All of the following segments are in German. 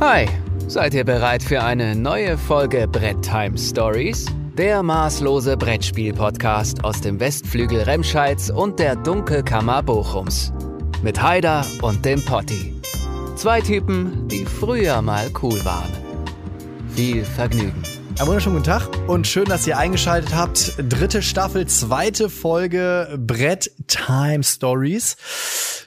Hi, seid ihr bereit für eine neue Folge Brett Time Stories? Der maßlose Brettspiel-Podcast aus dem Westflügel Remscheids und der Dunkelkammer Bochums. Mit Haider und dem Potti. Zwei Typen, die früher mal cool waren. Viel Vergnügen. Einen wunderschönen guten Tag und schön, dass ihr eingeschaltet habt. Dritte Staffel, zweite Folge Brett Time Stories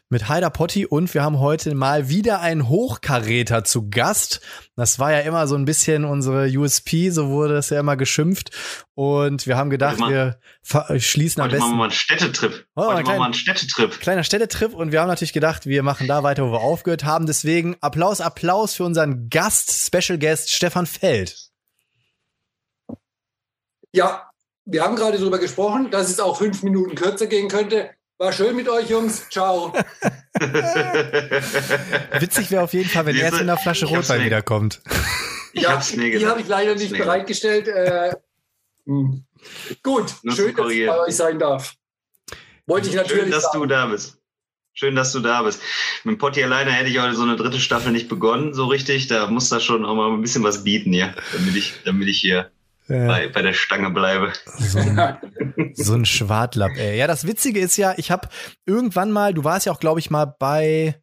mit Heider Potti und wir haben heute mal wieder einen Hochkaräter zu Gast. Das war ja immer so ein bisschen unsere USP, so wurde es ja immer geschimpft. Und wir haben gedacht, wir schließen am besten. Machen wir mal einen Städtetrip. Oh, Heute ein machen wir klein- mal einen Städtetrip. Kleiner Städtetrip und wir haben natürlich gedacht, wir machen da weiter, wo wir aufgehört haben. Deswegen Applaus, Applaus für unseren Gast, Special Guest Stefan Feld. Ja, wir haben gerade darüber gesprochen, dass es auch fünf Minuten kürzer gehen könnte. War schön mit euch, Jungs. Ciao. Witzig wäre auf jeden Fall, wenn Wir er jetzt in einer Flasche Rotwein wiederkommt. Ich hab's mir Die habe ich leider nicht bereitgestellt. Äh, hm. Gut, Nur schön, dass ich bei euch sein darf. Wollte ich natürlich Schön, dass sagen. du da bist. Schön, dass du da bist. Mit Potti alleine hätte ich heute so eine dritte Staffel nicht begonnen, so richtig. Da muss da schon auch mal ein bisschen was bieten hier, damit ich, damit ich hier Äh, bei, bei der Stange bleibe. so, ein, so ein Schwartlapp, ey. Ja, das Witzige ist ja, ich habe irgendwann mal, du warst ja auch, glaube ich, mal bei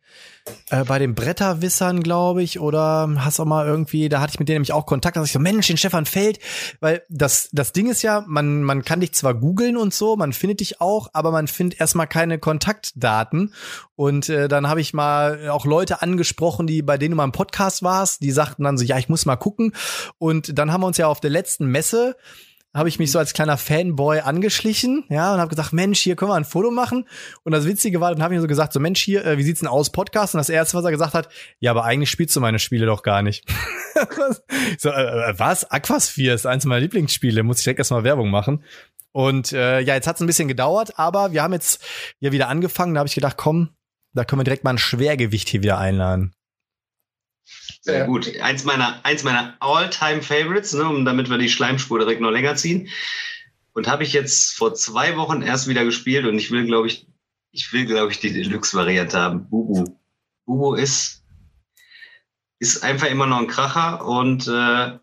äh, bei den Bretterwissern, glaube ich, oder hast auch mal irgendwie, da hatte ich mit denen nämlich auch Kontakt, dass ich so, Mensch, den Stefan Feld, weil das, das Ding ist ja, man, man kann dich zwar googeln und so, man findet dich auch, aber man findet erstmal keine Kontaktdaten. Und äh, dann habe ich mal auch Leute angesprochen, die bei denen du mal im Podcast warst, die sagten dann so, ja, ich muss mal gucken. Und dann haben wir uns ja auf der letzten Messe habe ich mich so als kleiner Fanboy angeschlichen, ja, und habe gesagt, Mensch, hier können wir ein Foto machen. Und das Witzige war, dann habe ich mir so gesagt, so Mensch, hier, äh, wie sieht's denn aus, Podcast? Und das erste, was er gesagt hat, ja, aber eigentlich spielst du meine Spiele doch gar nicht. so, äh, äh, was? Aquasphere ist eins meiner Lieblingsspiele, muss ich direkt erstmal Werbung machen. Und äh, ja, jetzt hat's ein bisschen gedauert, aber wir haben jetzt ja wieder angefangen. Da habe ich gedacht, komm, da können wir direkt mal ein Schwergewicht hier wieder einladen. Sehr Ja. gut. Eins meiner, eins meiner All-Time-Favorites, ne, um damit wir die Schleimspur direkt noch länger ziehen. Und habe ich jetzt vor zwei Wochen erst wieder gespielt und ich will, glaube ich, ich will, glaube ich, die Deluxe-Variante haben. Bubu. Bubu ist, ist einfach immer noch ein Kracher und äh,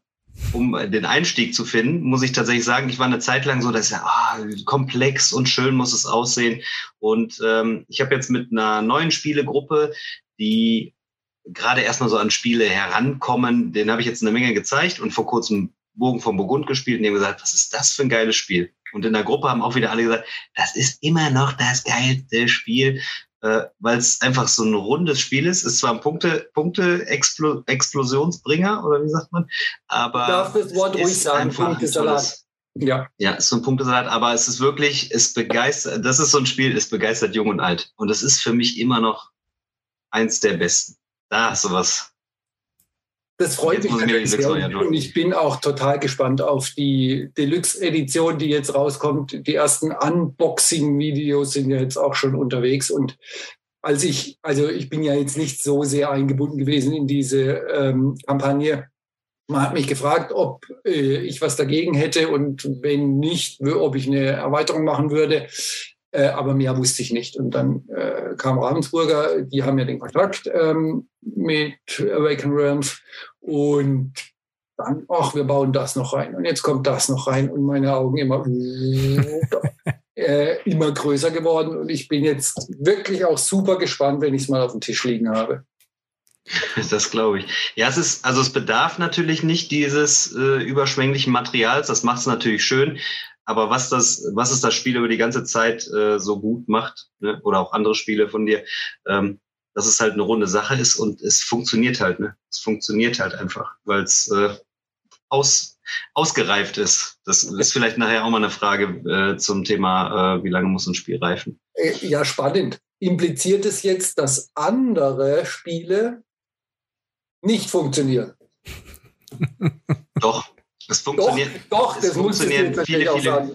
um den Einstieg zu finden, muss ich tatsächlich sagen, ich war eine Zeit lang so, dass ja ah, komplex und schön muss es aussehen. Und ähm, ich habe jetzt mit einer neuen Spielegruppe, die gerade erstmal so an Spiele herankommen, den habe ich jetzt eine Menge gezeigt und vor kurzem Bogen vom Burgund gespielt und die haben gesagt, was ist das für ein geiles Spiel? Und in der Gruppe haben auch wieder alle gesagt, das ist immer noch das geilste Spiel, äh, weil es einfach so ein rundes Spiel ist. Es ist zwar ein Punkte, Punkte -Explo Explosionsbringer oder wie sagt man, aber Darf das Wort es ruhig sagen, Punktesalat. Ja, ja, es ist so ein Punktesalat, aber es ist wirklich, es begeistert, das ist so ein Spiel, es begeistert jung und alt. Und es ist für mich immer noch eins der besten. Da hast du was. das freut Jetzt mich sehr. Und, und ich bin auch total gespannt auf die Deluxe-Edition, die jetzt rauskommt. Die ersten Unboxing-Videos sind ja jetzt auch schon unterwegs. Und als ich, also ich bin ja jetzt nicht so sehr eingebunden gewesen in diese ähm, Kampagne. Man hat mich gefragt, ob äh, ich was dagegen hätte und wenn nicht, ob ich eine Erweiterung machen würde. Äh, aber mehr wusste ich nicht. Und dann äh, kam Ravensburger, die haben ja den Kontakt ähm, mit Awaken Realms und dann, ach, wir bauen das noch rein. Und jetzt kommt das noch rein und meine Augen immer, äh, immer größer geworden. Und ich bin jetzt wirklich auch super gespannt, wenn ich es mal auf dem Tisch liegen habe. Das glaube ich. Ja, es ist, also es bedarf natürlich nicht dieses äh, überschwänglichen Materials. Das macht es natürlich schön. Aber was das, was es das Spiel über die ganze Zeit äh, so gut macht, ne? oder auch andere Spiele von dir, ähm, dass es halt eine runde Sache ist und es funktioniert halt, ne? Es funktioniert halt einfach, weil es äh, aus, ausgereift ist. Das ist vielleicht nachher auch mal eine Frage äh, zum Thema, äh, wie lange muss ein Spiel reifen. Äh, ja, spannend. Impliziert es jetzt, dass andere Spiele nicht funktionieren? Doch, es Doch, funktioniert. doch, es das es funktionieren viele, viele- sagen.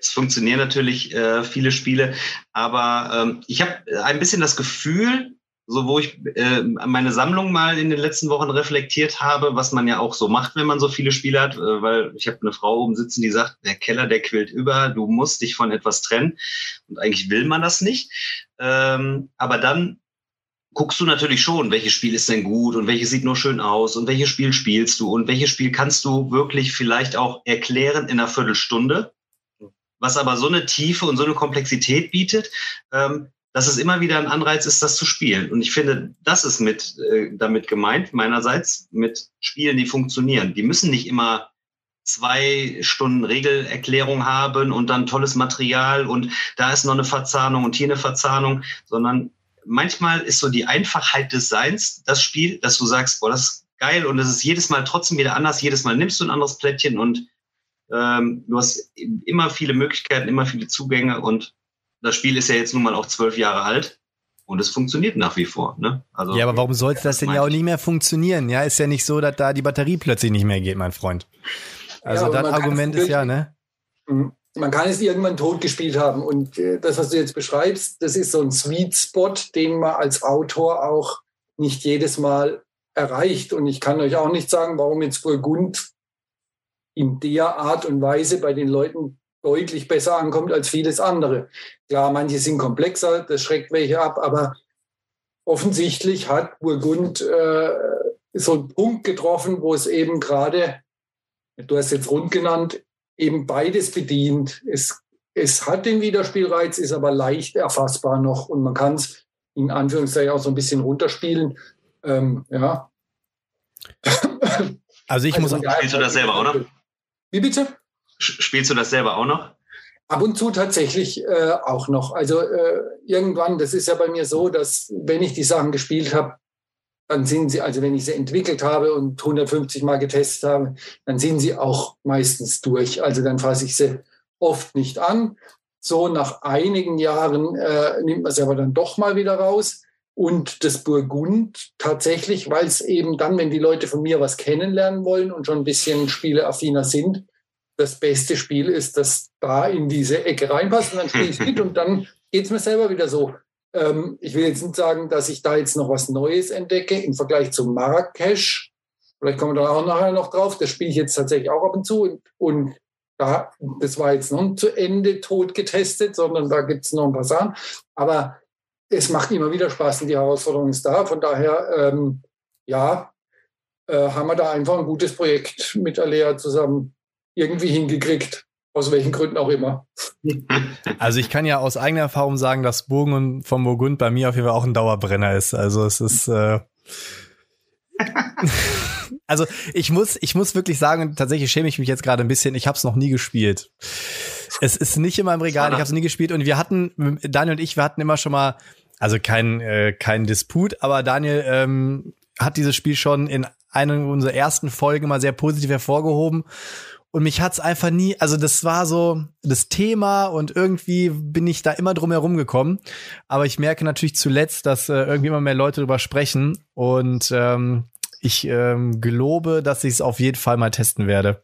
Es funktionieren natürlich äh, viele Spiele, aber ähm, ich habe ein bisschen das Gefühl, so wo ich äh, meine Sammlung mal in den letzten Wochen reflektiert habe, was man ja auch so macht, wenn man so viele Spiele hat, äh, weil ich habe eine Frau oben sitzen, die sagt, der Keller, der quillt über, du musst dich von etwas trennen und eigentlich will man das nicht. Ähm, aber dann guckst du natürlich schon, welches Spiel ist denn gut und welches sieht nur schön aus und welches Spiel spielst du und welches Spiel kannst du wirklich vielleicht auch erklären in einer Viertelstunde, was aber so eine Tiefe und so eine Komplexität bietet, ähm, dass es immer wieder ein Anreiz ist, das zu spielen. Und ich finde, das ist mit äh, damit gemeint, meinerseits, mit Spielen, die funktionieren. Die müssen nicht immer zwei Stunden Regelerklärung haben und dann tolles Material und da ist noch eine Verzahnung und hier eine Verzahnung, sondern manchmal ist so die Einfachheit des Seins das Spiel, dass du sagst, boah, das ist geil und es ist jedes Mal trotzdem wieder anders. Jedes Mal nimmst du ein anderes Plättchen und ähm, du hast immer viele Möglichkeiten, immer viele Zugänge und das Spiel ist ja jetzt nun mal auch zwölf Jahre alt und es funktioniert nach wie vor. Ne? Also, ja, aber warum sollte das denn ja auch nicht mehr funktionieren? Ja, ist ja nicht so, dass da die Batterie plötzlich nicht mehr geht, mein Freund. Also ja, das Argument ist ja, ne? Mhm. Man kann es irgendwann tot gespielt haben. Und äh, das, was du jetzt beschreibst, das ist so ein Sweet Spot, den man als Autor auch nicht jedes Mal erreicht. Und ich kann euch auch nicht sagen, warum jetzt Burgund in der Art und Weise bei den Leuten deutlich besser ankommt als vieles andere. Klar, manche sind komplexer, das schreckt welche ab, aber offensichtlich hat Burgund äh, so einen Punkt getroffen, wo es eben gerade, du hast jetzt rund genannt, eben beides bedient. Es, es hat den Wiederspielreiz, ist aber leicht erfassbar noch und man kann es in Anführungszeichen auch so ein bisschen runterspielen. Ähm, ja. Also ich also, muss. Spielst du das selber, oder? Wie bitte? Spielst du das selber auch noch? Ab und zu tatsächlich äh, auch noch. Also äh, irgendwann, das ist ja bei mir so, dass wenn ich die Sachen gespielt habe, dann sind sie, also wenn ich sie entwickelt habe und 150 Mal getestet habe, dann sind sie auch meistens durch. Also dann fasse ich sie oft nicht an. So nach einigen Jahren äh, nimmt man sie aber dann doch mal wieder raus. Und das Burgund tatsächlich, weil es eben dann, wenn die Leute von mir was kennenlernen wollen und schon ein bisschen spieleaffiner sind, das beste Spiel ist, das da in diese Ecke reinpasst und dann spiele ich mit und dann geht es mir selber wieder so. Ähm, ich will jetzt nicht sagen, dass ich da jetzt noch was Neues entdecke im Vergleich zu Marrakesch. Vielleicht kommen wir da auch nachher noch drauf. Das spiele ich jetzt tatsächlich auch ab und zu. Und, und da, das war jetzt noch nicht zu Ende tot getestet, sondern da gibt es noch ein paar Sachen. Aber es macht immer wieder Spaß und die Herausforderung ist da. Von daher, ähm, ja, äh, haben wir da einfach ein gutes Projekt mit Alea zusammen irgendwie hingekriegt. Aus welchen Gründen auch immer. Also ich kann ja aus eigener Erfahrung sagen, dass Bogen vom Burgund bei mir auf jeden Fall auch ein Dauerbrenner ist. Also es ist äh also ich muss, ich muss wirklich sagen, tatsächlich schäme ich mich jetzt gerade ein bisschen. Ich habe es noch nie gespielt. Es ist nicht in meinem Regal. Ich habe es nie gespielt und wir hatten Daniel und ich, wir hatten immer schon mal, also kein äh, kein Disput, aber Daniel ähm, hat dieses Spiel schon in einer unserer ersten Folgen mal sehr positiv hervorgehoben und mich hat's einfach nie, also das war so das Thema und irgendwie bin ich da immer drum herum gekommen. Aber ich merke natürlich zuletzt, dass äh, irgendwie immer mehr Leute drüber sprechen und ähm, ich ähm, gelobe, dass ich es auf jeden Fall mal testen werde.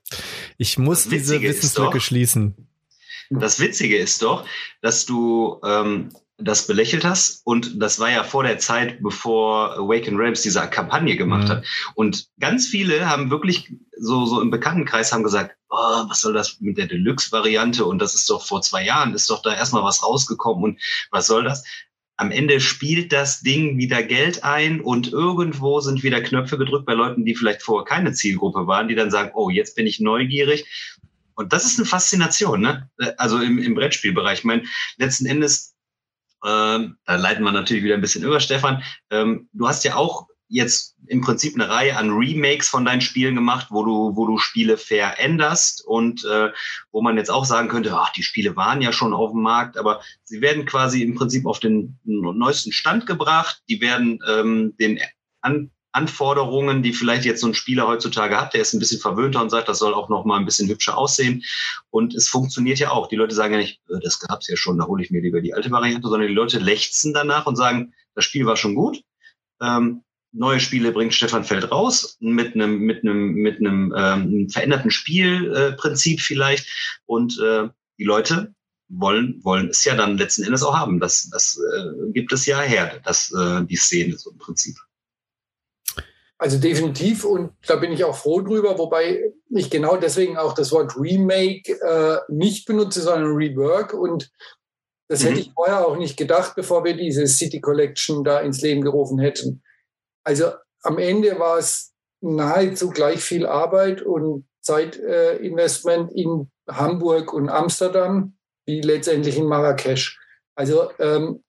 Ich muss diese Wissenslücke schließen. Das Witzige ist doch, dass du ähm, das belächelt hast. Und das war ja vor der Zeit, bevor Awaken Realms diese Kampagne gemacht mhm. hat. Und ganz viele haben wirklich so, so im Bekanntenkreis haben gesagt, oh, was soll das mit der Deluxe-Variante? Und das ist doch vor zwei Jahren, ist doch da erstmal was rausgekommen. Und was soll das? Am Ende spielt das Ding wieder Geld ein und irgendwo sind wieder Knöpfe gedrückt bei Leuten, die vielleicht vorher keine Zielgruppe waren, die dann sagen, oh, jetzt bin ich neugierig. Und das ist eine Faszination, ne? Also im, im Brettspielbereich. Ich meine, letzten Endes ähm, da leiten wir natürlich wieder ein bisschen über, Stefan. Ähm, du hast ja auch jetzt im Prinzip eine Reihe an Remakes von deinen Spielen gemacht, wo du, wo du Spiele veränderst und äh, wo man jetzt auch sagen könnte, ach, die Spiele waren ja schon auf dem Markt, aber sie werden quasi im Prinzip auf den neuesten Stand gebracht. Die werden ähm, den an, Anforderungen, die vielleicht jetzt so ein Spieler heutzutage hat, der ist ein bisschen verwöhnter und sagt, das soll auch noch mal ein bisschen hübscher aussehen. Und es funktioniert ja auch. Die Leute sagen ja nicht, äh, das gab's ja schon, da hole ich mir lieber die alte Variante, sondern die Leute lechzen danach und sagen, das Spiel war schon gut. Ähm, neue Spiele bringt Stefan Feld raus mit einem mit einem mit einem ähm, veränderten Spielprinzip äh, vielleicht und äh, die Leute wollen wollen es ja dann letzten Endes auch haben. Das das äh, gibt es ja her, das äh, die Szene so im Prinzip. Also definitiv und da bin ich auch froh drüber, wobei ich genau deswegen auch das Wort Remake äh, nicht benutze, sondern Rework. Und Das mhm. hätte ich vorher auch nicht gedacht, bevor wir diese City Collection da ins Leben gerufen hätten. Also am Ende war es nahezu gleich viel Arbeit und Zeitinvestment äh, in Hamburg und Amsterdam wie letztendlich in Marrakesch. Also ähm,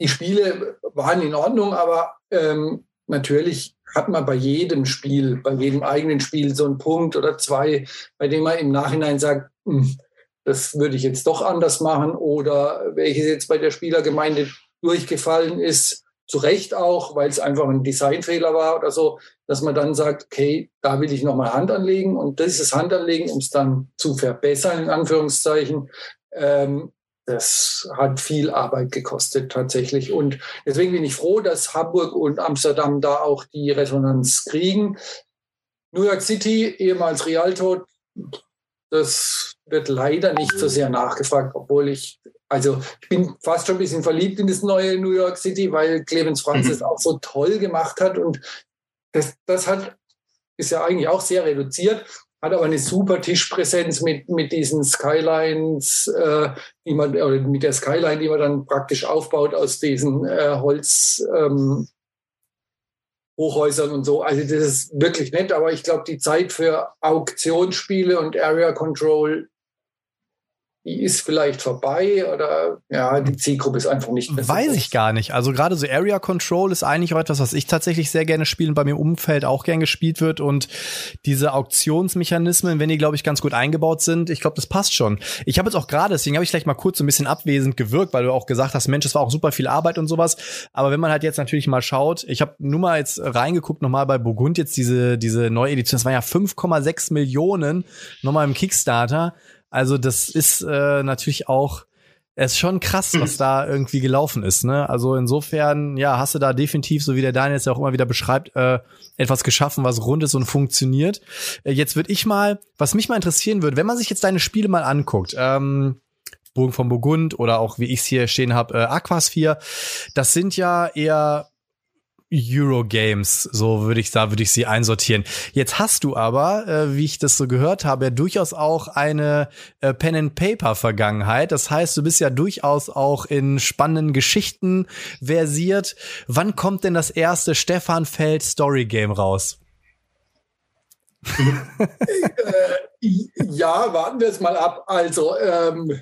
die Spiele waren in Ordnung, aber ähm, natürlich hat man bei jedem Spiel, bei jedem eigenen Spiel so einen Punkt oder zwei, bei dem man im Nachhinein sagt, hm, das würde ich jetzt doch anders machen oder welches jetzt bei der Spielergemeinde durchgefallen ist, zu Recht auch, weil es einfach ein Designfehler war oder so, dass man dann sagt, okay, da will ich nochmal Hand anlegen und dieses Hand anlegen, um es dann zu verbessern, in Anführungszeichen, ähm, das hat viel Arbeit gekostet tatsächlich. Und deswegen bin ich froh, dass Hamburg und Amsterdam da auch die Resonanz kriegen. New York City, ehemals Rialto, das wird leider nicht so sehr nachgefragt, obwohl ich also ich bin fast schon ein bisschen verliebt in das neue New York City, weil Clemens Franz es mhm. auch so toll gemacht hat. Und das, das hat, ist ja eigentlich auch sehr reduziert, hat aber eine super Tischpräsenz mit, mit diesen Skylines, äh, die man, oder mit der Skyline, die man dann praktisch aufbaut aus diesen äh, Holz. Ähm, Hochhäusern und so. Also das ist wirklich nett, aber ich glaube, die Zeit für Auktionsspiele und Area Control die ist vielleicht vorbei oder ja, die Zielgruppe ist einfach nicht mehr. Weiß ich gar nicht. Also gerade so Area Control ist eigentlich auch etwas, was ich tatsächlich sehr gerne spiele und bei mir im Umfeld auch gern gespielt wird und diese Auktionsmechanismen, wenn die glaube ich ganz gut eingebaut sind, ich glaube, das passt schon. Ich habe jetzt auch gerade, deswegen habe ich vielleicht mal kurz so ein bisschen abwesend gewirkt, weil du auch gesagt hast, Mensch, es war auch super viel Arbeit und sowas, aber wenn man halt jetzt natürlich mal schaut, ich habe nur mal jetzt reingeguckt nochmal bei Burgund jetzt diese diese neue Edition, das waren ja 5,6 Millionen nochmal im Kickstarter also das ist äh, natürlich auch es ist schon krass, was da irgendwie gelaufen ist. Ne? Also insofern, ja, hast du da definitiv, so wie der Daniel es ja auch immer wieder beschreibt, äh, etwas geschaffen, was rund ist und funktioniert. Äh, jetzt würde ich mal, was mich mal interessieren würde, wenn man sich jetzt deine Spiele mal anguckt, ähm, Burgen von Burgund oder auch, wie ich es hier stehen habe, äh, Aquas 4, das sind ja eher Eurogames, so würde ich da würde ich sie einsortieren. Jetzt hast du aber, äh, wie ich das so gehört habe, ja durchaus auch eine äh, Pen and Paper Vergangenheit. Das heißt, du bist ja durchaus auch in spannenden Geschichten versiert. Wann kommt denn das erste Stefan Feld Story Game raus? äh, ja, warten wir es mal ab. Also, ähm,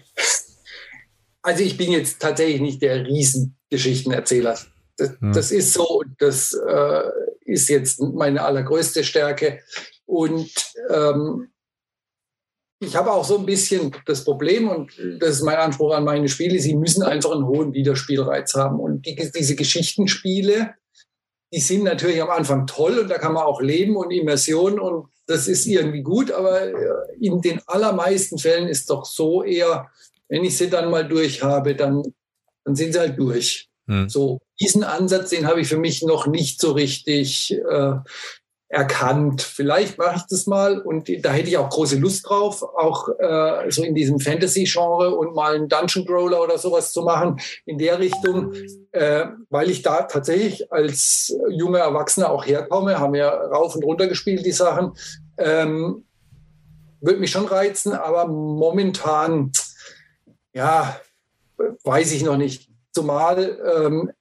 also ich bin jetzt tatsächlich nicht der Riesengeschichtenerzähler. Das, hm. das ist so, das äh, ist jetzt meine allergrößte Stärke. Und ähm, ich habe auch so ein bisschen das Problem, und das ist mein Anspruch an meine Spiele, sie müssen einfach einen hohen Wiederspielreiz haben. Und die, diese Geschichtenspiele, die sind natürlich am Anfang toll und da kann man auch leben und Immersion und das ist irgendwie gut, aber äh, in den allermeisten Fällen ist doch so eher, wenn ich sie dann mal durch habe, dann, dann sind sie halt durch. Hm. So, diesen Ansatz, den habe ich für mich noch nicht so richtig äh, erkannt. Vielleicht mache ich das mal und da hätte ich auch große Lust drauf, auch äh, so in diesem Fantasy-Genre und mal einen Dungeon Crawler oder sowas zu machen in der Richtung, äh, weil ich da tatsächlich als junger Erwachsener auch herkomme, haben ja rauf und runter gespielt die Sachen. Ähm, würde mich schon reizen, aber momentan, ja, weiß ich noch nicht. Zumal, ähm,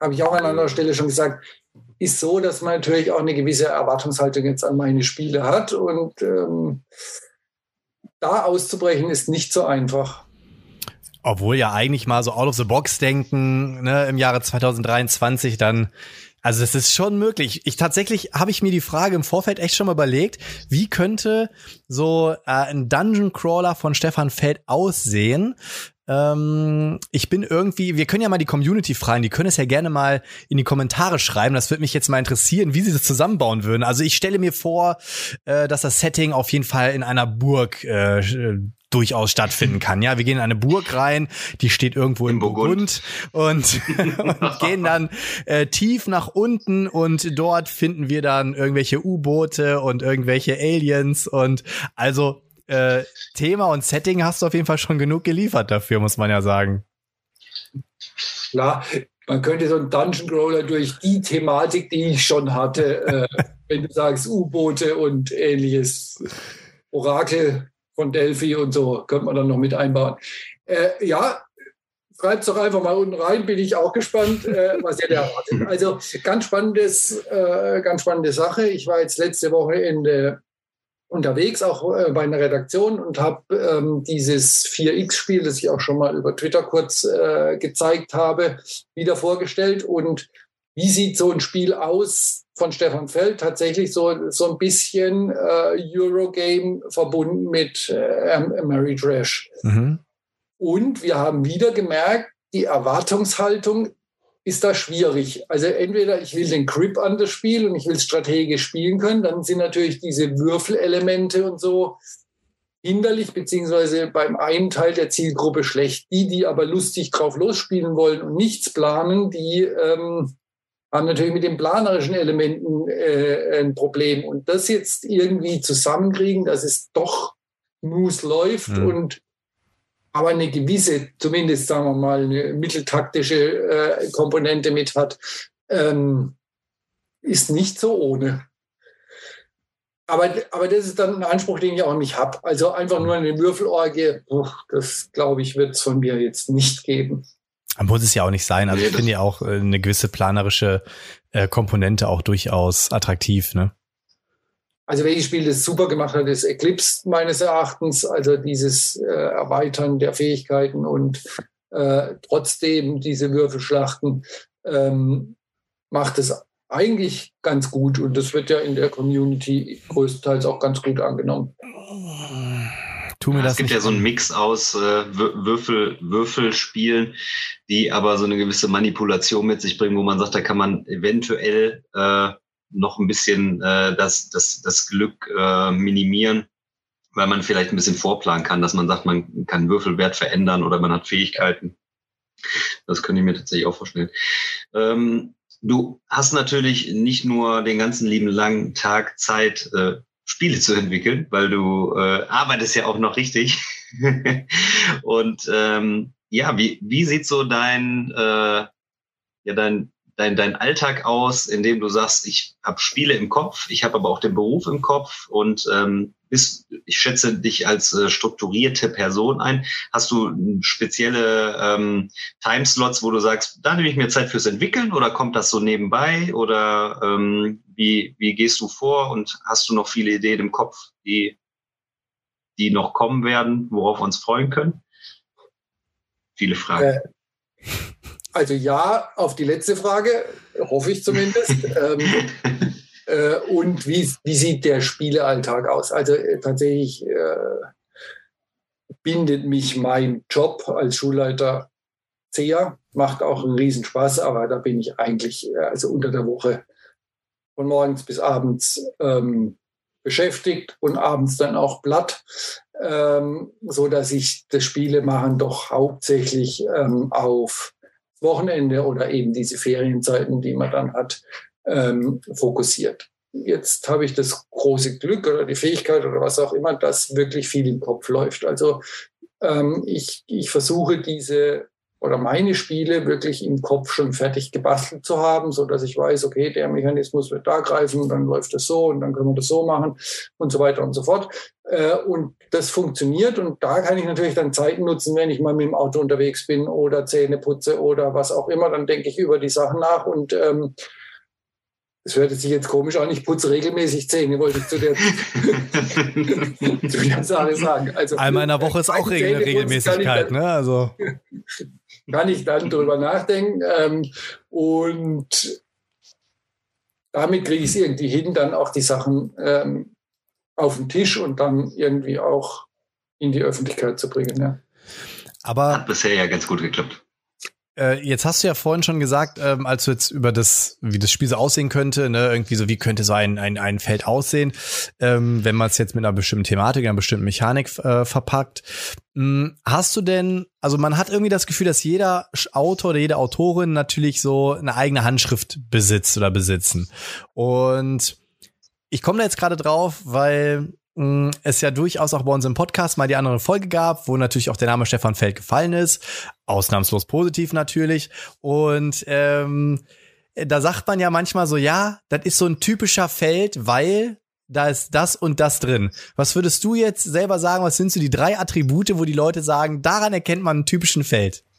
habe ich auch an anderer Stelle schon gesagt, ist so, dass man natürlich auch eine gewisse Erwartungshaltung jetzt an meine Spiele hat. Und ähm, da auszubrechen ist nicht so einfach. Obwohl ja eigentlich mal so out of the box denken, ne, im Jahre 2023 dann also das ist schon möglich. Ich tatsächlich habe ich mir die Frage im Vorfeld echt schon mal überlegt, wie könnte so äh, ein Dungeon Crawler von Stefan Feld aussehen? Ähm, ich bin irgendwie, wir können ja mal die Community fragen, die können es ja gerne mal in die Kommentare schreiben. Das würde mich jetzt mal interessieren, wie sie das zusammenbauen würden. Also ich stelle mir vor, äh, dass das Setting auf jeden Fall in einer Burg äh, durchaus stattfinden kann. Ja, wir gehen in eine Burg rein, die steht irgendwo in Burgund, Burgund und, und gehen dann äh, tief nach unten und dort finden wir dann irgendwelche U-Boote und irgendwelche Aliens und also äh, Thema und Setting hast du auf jeden Fall schon genug geliefert dafür, muss man ja sagen. Klar, man könnte so einen Dungeon Crawler durch die Thematik, die ich schon hatte, äh, wenn du sagst U-Boote und ähnliches, Orakel von Delphi und so, könnte man dann noch mit einbauen. Äh, ja, schreibt es doch einfach mal unten rein, bin ich auch gespannt, äh, was ihr da erwartet. Also ganz spannendes, äh, ganz spannende Sache. Ich war jetzt letzte Woche in der unterwegs, auch äh, bei einer Redaktion und habe ähm, dieses 4X-Spiel, das ich auch schon mal über Twitter kurz äh, gezeigt habe, wieder vorgestellt. Und wie sieht so ein Spiel aus von Stefan Feld? Tatsächlich so, so ein bisschen äh, Eurogame verbunden mit äh, Mary Trash. Mhm. Und wir haben wieder gemerkt, die Erwartungshaltung ist da schwierig. Also entweder ich will den Grip an das Spiel und ich will strategisch spielen können, dann sind natürlich diese Würfelelemente und so hinderlich, beziehungsweise beim einen Teil der Zielgruppe schlecht. Die, die aber lustig drauf losspielen wollen und nichts planen, die ähm, haben natürlich mit den planerischen Elementen äh, ein Problem. Und das jetzt irgendwie zusammenkriegen, dass es doch smooth läuft mhm. und aber eine gewisse, zumindest sagen wir mal, eine mitteltaktische äh, Komponente mit hat, ähm, ist nicht so ohne. Aber, aber das ist dann ein Anspruch, den ich auch nicht habe. Also einfach nur eine Würfelorgie, das glaube ich, wird es von mir jetzt nicht geben. Muss es ja auch nicht sein. Also ich finde ja auch äh, eine gewisse planerische äh, Komponente auch durchaus attraktiv, ne? Also welches Spiel das super gemacht hat, ist Eclipse meines Erachtens. Also dieses äh, Erweitern der Fähigkeiten und äh, trotzdem diese Würfelschlachten ähm, macht es eigentlich ganz gut und das wird ja in der Community größtenteils auch ganz gut angenommen. Tu mir ja, das es gibt ja so einen Mix aus äh, Würfel, Würfelspielen, die aber so eine gewisse Manipulation mit sich bringen, wo man sagt, da kann man eventuell äh, noch ein bisschen äh, das, das, das Glück äh, minimieren, weil man vielleicht ein bisschen vorplanen kann, dass man sagt, man kann Würfelwert verändern oder man hat Fähigkeiten. Das könnte ich mir tatsächlich auch vorstellen. Ähm, du hast natürlich nicht nur den ganzen lieben langen Tag Zeit, äh, Spiele zu entwickeln, weil du äh, arbeitest ja auch noch richtig. Und ähm, ja, wie, wie sieht so dein, äh, ja, dein, dein, dein Alltag aus, in dem du sagst, ich habe Spiele im Kopf, ich habe aber auch den Beruf im Kopf und ähm, bist, ich schätze dich als äh, strukturierte Person ein. Hast du spezielle ähm, Timeslots, wo du sagst, da nehme ich mir Zeit fürs Entwickeln oder kommt das so nebenbei oder ähm, wie, wie gehst du vor und hast du noch viele Ideen im Kopf, die, die noch kommen werden, worauf wir uns freuen können? Viele Fragen. Äh, also ja, auf die letzte Frage, hoffe ich zumindest. ähm, äh, und wie, wie sieht der Spielealltag aus? Also äh, tatsächlich äh, bindet mich mein Job als Schulleiter sehr, macht auch einen Riesenspaß, aber da bin ich eigentlich äh, also unter der Woche von morgens bis abends ähm, beschäftigt und abends dann auch platt, ähm, so dass ich das Spiele machen doch hauptsächlich ähm, auf Wochenende oder eben diese Ferienzeiten, die man dann hat, ähm, fokussiert. Jetzt habe ich das große Glück oder die Fähigkeit oder was auch immer, dass wirklich viel im Kopf läuft. Also ähm, ich, ich versuche diese oder meine Spiele wirklich im Kopf schon fertig gebastelt zu haben, so dass ich weiß, okay, der Mechanismus wird da greifen, dann läuft das so und dann können wir das so machen und so weiter und so fort. Äh, und das funktioniert und da kann ich natürlich dann Zeiten nutzen, wenn ich mal mit dem Auto unterwegs bin oder Zähne putze oder was auch immer, dann denke ich über die Sachen nach und ähm, es hört sich jetzt komisch an, ich putze regelmäßig Zähne, wollte ich zu der, zu der Sache sagen. Also, Einmal in der Woche ist auch Regel Regelmäßigkeit, ne? Also. kann ich dann drüber nachdenken. Ähm, und damit kriege ich es irgendwie hin, dann auch die Sachen ähm, auf den Tisch und dann irgendwie auch in die Öffentlichkeit zu bringen. Ja. Aber hat bisher ja ganz gut geklappt. Äh, jetzt hast du ja vorhin schon gesagt, ähm, als du jetzt über das, wie das Spiel so aussehen könnte, ne, irgendwie so, wie könnte so ein, ein, ein Feld aussehen, ähm, wenn man es jetzt mit einer bestimmten Thematik, einer bestimmten Mechanik äh, verpackt. Hm, hast du denn, also man hat irgendwie das Gefühl, dass jeder Autor oder jede Autorin natürlich so eine eigene Handschrift besitzt oder besitzen. Und ich komme da jetzt gerade drauf, weil es ja durchaus auch bei uns im Podcast mal die andere Folge gab, wo natürlich auch der Name Stefan Feld gefallen ist. Ausnahmslos positiv natürlich. Und ähm, da sagt man ja manchmal so, ja, das ist so ein typischer Feld, weil da ist das und das drin. Was würdest du jetzt selber sagen, was sind so die drei Attribute, wo die Leute sagen, daran erkennt man einen typischen Feld?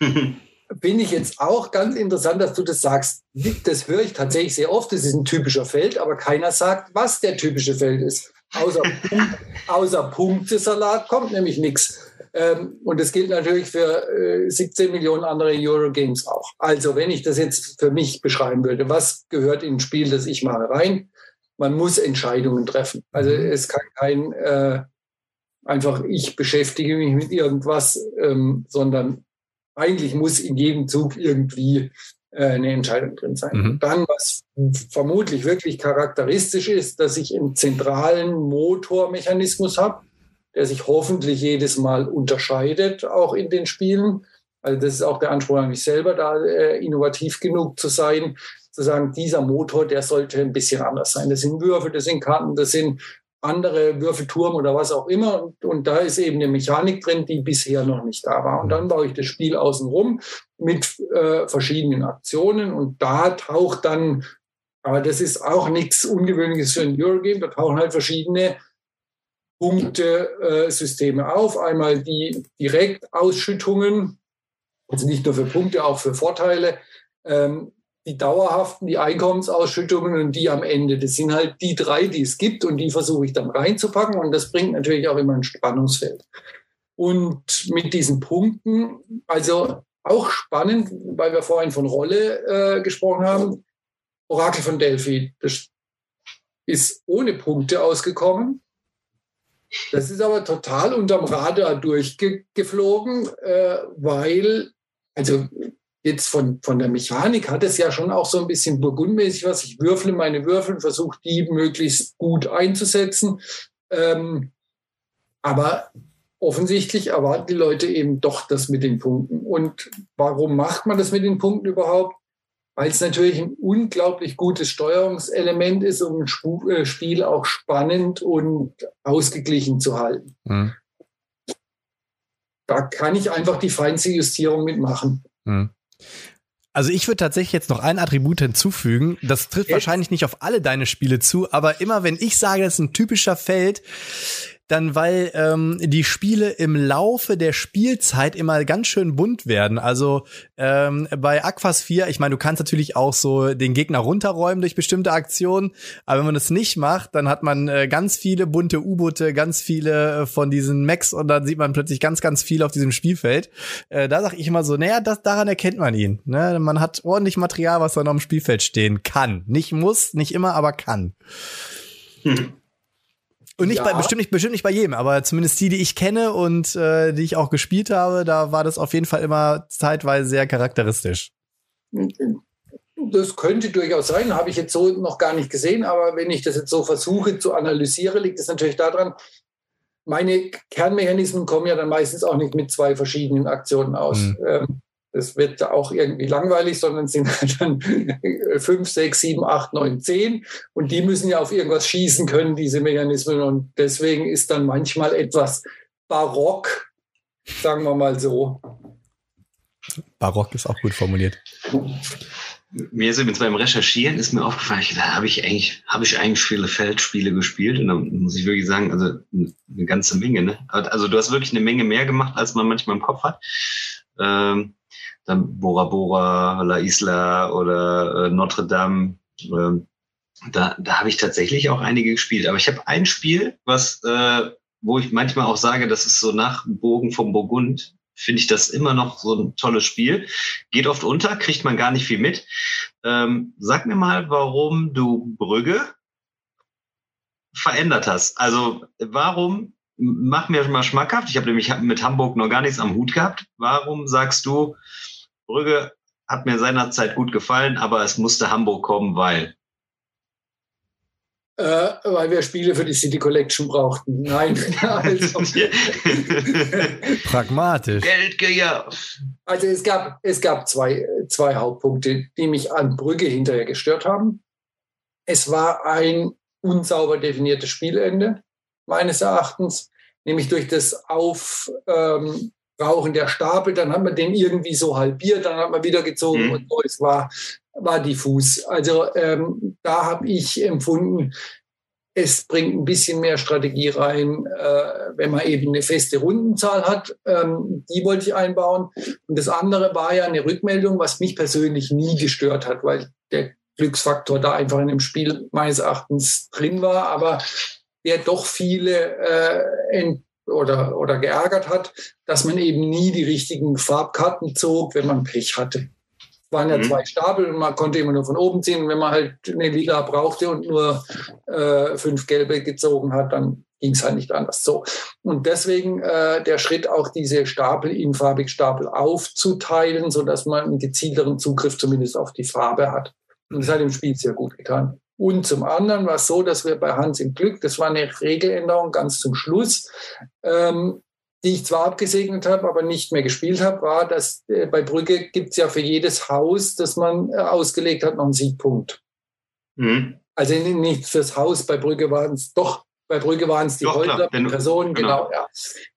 Finde ich jetzt auch ganz interessant, dass du das sagst. Das höre ich tatsächlich sehr oft. Das ist ein typischer Feld, aber keiner sagt, was der typische Feld ist. Außer, Punkt, außer Punktesalat kommt nämlich nichts. Ähm, und das gilt natürlich für äh, 17 Millionen andere Eurogames auch. Also wenn ich das jetzt für mich beschreiben würde, was gehört in ein Spiel, das ich mache, rein? Man muss Entscheidungen treffen. Also mhm. es kann kein äh, einfach ich beschäftige mich mit irgendwas, ähm, sondern eigentlich muss in jedem Zug irgendwie eine Entscheidung drin sein. Mhm. Dann, was vermutlich wirklich charakteristisch ist, dass ich einen zentralen Motormechanismus habe, der sich hoffentlich jedes Mal unterscheidet, auch in den Spielen. Also das ist auch der Anspruch an mich selber, da äh, innovativ genug zu sein, zu sagen, dieser Motor, der sollte ein bisschen anders sein. Das sind Würfe, das sind Karten, das sind andere Würfelturm oder was auch immer. Und, und, da ist eben eine Mechanik drin, die bisher noch nicht da war. Und dann baue ich das Spiel außenrum mit äh, verschiedenen Aktionen und da taucht dann, aber das ist auch nichts Ungewöhnliches für ein Eurogame, da tauchen halt verschiedene Punktesysteme äh, auf. Einmal die Direktausschüttungen, also nicht nur für Punkte, auch für Vorteile. Ähm, die dauerhaften, die Einkommensausschüttungen und die am Ende. Das sind halt die drei, die es gibt und die versuche ich dann reinzupacken und das bringt natürlich auch immer ein Spannungsfeld. Und mit diesen Punkten, also auch spannend, weil wir vorhin von Rolle äh, gesprochen haben, Orakel von Delphi, das ist ohne Punkte ausgekommen. Das ist aber total unterm Radar durchgeflogen, äh, weil, also jetzt von, von der Mechanik hat es ja schon auch so ein bisschen burgundmäßig was. Ich würfle meine Würfel, versuche die möglichst gut einzusetzen. Ähm, aber offensichtlich erwarten die Leute eben doch das mit den Punkten. Und warum macht man das mit den Punkten überhaupt? Weil es natürlich ein unglaublich gutes Steuerungselement ist, um ein äh, Spiel auch spannend und ausgeglichen zu halten. Mhm. Da kann ich einfach die feinste Justierung mitmachen. Mhm. Also ich würde tatsächlich jetzt noch ein Attribut hinzufügen. Das trifft jetzt? wahrscheinlich nicht auf alle deine Spiele zu, aber immer wenn ich sage, das ist ein typischer Feld, dann weil ähm, die Spiele im Laufe der Spielzeit immer ganz schön bunt werden. Also ähm, bei Aquas 4, ich meine, du kannst natürlich auch so den Gegner runterräumen durch bestimmte Aktionen, aber wenn man das nicht macht, dann hat man äh, ganz viele bunte U-Boote, ganz viele äh, von diesen Mechs und dann sieht man plötzlich ganz, ganz viel auf diesem Spielfeld. Äh, da sag ich immer so, naja, das, daran erkennt man ihn. Ne? Man hat ordentlich Material, was dann auf dem Spielfeld stehen kann. Nicht muss, nicht immer, aber kann. Hm. Und nicht ja. bei, bestimmt nicht, bestimmt nicht bei jedem, aber zumindest die, die ich kenne und äh, die ich auch gespielt habe, da war das auf jeden Fall immer zeitweise sehr charakteristisch. Das könnte durchaus sein, habe ich jetzt so noch gar nicht gesehen, aber wenn ich das jetzt so versuche zu analysieren, liegt es natürlich daran, meine Kernmechanismen kommen ja dann meistens auch nicht mit zwei verschiedenen Aktionen aus. Mhm. Ähm, das wird auch irgendwie langweilig, sondern es sind halt dann fünf, sechs, sieben, acht, neun, zehn. Und die müssen ja auf irgendwas schießen können, diese Mechanismen. Und deswegen ist dann manchmal etwas barock, sagen wir mal so. Barock ist auch gut formuliert. Mir ist übrigens beim Recherchieren ist mir aufgefallen, ich da habe ich eigentlich, habe ich eigentlich viele Feldspiele gespielt und da muss ich wirklich sagen, also eine ganze Menge, ne? Also du hast wirklich eine Menge mehr gemacht, als man manchmal im Kopf hat. Ähm, dann Bora Bora, La Isla oder äh, Notre Dame. Ähm, da da habe ich tatsächlich auch einige gespielt. Aber ich habe ein Spiel, was, äh, wo ich manchmal auch sage, das ist so nach Bogen vom Burgund, finde ich das immer noch so ein tolles Spiel. Geht oft unter, kriegt man gar nicht viel mit. Ähm, sag mir mal, warum du Brügge verändert hast. Also warum, mach mir mal schmackhaft, ich habe nämlich mit Hamburg noch gar nichts am Hut gehabt. Warum sagst du, Brügge hat mir seinerzeit gut gefallen, aber es musste Hamburg kommen, weil. Äh, weil wir Spiele für die City Collection brauchten. Nein. also, Pragmatisch. Geldgier. Also es gab, es gab zwei, zwei Hauptpunkte, die mich an Brügge hinterher gestört haben. Es war ein unsauber definiertes Spielende, meines Erachtens, nämlich durch das Auf, ähm, Rauchen der Stapel, dann hat man den irgendwie so halbiert, dann hat man wieder gezogen mhm. und so. Es war, war diffus. Also ähm, da habe ich empfunden, Es bringt ein bisschen mehr Strategie rein, äh, wenn man eben eine feste Rundenzahl hat. Ähm, die wollte ich einbauen. Und das andere war ja eine Rückmeldung, was mich persönlich nie gestört hat, weil der Glücksfaktor da einfach in dem Spiel meines Erachtens drin war, aber der doch viele äh, oder, oder geärgert hat, dass man eben nie die richtigen Farbkarten zog, wenn man Pech hatte. Es waren ja mhm. zwei Stapel und man konnte immer nur von oben ziehen. Und wenn man halt eine Lila brauchte und nur äh, fünf gelbe gezogen hat, dann ging es halt nicht anders. So. Und deswegen äh, der Schritt, auch diese Stapel in farbig Stapel aufzuteilen, sodass man einen gezielteren Zugriff zumindest auf die Farbe hat. Und das hat dem Spiel sehr gut getan. Und zum anderen war es so, dass wir bei Hans im Glück, das war eine Regeländerung ganz zum Schluss, ähm, die ich zwar abgesegnet habe, aber nicht mehr gespielt habe, war, dass äh, bei Brügge gibt es ja für jedes Haus, das man äh, ausgelegt hat, noch einen Siegpunkt. Mhm. Also nicht fürs Haus, bei Brügge waren es doch, bei Brügge waren es die Häuser, Personen, genau, genau ja.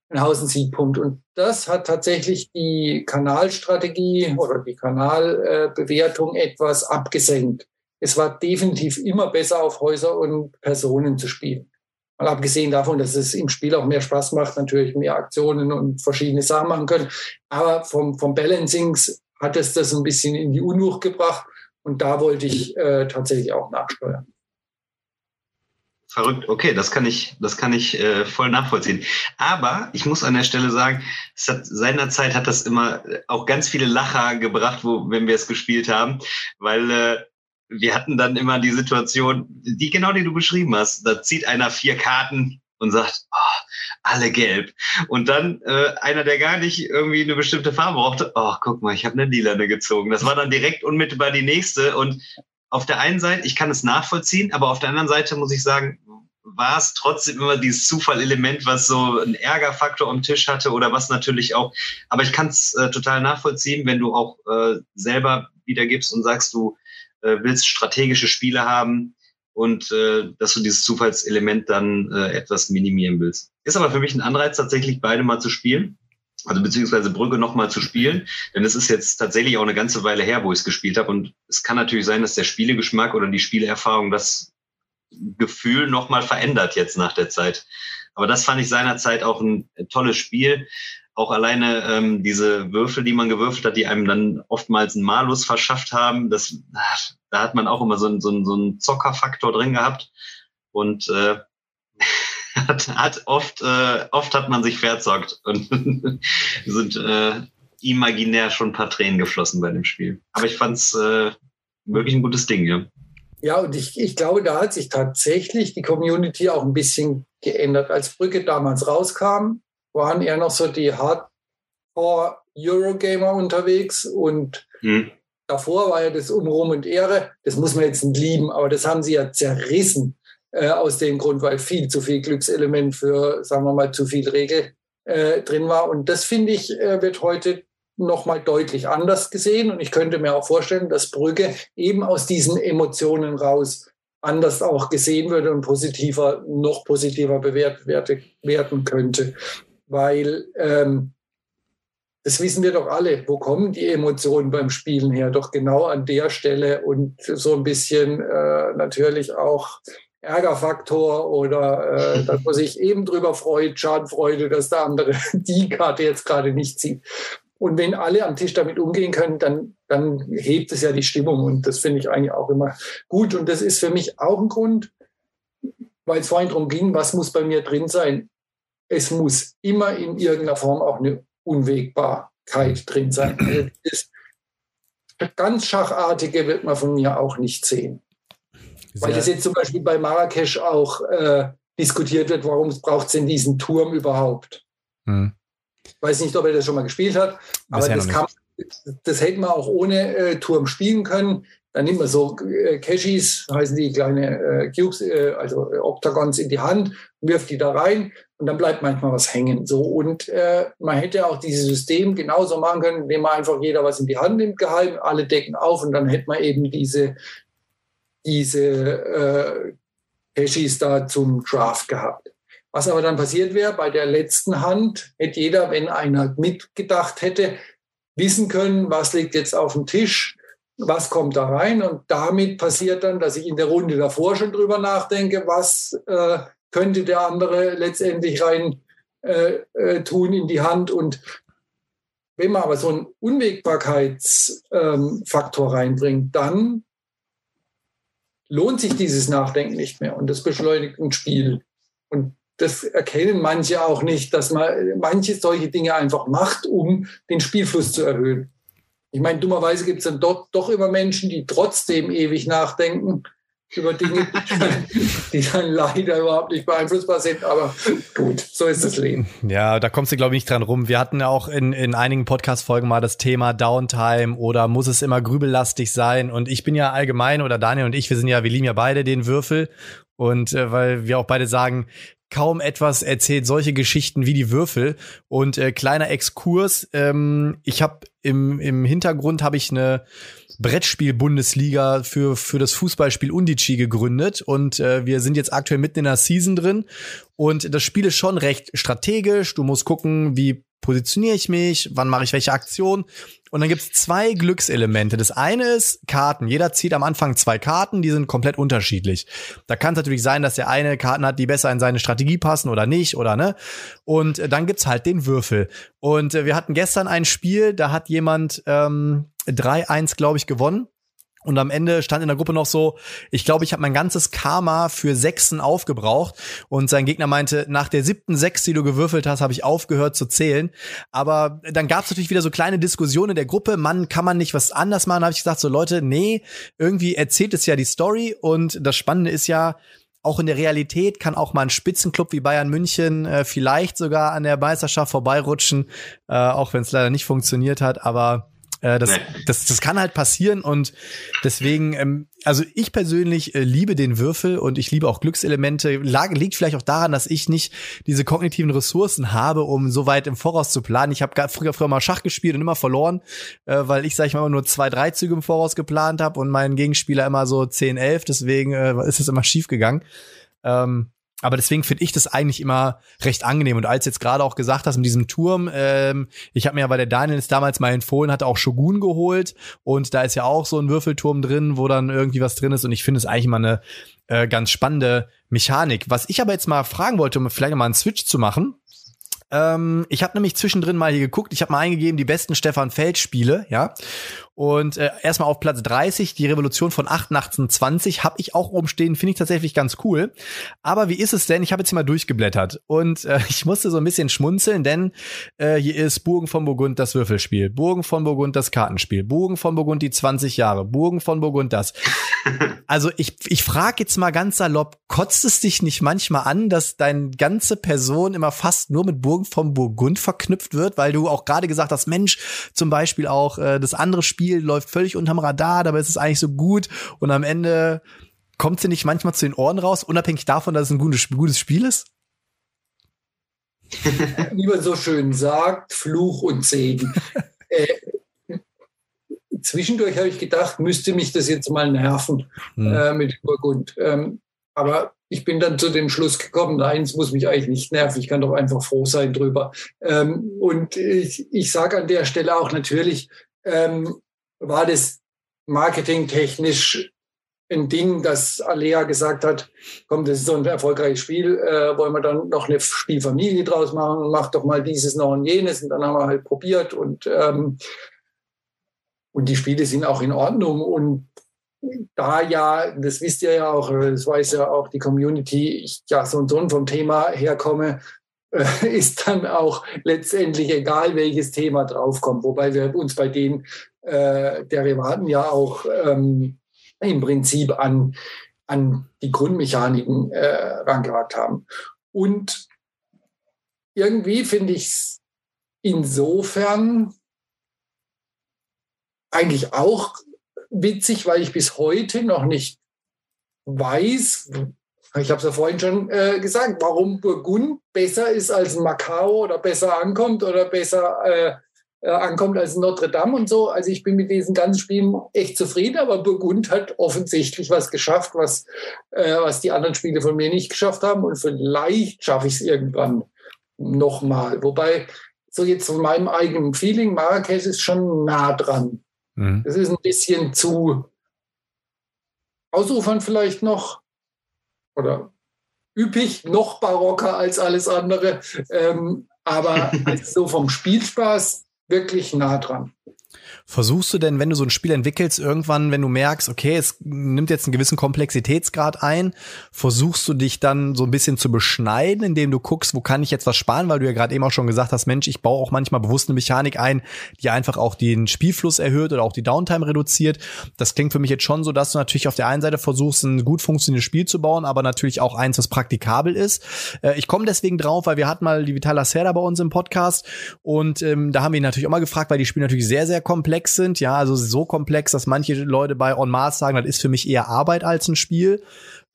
Ein Haus, ein Siegpunkt. Und das hat tatsächlich die Kanalstrategie oder die Kanalbewertung äh, etwas abgesenkt es war definitiv immer besser, auf Häuser und Personen zu spielen. Mal abgesehen davon, dass es im Spiel auch mehr Spaß macht, natürlich mehr Aktionen und verschiedene Sachen machen können. Aber vom, vom Balancings hat es das ein bisschen in die Unwucht gebracht. Und da wollte ich äh, tatsächlich auch nachsteuern. Verrückt, okay, das kann ich, das kann ich äh, voll nachvollziehen. Aber ich muss an der Stelle sagen, es hat, seinerzeit hat das immer auch ganz viele Lacher gebracht, wo, wenn wir es gespielt haben, weil äh, wir hatten dann immer die Situation, die genau die du beschrieben hast. Da zieht einer vier Karten und sagt, oh, alle gelb. Und dann äh, einer, der gar nicht irgendwie eine bestimmte Farbe brauchte, oh, guck mal, ich habe eine lilane gezogen. Das war dann direkt unmittelbar die nächste. Und auf der einen Seite, ich kann es nachvollziehen, aber auf der anderen Seite muss ich sagen, war es trotzdem immer dieses Zufallelement, was so einen Ärgerfaktor am Tisch hatte oder was natürlich auch, aber ich kann es äh, total nachvollziehen, wenn du auch äh, selber wiedergibst und sagst, du äh, willst strategische Spiele haben und äh, dass du dieses Zufallselement dann äh, etwas minimieren willst. Ist aber für mich ein Anreiz, tatsächlich beide mal zu spielen. Also beziehungsweise Brügge nochmal zu spielen, denn es ist jetzt tatsächlich auch eine ganze Weile her, wo ich es gespielt habe. Und es kann natürlich sein, dass der Spielegeschmack oder die Spielerfahrung das Gefühl nochmal verändert jetzt nach der Zeit. Aber das fand ich seinerzeit auch ein tolles Spiel auch alleine ähm, diese Würfel, die man gewürfelt hat, die einem dann oftmals einen Malus verschafft haben, das, da hat man auch immer so, einen so, einen so einen Zockerfaktor drin gehabt und äh, hat, hat oft, äh, oft hat man sich verzockt und sind äh, imaginär schon ein paar Tränen geflossen bei dem Spiel. Aber ich fand's äh, wirklich ein gutes Ding, ja. Ja, und ich, ich glaube, da hat sich tatsächlich die Community auch ein bisschen geändert. Als Brücke damals rauskam, waren eher noch so die Hardcore Eurogamer unterwegs und hm. davor war ja das Um Ruhm und Ehre. Das muss man jetzt nicht lieben, aber das haben sie ja zerrissen äh, aus dem Grund, weil viel zu viel Glückselement für, sagen wir mal, zu viel Regel äh, drin war. Und das finde ich, äh, wird heute nochmal deutlich anders gesehen. Und ich könnte mir auch vorstellen, dass Brügge eben aus diesen Emotionen raus anders auch gesehen würde und positiver, noch positiver bewertet werden könnte weil ähm, das wissen wir doch alle. Wo kommen die Emotionen beim Spielen her? Doch genau an der Stelle und so ein bisschen äh, natürlich auch Ärgerfaktor oder äh, dass man sich eben drüber freut, Schadenfreude, dass der andere die Karte jetzt gerade nicht zieht. Und wenn alle am Tisch damit umgehen können, dann, dann hebt es ja die Stimmung. Und das finde ich eigentlich auch immer gut. Und das ist für mich auch ein Grund, weil es vorhin darum ging, was muss bei mir drin sein es muss immer in irgendeiner Form auch eine Unwägbarkeit drin sein. Also das ganz Schachartige wird man von mir auch nicht sehen. Sehr Weil das jetzt zum Beispiel bei Marrakesch auch äh, diskutiert wird, warum braucht es denn diesen Turm überhaupt? Hm. Ich weiß nicht, ob er das schon mal gespielt hat, aber das, kann, das hätte man auch ohne äh, Turm spielen können. Dann nimmt man so äh, Cashis, heißen die kleine äh, Cubes, äh, also äh, Octagons in die Hand, wirft die da rein und dann bleibt manchmal was hängen. So und äh, man hätte auch dieses System genauso machen können, indem man einfach jeder was in die Hand nimmt, geheim, alle decken auf und dann hätte man eben diese diese äh, Cashis da zum Draft gehabt. Was aber dann passiert wäre, bei der letzten Hand hätte jeder, wenn einer mitgedacht hätte, wissen können, was liegt jetzt auf dem Tisch was kommt da rein und damit passiert dann, dass ich in der Runde davor schon drüber nachdenke, was äh, könnte der andere letztendlich rein äh, äh, tun in die Hand und wenn man aber so einen Unwägbarkeitsfaktor ähm, reinbringt, dann lohnt sich dieses Nachdenken nicht mehr und das beschleunigt ein Spiel. Und das erkennen manche auch nicht, dass man manche solche Dinge einfach macht, um den Spielfluss zu erhöhen. Ich meine, dummerweise gibt es dann doch, doch immer Menschen, die trotzdem ewig nachdenken über Dinge, die dann leider überhaupt nicht beeinflussbar sind. Aber gut, so ist das Leben. Ja, da kommst du, glaube ich, nicht dran rum. Wir hatten ja auch in, in einigen Podcast-Folgen mal das Thema Downtime oder muss es immer grübellastig sein? Und ich bin ja allgemein, oder Daniel und ich, wir sind ja, wir lieben ja beide den Würfel. Und äh, weil wir auch beide sagen, kaum etwas erzählt solche Geschichten wie die Würfel. Und äh, kleiner Exkurs, ähm, ich habe im, im Hintergrund habe ich eine Brettspiel-Bundesliga für, für das Fußballspiel Undici gegründet und äh, wir sind jetzt aktuell mitten in der Season drin und das Spiel ist schon recht strategisch. Du musst gucken, wie positioniere ich mich, wann mache ich welche Aktion und dann gibt's zwei Glückselemente. Das eine ist Karten. Jeder zieht am Anfang zwei Karten, die sind komplett unterschiedlich. Da kann es natürlich sein, dass der eine Karten hat, die besser in seine Strategie passen oder nicht, oder ne? Und äh, dann gibt's halt den Würfel. Und äh, wir hatten gestern ein Spiel, da hat jemand ähm, 3-1, glaube ich, gewonnen. Und am Ende stand in der Gruppe noch so, ich glaube, ich habe mein ganzes Karma für Sechsen aufgebraucht. Und sein Gegner meinte, nach der siebten Sechs, die du gewürfelt hast, habe ich aufgehört zu zählen. Aber dann gab es natürlich wieder so kleine Diskussionen in der Gruppe. Mann, kann man nicht was anders machen? Habe ich gesagt, so Leute, nee, irgendwie erzählt es ja die Story. Und das Spannende ist ja, auch in der Realität kann auch mal ein Spitzenclub wie Bayern München äh, vielleicht sogar an der Meisterschaft vorbeirutschen, äh, auch wenn es leider nicht funktioniert hat. Aber äh, das, das, das kann halt passieren und deswegen, ähm, also ich persönlich äh, liebe den Würfel und ich liebe auch Glückselemente. Lag, liegt vielleicht auch daran, dass ich nicht diese kognitiven Ressourcen habe, um so weit im Voraus zu planen. Ich habe früher, früher mal Schach gespielt und immer verloren, äh, weil ich, sag ich mal, immer nur zwei, drei Züge im Voraus geplant habe und mein Gegenspieler immer so zehn, elf. Deswegen äh, ist es immer schief gegangen. Ähm, aber deswegen finde ich das eigentlich immer recht angenehm. Und als jetzt gerade auch gesagt hast, mit diesem Turm, ähm, ich habe mir ja, weil der Daniel damals mal empfohlen hatte, auch Shogun geholt. Und da ist ja auch so ein Würfelturm drin, wo dann irgendwie was drin ist. Und ich finde es eigentlich mal eine äh, ganz spannende Mechanik. Was ich aber jetzt mal fragen wollte, um vielleicht mal einen Switch zu machen, ähm, ich habe nämlich zwischendrin mal hier geguckt, ich habe mal eingegeben, die besten Stefan Feld Spiele, ja. Und äh, erstmal auf Platz 30, die Revolution von 1820, habe ich auch oben stehen, finde ich tatsächlich ganz cool. Aber wie ist es denn? Ich habe jetzt hier mal durchgeblättert und äh, ich musste so ein bisschen schmunzeln, denn äh, hier ist Burgen von Burgund das Würfelspiel, Burgen von Burgund das Kartenspiel, Burgen von Burgund die 20 Jahre, Burgen von Burgund das. Also ich, ich frage jetzt mal ganz salopp, kotzt es dich nicht manchmal an, dass deine ganze Person immer fast nur mit Burgen von Burgund verknüpft wird, weil du auch gerade gesagt hast, Mensch, zum Beispiel auch äh, das andere Spiel Spiel läuft völlig unterm Radar, dabei ist es eigentlich so gut und am Ende kommt sie nicht manchmal zu den Ohren raus, unabhängig davon, dass es ein gutes, gutes Spiel ist? Wie man so schön sagt, Fluch und Segen. äh, zwischendurch habe ich gedacht, müsste mich das jetzt mal nerven hm. äh, mit Burgund. Ähm, aber ich bin dann zu dem Schluss gekommen, nein, es muss mich eigentlich nicht nerven, ich kann doch einfach froh sein drüber. Ähm, und ich, ich sage an der Stelle auch natürlich, ähm, war das marketingtechnisch ein Ding, dass Alea gesagt hat, komm, das ist so ein erfolgreiches Spiel, äh, wollen wir dann noch eine Spielfamilie draus machen, mach doch mal dieses noch und jenes. Und dann haben wir halt probiert und, ähm, und die Spiele sind auch in Ordnung. Und da ja, das wisst ihr ja auch, das weiß ja auch die Community, ich ja so und so vom Thema herkomme, ist dann auch letztendlich egal, welches Thema draufkommt. Wobei wir uns bei den äh, Derivaten ja auch ähm, im Prinzip an, an die Grundmechaniken äh, rangewagt haben. Und irgendwie finde ich es insofern eigentlich auch witzig, weil ich bis heute noch nicht weiß, ich habe es ja vorhin schon äh, gesagt, warum Burgund besser ist als Macau oder besser ankommt oder besser äh, äh, ankommt als Notre Dame und so. Also ich bin mit diesen ganzen Spielen echt zufrieden, aber Burgund hat offensichtlich was geschafft, was, äh, was die anderen Spiele von mir nicht geschafft haben und vielleicht schaffe ich es irgendwann nochmal. Wobei, so jetzt von meinem eigenen Feeling, Marrakesch ist schon nah dran. Mhm. Das ist ein bisschen zu ausufern vielleicht noch oder üppig, noch barocker als alles andere, ähm, aber so vom Spielspaß wirklich nah dran. Versuchst du denn, wenn du so ein Spiel entwickelst, irgendwann, wenn du merkst, okay, es nimmt jetzt einen gewissen Komplexitätsgrad ein, versuchst du dich dann so ein bisschen zu beschneiden, indem du guckst, wo kann ich jetzt was sparen, weil du ja gerade eben auch schon gesagt hast, Mensch, ich baue auch manchmal bewusst eine Mechanik ein, die einfach auch den Spielfluss erhöht oder auch die Downtime reduziert. Das klingt für mich jetzt schon so, dass du natürlich auf der einen Seite versuchst, ein gut funktionierendes Spiel zu bauen, aber natürlich auch eins, was praktikabel ist. Äh, ich komme deswegen drauf, weil wir hatten mal die Vitala Serra bei uns im Podcast und ähm, da haben wir ihn natürlich auch mal gefragt, weil die Spiele natürlich sehr, sehr komplex komplex sind, ja, also so komplex, dass manche Leute bei On Mars sagen, das ist für mich eher Arbeit als ein Spiel.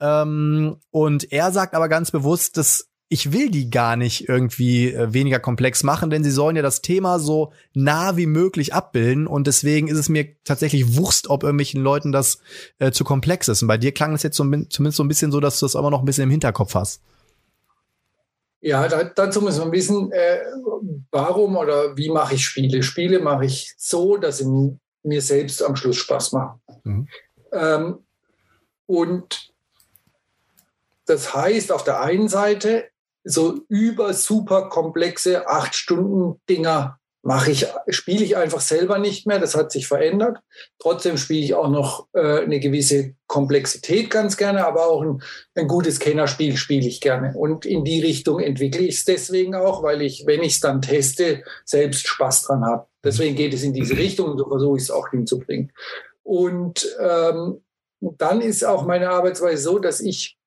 Ähm, und er sagt aber ganz bewusst, dass ich will die gar nicht irgendwie äh, weniger komplex machen, denn sie sollen ja das Thema so nah wie möglich abbilden und deswegen ist es mir tatsächlich Wurst, ob irgendwelchen Leuten das äh, zu komplex ist. Und bei dir klang es jetzt so, zumindest so ein bisschen so, dass du das immer noch ein bisschen im Hinterkopf hast. Ja, da, dazu muss man wissen, äh, warum oder wie mache ich Spiele. Spiele mache ich so, dass sie mir selbst am Schluss Spaß machen. Mhm. Ähm, und das heißt, auf der einen Seite so über super komplexe acht Stunden Dinger mache ich, spiele ich einfach selber nicht mehr. Das hat sich verändert. Trotzdem spiele ich auch noch äh, eine gewisse Komplexität ganz gerne, aber auch ein, ein gutes Kennerspiel spiele ich gerne. Und in die Richtung entwickle ich es deswegen auch, weil ich, wenn ich es dann teste, selbst Spaß dran habe. Deswegen geht es in diese Richtung und so versuche ich es auch hinzubringen. Und ähm, dann ist auch meine Arbeitsweise so, dass ich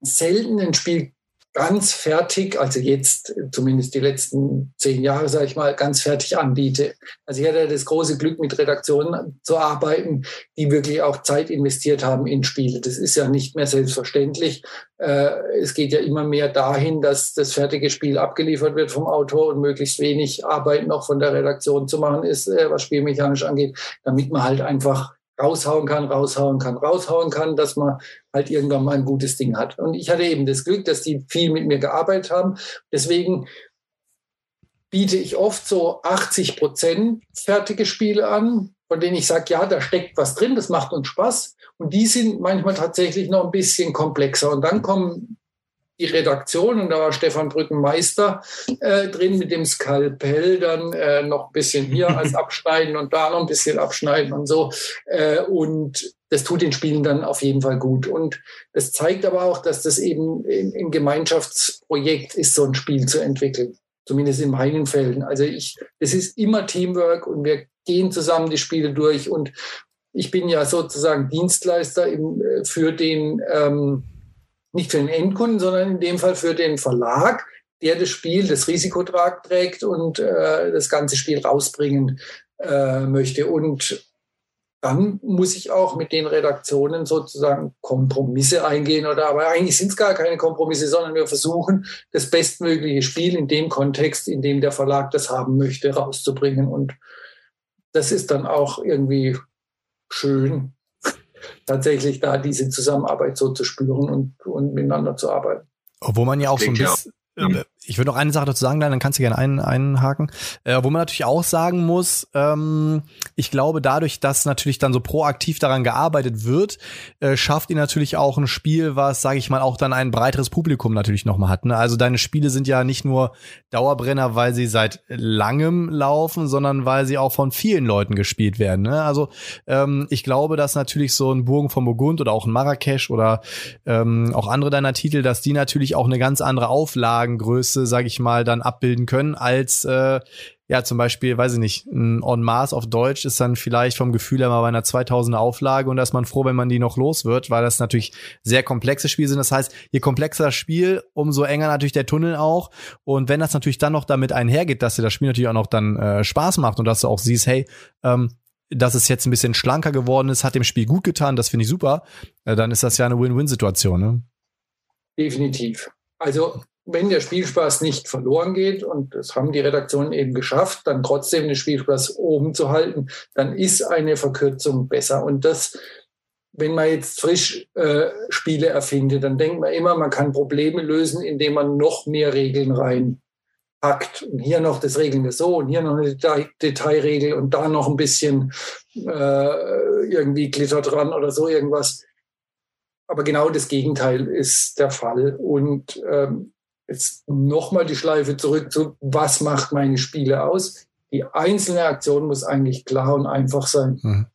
selten ein Spiel ganz fertig, also jetzt zumindest die letzten zehn Jahre, sage ich mal, ganz fertig anbiete. Also ich hatte das große Glück, mit Redaktionen zu arbeiten, die wirklich auch Zeit investiert haben in Spiele. Das ist ja nicht mehr selbstverständlich. Äh, es geht ja immer mehr dahin, dass das fertige Spiel abgeliefert wird vom Autor und möglichst wenig Arbeit noch von der Redaktion zu machen ist, äh, was spielmechanisch angeht, damit man halt einfach raushauen kann, raushauen kann, raushauen kann, dass man halt irgendwann mal ein gutes Ding hat. Und ich hatte eben das Glück, dass die viel mit mir gearbeitet haben. Deswegen biete ich oft so 80 Prozent fertige Spiele an, von denen ich sage, ja, da steckt was drin, das macht uns Spaß. Und die sind manchmal tatsächlich noch ein bisschen komplexer. Und dann kommen die Redaktion und da war Stefan Brückenmeister äh, drin mit dem Skalpell, dann äh, noch ein bisschen hier als abschneiden und da noch ein bisschen abschneiden und so. Äh, und das tut den Spielen dann auf jeden Fall gut. Und das zeigt aber auch, dass das eben ein Gemeinschaftsprojekt ist, so ein Spiel zu entwickeln. Zumindest in meinen Fällen. Also ich, es ist immer Teamwork und wir gehen zusammen die Spiele durch und ich bin ja sozusagen Dienstleister im, äh, für den ähm, nicht für den Endkunden, sondern in dem Fall für den Verlag, der das Spiel, das Risiko trägt und äh, das ganze Spiel rausbringen äh, möchte. Und dann muss ich auch mit den Redaktionen sozusagen Kompromisse eingehen oder aber eigentlich sind es gar keine Kompromisse, sondern wir versuchen das bestmögliche Spiel in dem Kontext, in dem der Verlag das haben möchte, rauszubringen und das ist dann auch irgendwie schön, tatsächlich da diese Zusammenarbeit so zu spüren und, und miteinander zu arbeiten. Obwohl man ja auch so ein bisschen, ja ich würde noch eine Sache dazu sagen, dann kannst du gerne einen, einhaken. Äh, wo man natürlich auch sagen muss, ähm, ich glaube, dadurch, dass natürlich dann so proaktiv daran gearbeitet wird, äh, schafft ihr natürlich auch ein Spiel, was, sage ich mal, auch dann ein breiteres Publikum natürlich nochmal hat. Ne? Also deine Spiele sind ja nicht nur Dauerbrenner, weil sie seit langem laufen, sondern weil sie auch von vielen Leuten gespielt werden. Ne? Also ähm, ich glaube, dass natürlich so ein Burgen von Burgund oder auch ein Marrakesch oder ähm, auch andere deiner Titel, dass die natürlich auch eine ganz andere Auflagengröße Größe, sage ich mal, dann abbilden können, als äh, ja zum Beispiel, weiß ich nicht, ein On Mars auf Deutsch ist dann vielleicht vom Gefühl her mal bei einer 2000er Auflage und da ist man froh, wenn man die noch los wird, weil das natürlich sehr komplexe Spiele sind. Das heißt, je komplexer das Spiel, umso enger natürlich der Tunnel auch. Und wenn das natürlich dann noch damit einhergeht, dass dir das Spiel natürlich auch noch dann äh, Spaß macht und dass du auch siehst, hey, ähm, dass es jetzt ein bisschen schlanker geworden ist, hat dem Spiel gut getan, das finde ich super, äh, dann ist das ja eine Win-Win-Situation. Ne? Definitiv. Also wenn der Spielspaß nicht verloren geht, und das haben die Redaktionen eben geschafft, dann trotzdem den Spielspaß oben zu halten, dann ist eine Verkürzung besser. Und das, wenn man jetzt frisch äh, Spiele erfindet, dann denkt man immer, man kann Probleme lösen, indem man noch mehr Regeln rein Takt und hier noch das Regeln so und hier noch eine Detail Detailregel und da noch ein bisschen äh, irgendwie Glitter dran oder so irgendwas. Aber genau das Gegenteil ist der Fall. Und ähm, jetzt nochmal die Schleife zurück zu, was macht meine Spiele aus? Die einzelne Aktion muss eigentlich klar und einfach sein. Mhm.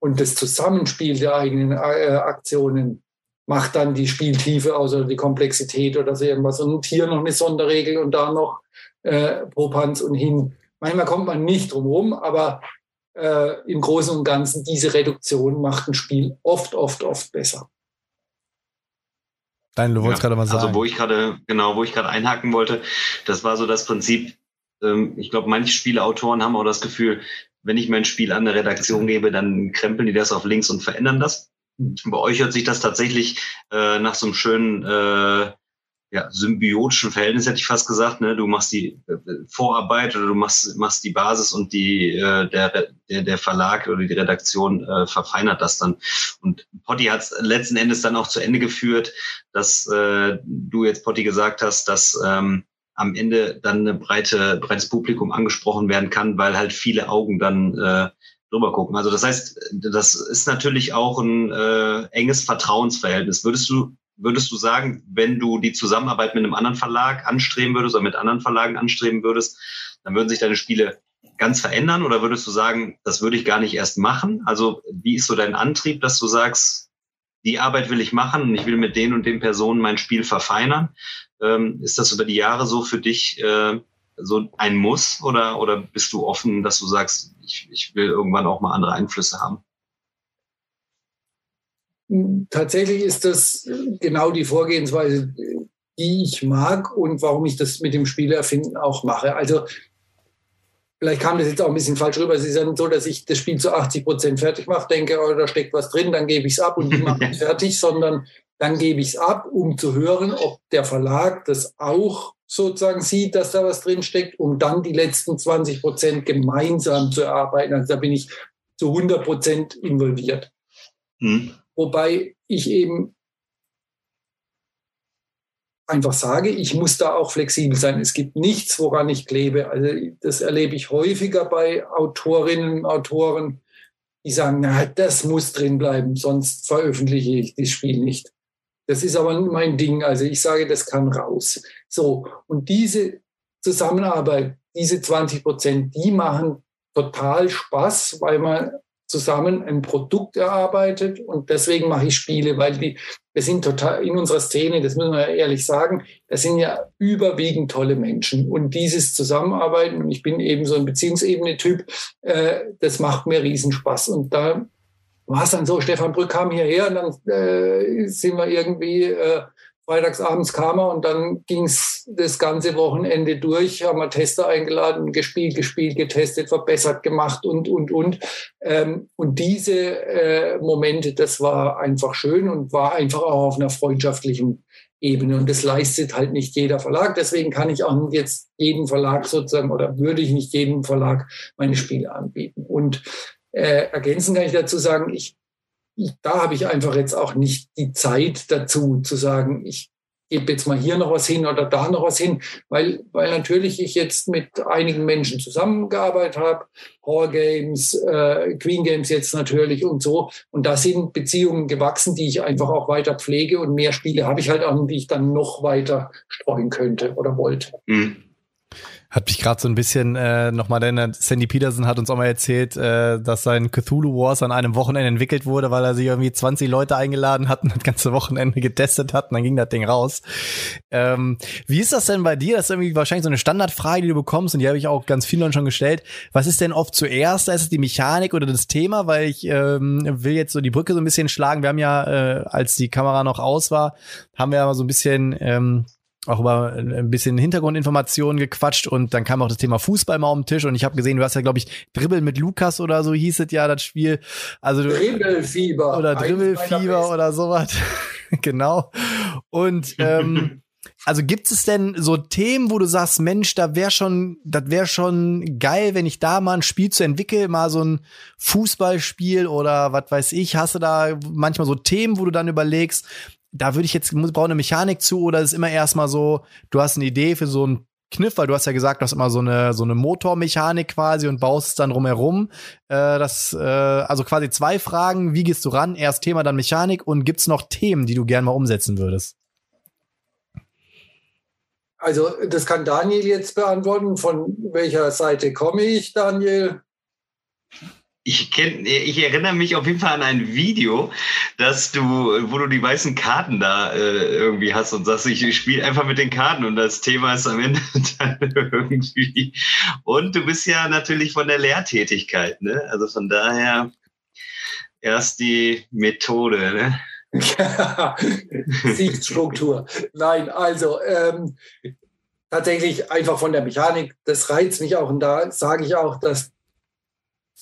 Und das Zusammenspiel der eigenen äh, Aktionen macht dann die Spieltiefe aus oder die Komplexität oder so irgendwas. Und hier noch eine Sonderregel und da noch äh, Propanz und hin. Manchmal kommt man nicht drum rum, aber äh, im Großen und Ganzen diese Reduktion macht ein Spiel oft, oft, oft besser. Dein, du wolltest ja, gerade mal sagen. Also wo ich gerade, genau, wo ich gerade einhaken wollte, das war so das Prinzip, ähm, ich glaube, manche Spieleautoren haben auch das Gefühl, wenn ich mein Spiel an eine Redaktion gebe, dann krempeln die das auf links und verändern das. Bei euch hört sich das tatsächlich äh, nach so einem schönen äh, ja, symbiotischen Verhältnis, hätte ich fast gesagt. Ne? Du machst die äh, Vorarbeit oder du machst, machst die Basis und die, äh, der, der, der Verlag oder die Redaktion äh, verfeinert das dann. Und Potti hat es letzten Endes dann auch zu Ende geführt, dass äh, du jetzt, Potti, gesagt hast, dass ähm, am Ende dann eine breite, breites Publikum angesprochen werden kann, weil halt viele Augen dann äh, drüber gucken. Also das heißt, das ist natürlich auch ein äh, enges Vertrauensverhältnis. Würdest du, würdest du sagen, wenn du die Zusammenarbeit mit einem anderen Verlag anstreben würdest oder mit anderen Verlagen anstreben würdest, dann würden sich deine Spiele ganz verändern oder würdest du sagen, das würde ich gar nicht erst machen? Also wie ist so dein Antrieb, dass du sagst, die Arbeit will ich machen und ich will mit den und den Personen mein Spiel verfeinern? Ähm, ist das über die Jahre so für dich äh, so ein Muss oder, oder bist du offen, dass du sagst, ich, ich will irgendwann auch mal andere Einflüsse haben? Tatsächlich ist das genau die Vorgehensweise, die ich mag und warum ich das mit dem Spielerfinden auch mache. Also vielleicht kam das jetzt auch ein bisschen falsch rüber. Es ist ja so, dass ich das Spiel zu 80 Prozent fertig mache, denke, oh, da steckt was drin, dann gebe ich es ab und die mache ich fertig, sondern dann gebe ich es ab, um zu hören, ob der Verlag das auch sozusagen sieht, dass da was drin steckt, um dann die letzten 20 Prozent gemeinsam zu erarbeiten. Also da bin ich zu 100 Prozent involviert. Hm. Wobei ich eben einfach sage, ich muss da auch flexibel sein. Es gibt nichts, woran ich klebe. Also das erlebe ich häufiger bei Autorinnen und Autoren, die sagen, na, das muss drin bleiben, sonst veröffentliche ich das Spiel nicht. Das ist aber mein Ding. Also ich sage, das kann raus. So. Und diese Zusammenarbeit, diese 20 Prozent, die machen total Spaß, weil man zusammen ein Produkt erarbeitet und deswegen mache ich Spiele, weil die, wir sind total in unserer Szene, das müssen wir ja ehrlich sagen, das sind ja überwiegend tolle Menschen. Und dieses Zusammenarbeiten und ich bin eben so ein Beziehungsebene-Typ, äh, das macht mir Riesenspaß. Und da war es dann so, Stefan Brück kam hierher und dann äh, sind wir irgendwie, äh, freitagsabends kam er und dann ging es das ganze Wochenende durch, haben wir Tester eingeladen, gespielt, gespielt, getestet, verbessert, gemacht und, und, und. Ähm, und diese äh, Momente, das war einfach schön und war einfach auch auf einer freundschaftlichen Ebene. Und das leistet halt nicht jeder Verlag. Deswegen kann ich auch jetzt jeden Verlag sozusagen oder würde ich nicht jedem Verlag meine Spiele anbieten. Und äh, ergänzen kann ich dazu sagen, ich, ich da habe ich einfach jetzt auch nicht die Zeit dazu zu sagen, ich gebe jetzt mal hier noch was hin oder da noch was hin, weil, weil natürlich ich jetzt mit einigen Menschen zusammengearbeitet habe, Horror Games, äh, Queen Games jetzt natürlich und so. Und da sind Beziehungen gewachsen, die ich einfach auch weiter pflege und mehr Spiele habe ich halt auch, die ich dann noch weiter streuen könnte oder wollte. Mhm. Hat mich gerade so ein bisschen äh, nochmal, denn Sandy Peterson hat uns auch mal erzählt, äh, dass sein Cthulhu Wars an einem Wochenende entwickelt wurde, weil er sich irgendwie 20 Leute eingeladen hat und das ganze Wochenende getestet hat und dann ging das Ding raus. Ähm, wie ist das denn bei dir? Das ist irgendwie wahrscheinlich so eine Standardfrage, die du bekommst und die habe ich auch ganz vielen schon gestellt. Was ist denn oft zuerst? Ist es die Mechanik oder das Thema? Weil ich ähm, will jetzt so die Brücke so ein bisschen schlagen. Wir haben ja, äh, als die Kamera noch aus war, haben wir ja mal so ein bisschen ähm, auch über ein bisschen Hintergrundinformationen gequatscht und dann kam auch das Thema Fußball mal auf den Tisch und ich habe gesehen, du hast ja glaube ich Dribbel mit Lukas oder so hieß es ja das Spiel. Also Dribbelfieber oder Dribbelfieber oder sowas. genau. Und ähm, also gibt es denn so Themen, wo du sagst, Mensch, da wäre schon, das wäre schon geil, wenn ich da mal ein Spiel zu entwickeln, mal so ein Fußballspiel oder was weiß ich, hast du da manchmal so Themen, wo du dann überlegst, da würde ich jetzt, brauche eine Mechanik zu oder ist immer erstmal so, du hast eine Idee für so ein Kniff, weil du hast ja gesagt, du hast immer so eine so eine Motormechanik quasi und baust es dann drumherum. Äh, das, äh, also quasi zwei Fragen: Wie gehst du ran? Erst Thema, dann Mechanik. Und gibt's noch Themen, die du gerne mal umsetzen würdest? Also das kann Daniel jetzt beantworten. Von welcher Seite komme ich, Daniel? Ich, kenn, ich erinnere mich auf jeden Fall an ein Video, dass du, wo du die weißen Karten da äh, irgendwie hast und sagst, ich spiele einfach mit den Karten und das Thema ist am Ende dann irgendwie. Und du bist ja natürlich von der Lehrtätigkeit, ne? Also von daher erst die Methode, ne? Sichtstruktur. Nein, also ähm, tatsächlich einfach von der Mechanik, das reizt mich auch und da sage ich auch, dass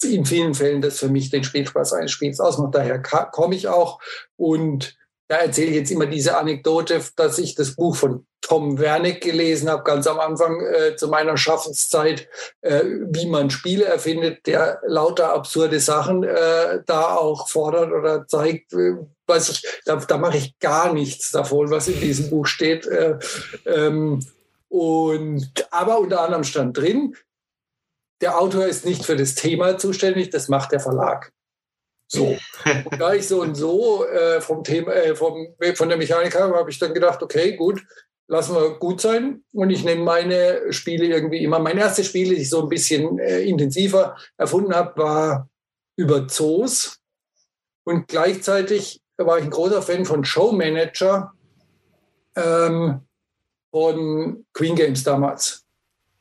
in vielen Fällen das für mich den Spielspaß eines Spiels ausmacht. Daher komme ich auch und da erzähle ich jetzt immer diese Anekdote, dass ich das Buch von Tom Wernick gelesen habe, ganz am Anfang äh, zu meiner Schaffenszeit, äh, wie man Spiele erfindet, der lauter absurde Sachen äh, da auch fordert oder zeigt. Äh, weiß ich, da, da mache ich gar nichts davon, was in diesem Buch steht. Äh, ähm, und aber unter anderem stand drin, der Autor ist nicht für das Thema zuständig, das macht der Verlag. So. Und da ich so und so äh, vom Thema, äh, vom, von der Mechanik habe, habe ich dann gedacht, okay, gut, lassen wir gut sein. Und ich nehme meine Spiele irgendwie immer. Mein erstes Spiel, das ich so ein bisschen äh, intensiver erfunden habe, war über Zoos. Und gleichzeitig war ich ein großer Fan von Showmanager ähm, von Queen Games damals.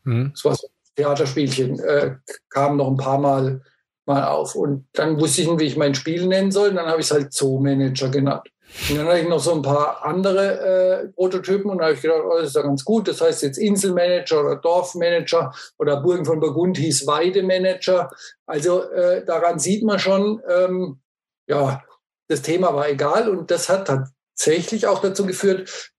Mhm. Das war so Theaterspielchen äh, kamen noch ein paar Mal, mal auf. Und dann wusste ich nicht, wie ich mein Spiel nennen soll. Und dann habe ich es halt Zoo-Manager genannt. Und dann hatte ich noch so ein paar andere äh, Prototypen und da habe ich gedacht, oh, das ist ja ganz gut. Das heißt jetzt Inselmanager oder Dorfmanager oder Burgen von Burgund hieß Weidemanager. Also äh, daran sieht man schon, ähm, ja, das Thema war egal und das hat tatsächlich auch dazu geführt,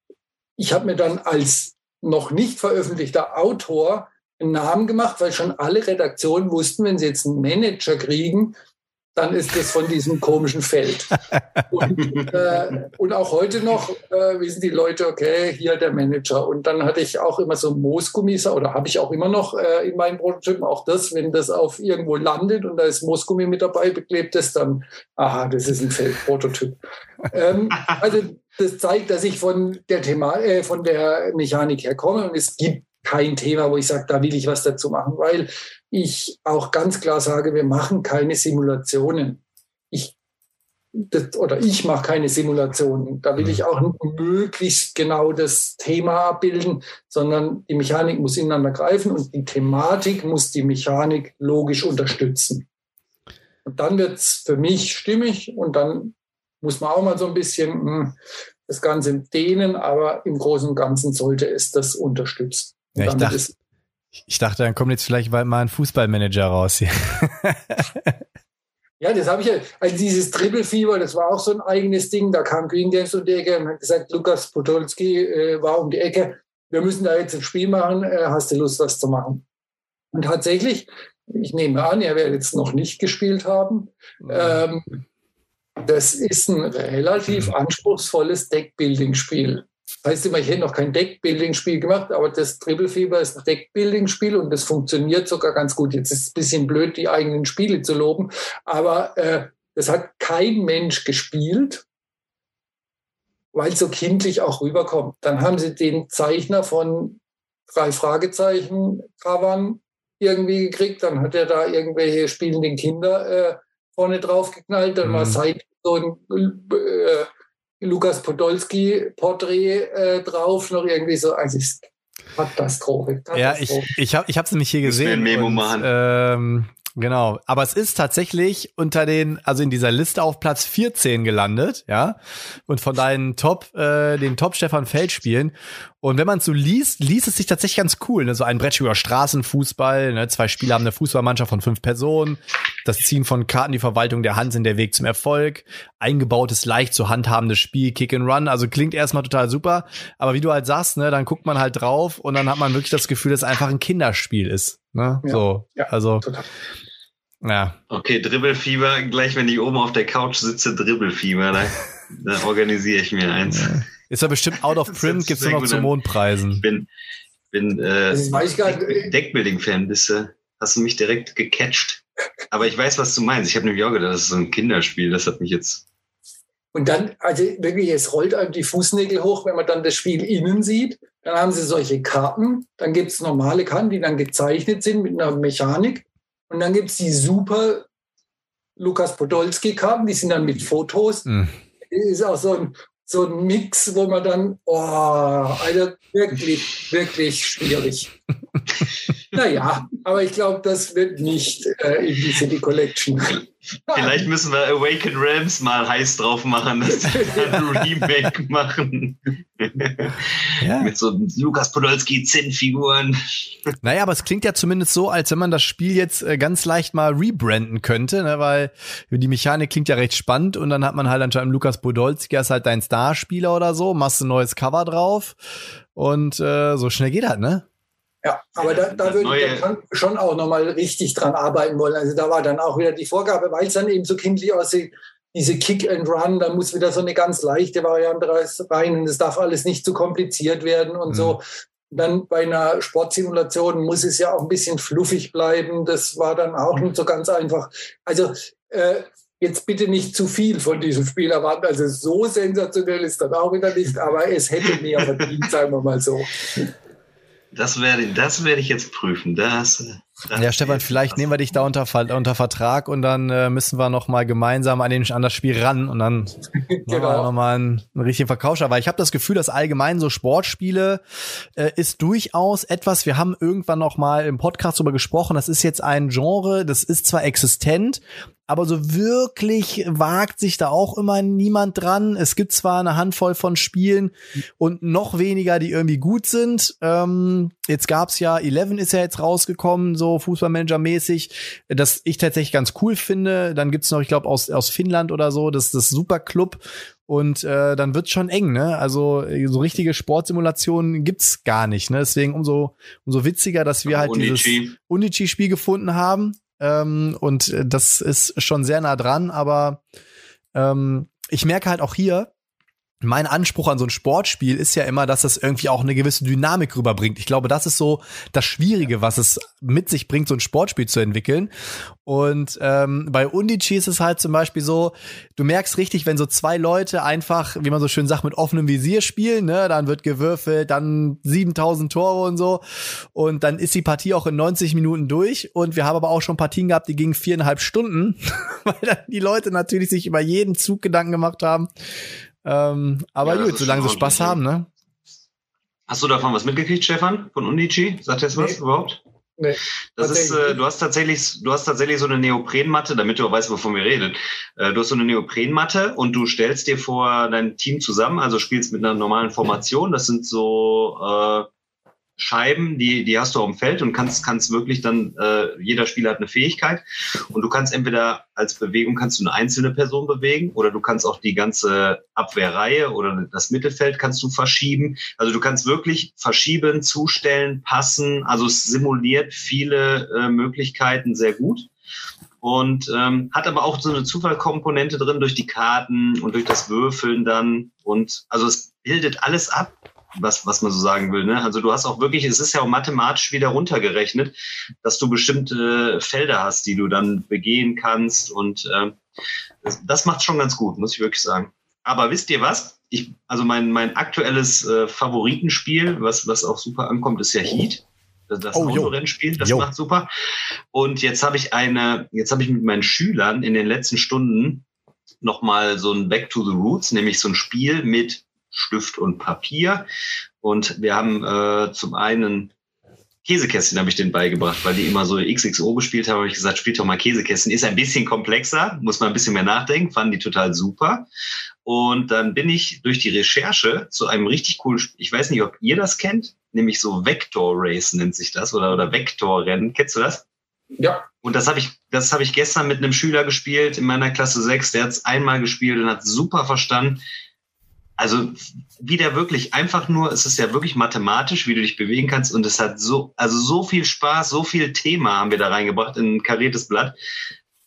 ich habe mir dann als noch nicht veröffentlichter Autor einen Namen gemacht, weil schon alle Redaktionen wussten, wenn sie jetzt einen Manager kriegen, dann ist das von diesem komischen Feld. Und, äh, und auch heute noch äh, wissen die Leute, okay, hier der Manager. Und dann hatte ich auch immer so Moosgummis, oder habe ich auch immer noch äh, in meinen Prototypen auch das, wenn das auf irgendwo landet und da ist Moosgummi mit dabei beklebt ist, dann, aha, das ist ein Feldprototyp. ähm, also das zeigt, dass ich von der Thema, äh, von der Mechanik her komme und es gibt kein Thema, wo ich sage, da will ich was dazu machen, weil ich auch ganz klar sage, wir machen keine Simulationen. Ich, das, oder ich mache keine Simulationen. Da will ich auch möglichst genau das Thema abbilden, sondern die Mechanik muss ineinander greifen und die Thematik muss die Mechanik logisch unterstützen. Und dann wird es für mich stimmig und dann muss man auch mal so ein bisschen hm, das Ganze dehnen, aber im Großen und Ganzen sollte es das unterstützen. Ja, ich, dachte, ich dachte, dann kommt jetzt vielleicht mal ein Fußballmanager raus hier. ja, das habe ich ja. Also dieses Triple-Fieber, das war auch so ein eigenes Ding. Da kam Green Games um die Ecke und hat gesagt, Lukas Podolski äh, war um die Ecke. Wir müssen da jetzt ein Spiel machen. Äh, hast du Lust, das zu machen? Und tatsächlich, ich nehme an, er wird jetzt noch nicht gespielt haben. Mhm. Ähm, das ist ein relativ mhm. anspruchsvolles Deckbuilding-Spiel. Das heißt immer, ich hätte noch kein Deckbuilding-Spiel gemacht, aber das Triple Fieber ist ein Deckbuilding-Spiel und das funktioniert sogar ganz gut. Jetzt ist es ein bisschen blöd, die eigenen Spiele zu loben, aber äh, das hat kein Mensch gespielt, weil es so kindlich auch rüberkommt. Dann haben sie den Zeichner von drei Fragezeichen Kavan irgendwie gekriegt, dann hat er da irgendwelche spielenden Kinder äh, vorne drauf geknallt, dann mhm. war seit so ein äh, Lukas Podolski-Porträt äh, drauf, noch irgendwie so. Also ist Katastrophe. Katastrophe. Ja, ich, ich habe es nämlich hier gesehen. Ein Memo und, machen. Ähm, Genau, aber es ist tatsächlich unter den, also in dieser Liste auf Platz 14 gelandet, ja. Und von deinen Top, äh, den Top Stefan Feld spielen. Und wenn man es so liest, liest es sich tatsächlich ganz cool. Ne? So ein Brettspiel über Straßenfußball, ne? zwei Spieler haben eine Fußballmannschaft von fünf Personen, das Ziehen von Karten, die Verwaltung der Hand sind der Weg zum Erfolg, eingebautes, leicht zu handhabendes Spiel, Kick and Run. Also klingt erstmal total super, aber wie du halt sagst, ne, dann guckt man halt drauf und dann hat man wirklich das Gefühl, dass es einfach ein Kinderspiel ist. Ne? Ja, so, ja, also total. Ja. Okay, Dribbelfieber, gleich wenn ich oben auf der Couch sitze, Dribbelfieber, da, da organisiere ich mir eins. Ist ja bestimmt out of print, gibt's nur noch zu Mondpreisen. Ich bin, bin äh, Deckbuilding-Fan, bist du? Hast du mich direkt gecatcht? Aber ich weiß, was du meinst. Ich habe nämlich auch gedacht, das ist so ein Kinderspiel. Das hat mich jetzt. Und dann, also wirklich, es rollt einem die Fußnägel hoch, wenn man dann das Spiel innen sieht. Dann haben sie solche Karten. Dann gibt es normale Karten, die dann gezeichnet sind mit einer Mechanik. Und dann gibt es die super Lukas Podolski-Karten, die sind dann mit Fotos. Mhm. Ist auch so ein, so ein Mix, wo man dann, oh, also wirklich, wirklich schwierig. naja, aber ich glaube, das wird nicht äh, in die City Collection. Vielleicht müssen wir Awaken Realms mal heiß drauf machen, dass sie ein Remake machen. ja. Mit so Lukas Podolski Zinnfiguren. Naja, aber es klingt ja zumindest so, als wenn man das Spiel jetzt äh, ganz leicht mal rebranden könnte, ne? weil die Mechanik klingt ja recht spannend und dann hat man halt anscheinend Lukas Podolski als halt dein Starspieler oder so, machst ein neues Cover drauf und äh, so schnell geht das, ne? Ja, aber da, da würde ich dann schon auch nochmal richtig dran arbeiten wollen. Also da war dann auch wieder die Vorgabe, weil es dann eben so kindlich aussieht, diese Kick and Run, da muss wieder so eine ganz leichte Variante rein und es darf alles nicht zu kompliziert werden und mhm. so. Dann bei einer Sportsimulation muss es ja auch ein bisschen fluffig bleiben. Das war dann auch nicht so ganz einfach. Also äh, jetzt bitte nicht zu viel von diesem Spiel erwarten. Also so sensationell ist das auch wieder nicht, aber es hätte mehr verdient, sagen wir mal so. Das werde, das werde ich jetzt prüfen. Das, das ja, Stefan, vielleicht nehmen wir dich da unter, unter Vertrag und dann äh, müssen wir noch mal gemeinsam an, den, an das Spiel ran und dann genau. noch mal einen, einen richtigen Verkauf. Aber ich habe das Gefühl, dass allgemein so Sportspiele äh, ist durchaus etwas. Wir haben irgendwann noch mal im Podcast darüber gesprochen. Das ist jetzt ein Genre, das ist zwar existent, aber so wirklich wagt sich da auch immer niemand dran. Es gibt zwar eine Handvoll von Spielen und noch weniger, die irgendwie gut sind. Ähm, jetzt gab's ja, Eleven ist ja jetzt rausgekommen, so Fußballmanager-mäßig, das ich tatsächlich ganz cool finde. Dann gibt's noch, ich glaube, aus, aus Finnland oder so, das das Superclub. Und äh, dann wird's schon eng, ne? Also so richtige Sportsimulationen gibt's gar nicht, ne? Deswegen umso umso witziger, dass wir halt Unici. dieses Unici-Spiel gefunden haben ähm, und äh, das ist schon sehr nah dran, aber ähm, ich merke halt auch hier, mein Anspruch an so ein Sportspiel ist ja immer, dass es irgendwie auch eine gewisse Dynamik rüberbringt. Ich glaube, das ist so das Schwierige, was es mit sich bringt, so ein Sportspiel zu entwickeln. Und ähm, bei Undici ist es halt zum Beispiel so, du merkst richtig, wenn so zwei Leute einfach, wie man so schön sagt, mit offenem Visier spielen, ne, dann wird gewürfelt, dann 7000 Tore und so. Und dann ist die Partie auch in 90 Minuten durch. Und wir haben aber auch schon Partien gehabt, die gingen viereinhalb Stunden, weil dann die Leute natürlich sich über jeden Zug Gedanken gemacht haben. Ähm, aber ja, gut, solange sie Spaß haben, ne? Hast du davon was mitgekriegt, Stefan, von Unici? Sagt das was nee. überhaupt? Nee. Das ist, äh, du hast tatsächlich, du hast tatsächlich so eine Neoprenmatte, damit du auch weißt, wovon wir reden. Äh, du hast so eine Neoprenmatte und du stellst dir vor dein Team zusammen, also spielst mit einer normalen Formation. Das sind so äh, Scheiben, die, die hast du auf dem Feld und kannst, kannst wirklich dann, äh, jeder Spieler hat eine Fähigkeit und du kannst entweder als Bewegung kannst du eine einzelne Person bewegen oder du kannst auch die ganze Abwehrreihe oder das Mittelfeld kannst du verschieben. Also du kannst wirklich verschieben, zustellen, passen. Also es simuliert viele äh, Möglichkeiten sehr gut und ähm, hat aber auch so eine Zufallkomponente drin durch die Karten und durch das Würfeln dann und also es bildet alles ab was, was man so sagen will. Ne? Also du hast auch wirklich, es ist ja auch mathematisch wieder runtergerechnet, dass du bestimmte Felder hast, die du dann begehen kannst. Und äh, das, das macht schon ganz gut, muss ich wirklich sagen. Aber wisst ihr was? Ich, also mein, mein aktuelles äh, Favoritenspiel, was, was auch super ankommt, ist ja Heat. Das, das oh, Autorennspiel, das jo. macht super. Und jetzt habe ich eine, jetzt habe ich mit meinen Schülern in den letzten Stunden nochmal so ein Back to the Roots, nämlich so ein Spiel mit Stift und Papier. Und wir haben äh, zum einen Käsekästchen habe ich denen beigebracht, weil die immer so XXO gespielt haben, habe ich gesagt, spielt doch mal Käsekästchen. Ist ein bisschen komplexer, muss man ein bisschen mehr nachdenken, fanden die total super. Und dann bin ich durch die Recherche zu einem richtig coolen Spiel, ich weiß nicht, ob ihr das kennt, nämlich so Vector Race nennt sich das oder, oder Vektorrennen. Kennst du das? Ja. Und das habe ich, das habe ich gestern mit einem Schüler gespielt in meiner Klasse 6, der hat es einmal gespielt und hat super verstanden, also wieder wirklich einfach nur, es ist ja wirklich mathematisch, wie du dich bewegen kannst und es hat so, also so viel Spaß, so viel Thema haben wir da reingebracht in ein kariertes Blatt.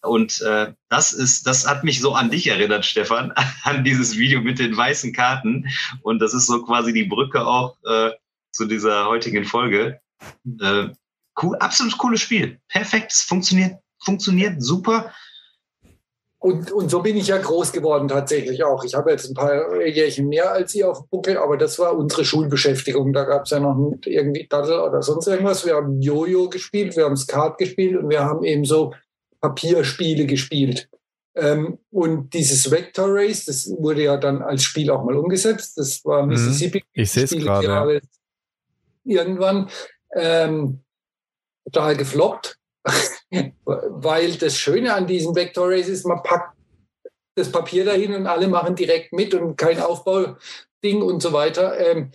Und äh, das ist, das hat mich so an dich erinnert, Stefan, an dieses Video mit den weißen Karten. Und das ist so quasi die Brücke auch äh, zu dieser heutigen Folge. Äh, cool, absolut cooles Spiel. Perfekt, es funktioniert, funktioniert super. Und, und so bin ich ja groß geworden tatsächlich auch. Ich habe jetzt ein paar Jährchen mehr als ihr auf dem Buckel, aber das war unsere Schulbeschäftigung. Da gab es ja noch irgendwie Dattel oder sonst irgendwas. Wir haben Jojo gespielt, wir haben Skat gespielt und wir haben eben so Papierspiele gespielt. Ähm, und dieses Vector Race, das wurde ja dann als Spiel auch mal umgesetzt. Das war mhm. Mississippi. Ich sehe es gerade. Irgendwann ähm, total gefloppt. Weil das Schöne an diesem Vector Race ist, man packt das Papier dahin und alle machen direkt mit und kein Aufbauding und so weiter. Ähm,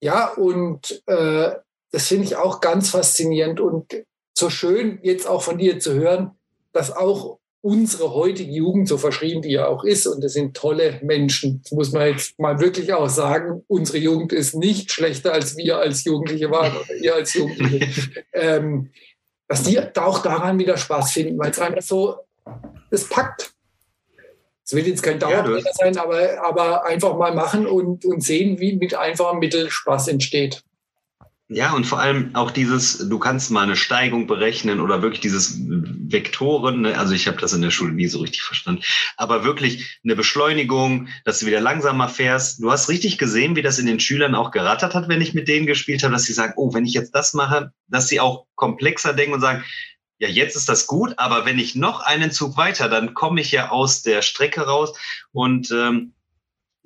ja, und äh, das finde ich auch ganz faszinierend und so schön jetzt auch von dir zu hören, dass auch unsere heutige Jugend, so verschrieben die ja auch ist, und das sind tolle Menschen, das muss man jetzt mal wirklich auch sagen, unsere Jugend ist nicht schlechter, als wir als Jugendliche waren oder ihr als Jugendliche. ähm, dass die auch daran wieder Spaß finden, weil es einfach so, das packt. Es will jetzt kein Dauerbrenner ja, sein, aber, aber einfach mal machen und, und sehen, wie mit einfachen Mitteln Spaß entsteht. Ja, und vor allem auch dieses, du kannst mal eine Steigung berechnen oder wirklich dieses Vektoren, ne? also ich habe das in der Schule nie so richtig verstanden, aber wirklich eine Beschleunigung, dass du wieder langsamer fährst. Du hast richtig gesehen, wie das in den Schülern auch gerattert hat, wenn ich mit denen gespielt habe, dass sie sagen, oh, wenn ich jetzt das mache, dass sie auch komplexer denken und sagen, ja, jetzt ist das gut, aber wenn ich noch einen Zug weiter, dann komme ich ja aus der Strecke raus und ähm,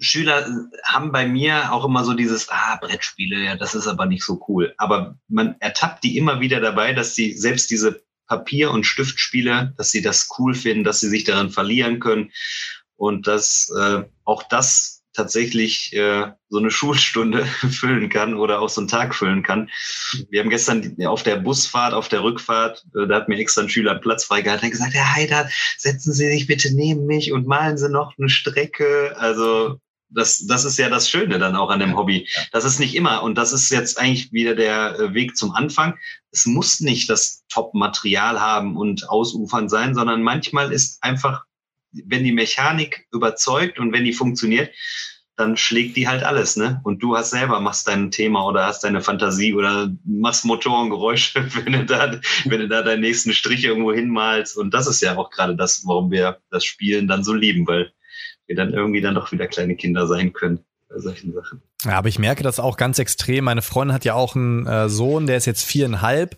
Schüler haben bei mir auch immer so dieses, ah, Brettspiele, ja, das ist aber nicht so cool. Aber man ertappt die immer wieder dabei, dass sie selbst diese Papier- und Stiftspiele, dass sie das cool finden, dass sie sich daran verlieren können und dass äh, auch das tatsächlich äh, so eine Schulstunde füllen kann oder auch so einen Tag füllen kann. Wir haben gestern auf der Busfahrt, auf der Rückfahrt, äh, da hat mir extra ein Schüler Platz freigehalten, hat gesagt, Herr Heider, setzen Sie sich bitte neben mich und malen Sie noch eine Strecke. Also das, das ist ja das Schöne dann auch an dem Hobby. Das ist nicht immer, und das ist jetzt eigentlich wieder der äh, Weg zum Anfang. Es muss nicht das Top-Material haben und ausufern sein, sondern manchmal ist einfach, wenn die Mechanik überzeugt und wenn die funktioniert, dann schlägt die halt alles, ne? Und du hast selber, machst dein Thema oder hast deine Fantasie oder machst Motorengeräusche, wenn du da, wenn du da deinen nächsten Strich irgendwo hinmalst. Und das ist ja auch gerade das, warum wir das Spielen dann so lieben, weil wir dann irgendwie dann doch wieder kleine Kinder sein können bei solchen Sachen. Ja, aber ich merke das auch ganz extrem. Meine Freundin hat ja auch einen äh, Sohn, der ist jetzt viereinhalb.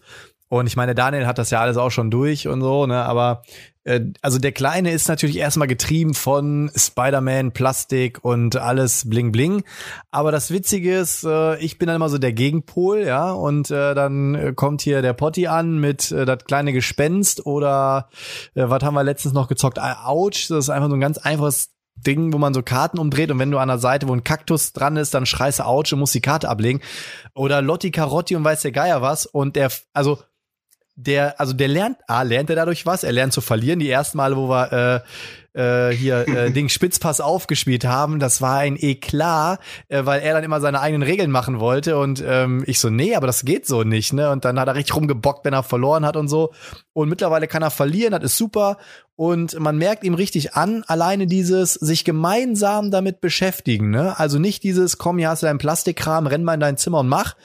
Und ich meine, Daniel hat das ja alles auch schon durch und so, ne? Aber äh, also der Kleine ist natürlich erstmal getrieben von Spider-Man, Plastik und alles bling bling. Aber das Witzige ist, äh, ich bin dann immer so der Gegenpol, ja. Und äh, dann äh, kommt hier der Potti an mit äh, das kleine Gespenst oder äh, was haben wir letztens noch gezockt? Ouch, das ist einfach so ein ganz einfaches Ding, wo man so Karten umdreht und wenn du an der Seite, wo ein Kaktus dran ist, dann schreist du Ouch und musst die Karte ablegen. Oder Lotti Carotti und weiß der Geier was. Und der, also der, also der lernt, ah, lernt er dadurch was? Er lernt zu verlieren. Die ersten Male, wo wir äh, äh, hier äh, Ding Spitzpass aufgespielt haben, das war ein Eklat, äh, weil er dann immer seine eigenen Regeln machen wollte und ähm, ich so, nee, aber das geht so nicht, ne? Und dann hat er richtig rumgebockt, wenn er verloren hat und so. Und mittlerweile kann er verlieren, das ist super. Und man merkt ihm richtig an, alleine dieses sich gemeinsam damit beschäftigen, ne? Also nicht dieses, komm, hier hast du deinen Plastikkram, renn mal in dein Zimmer und mach,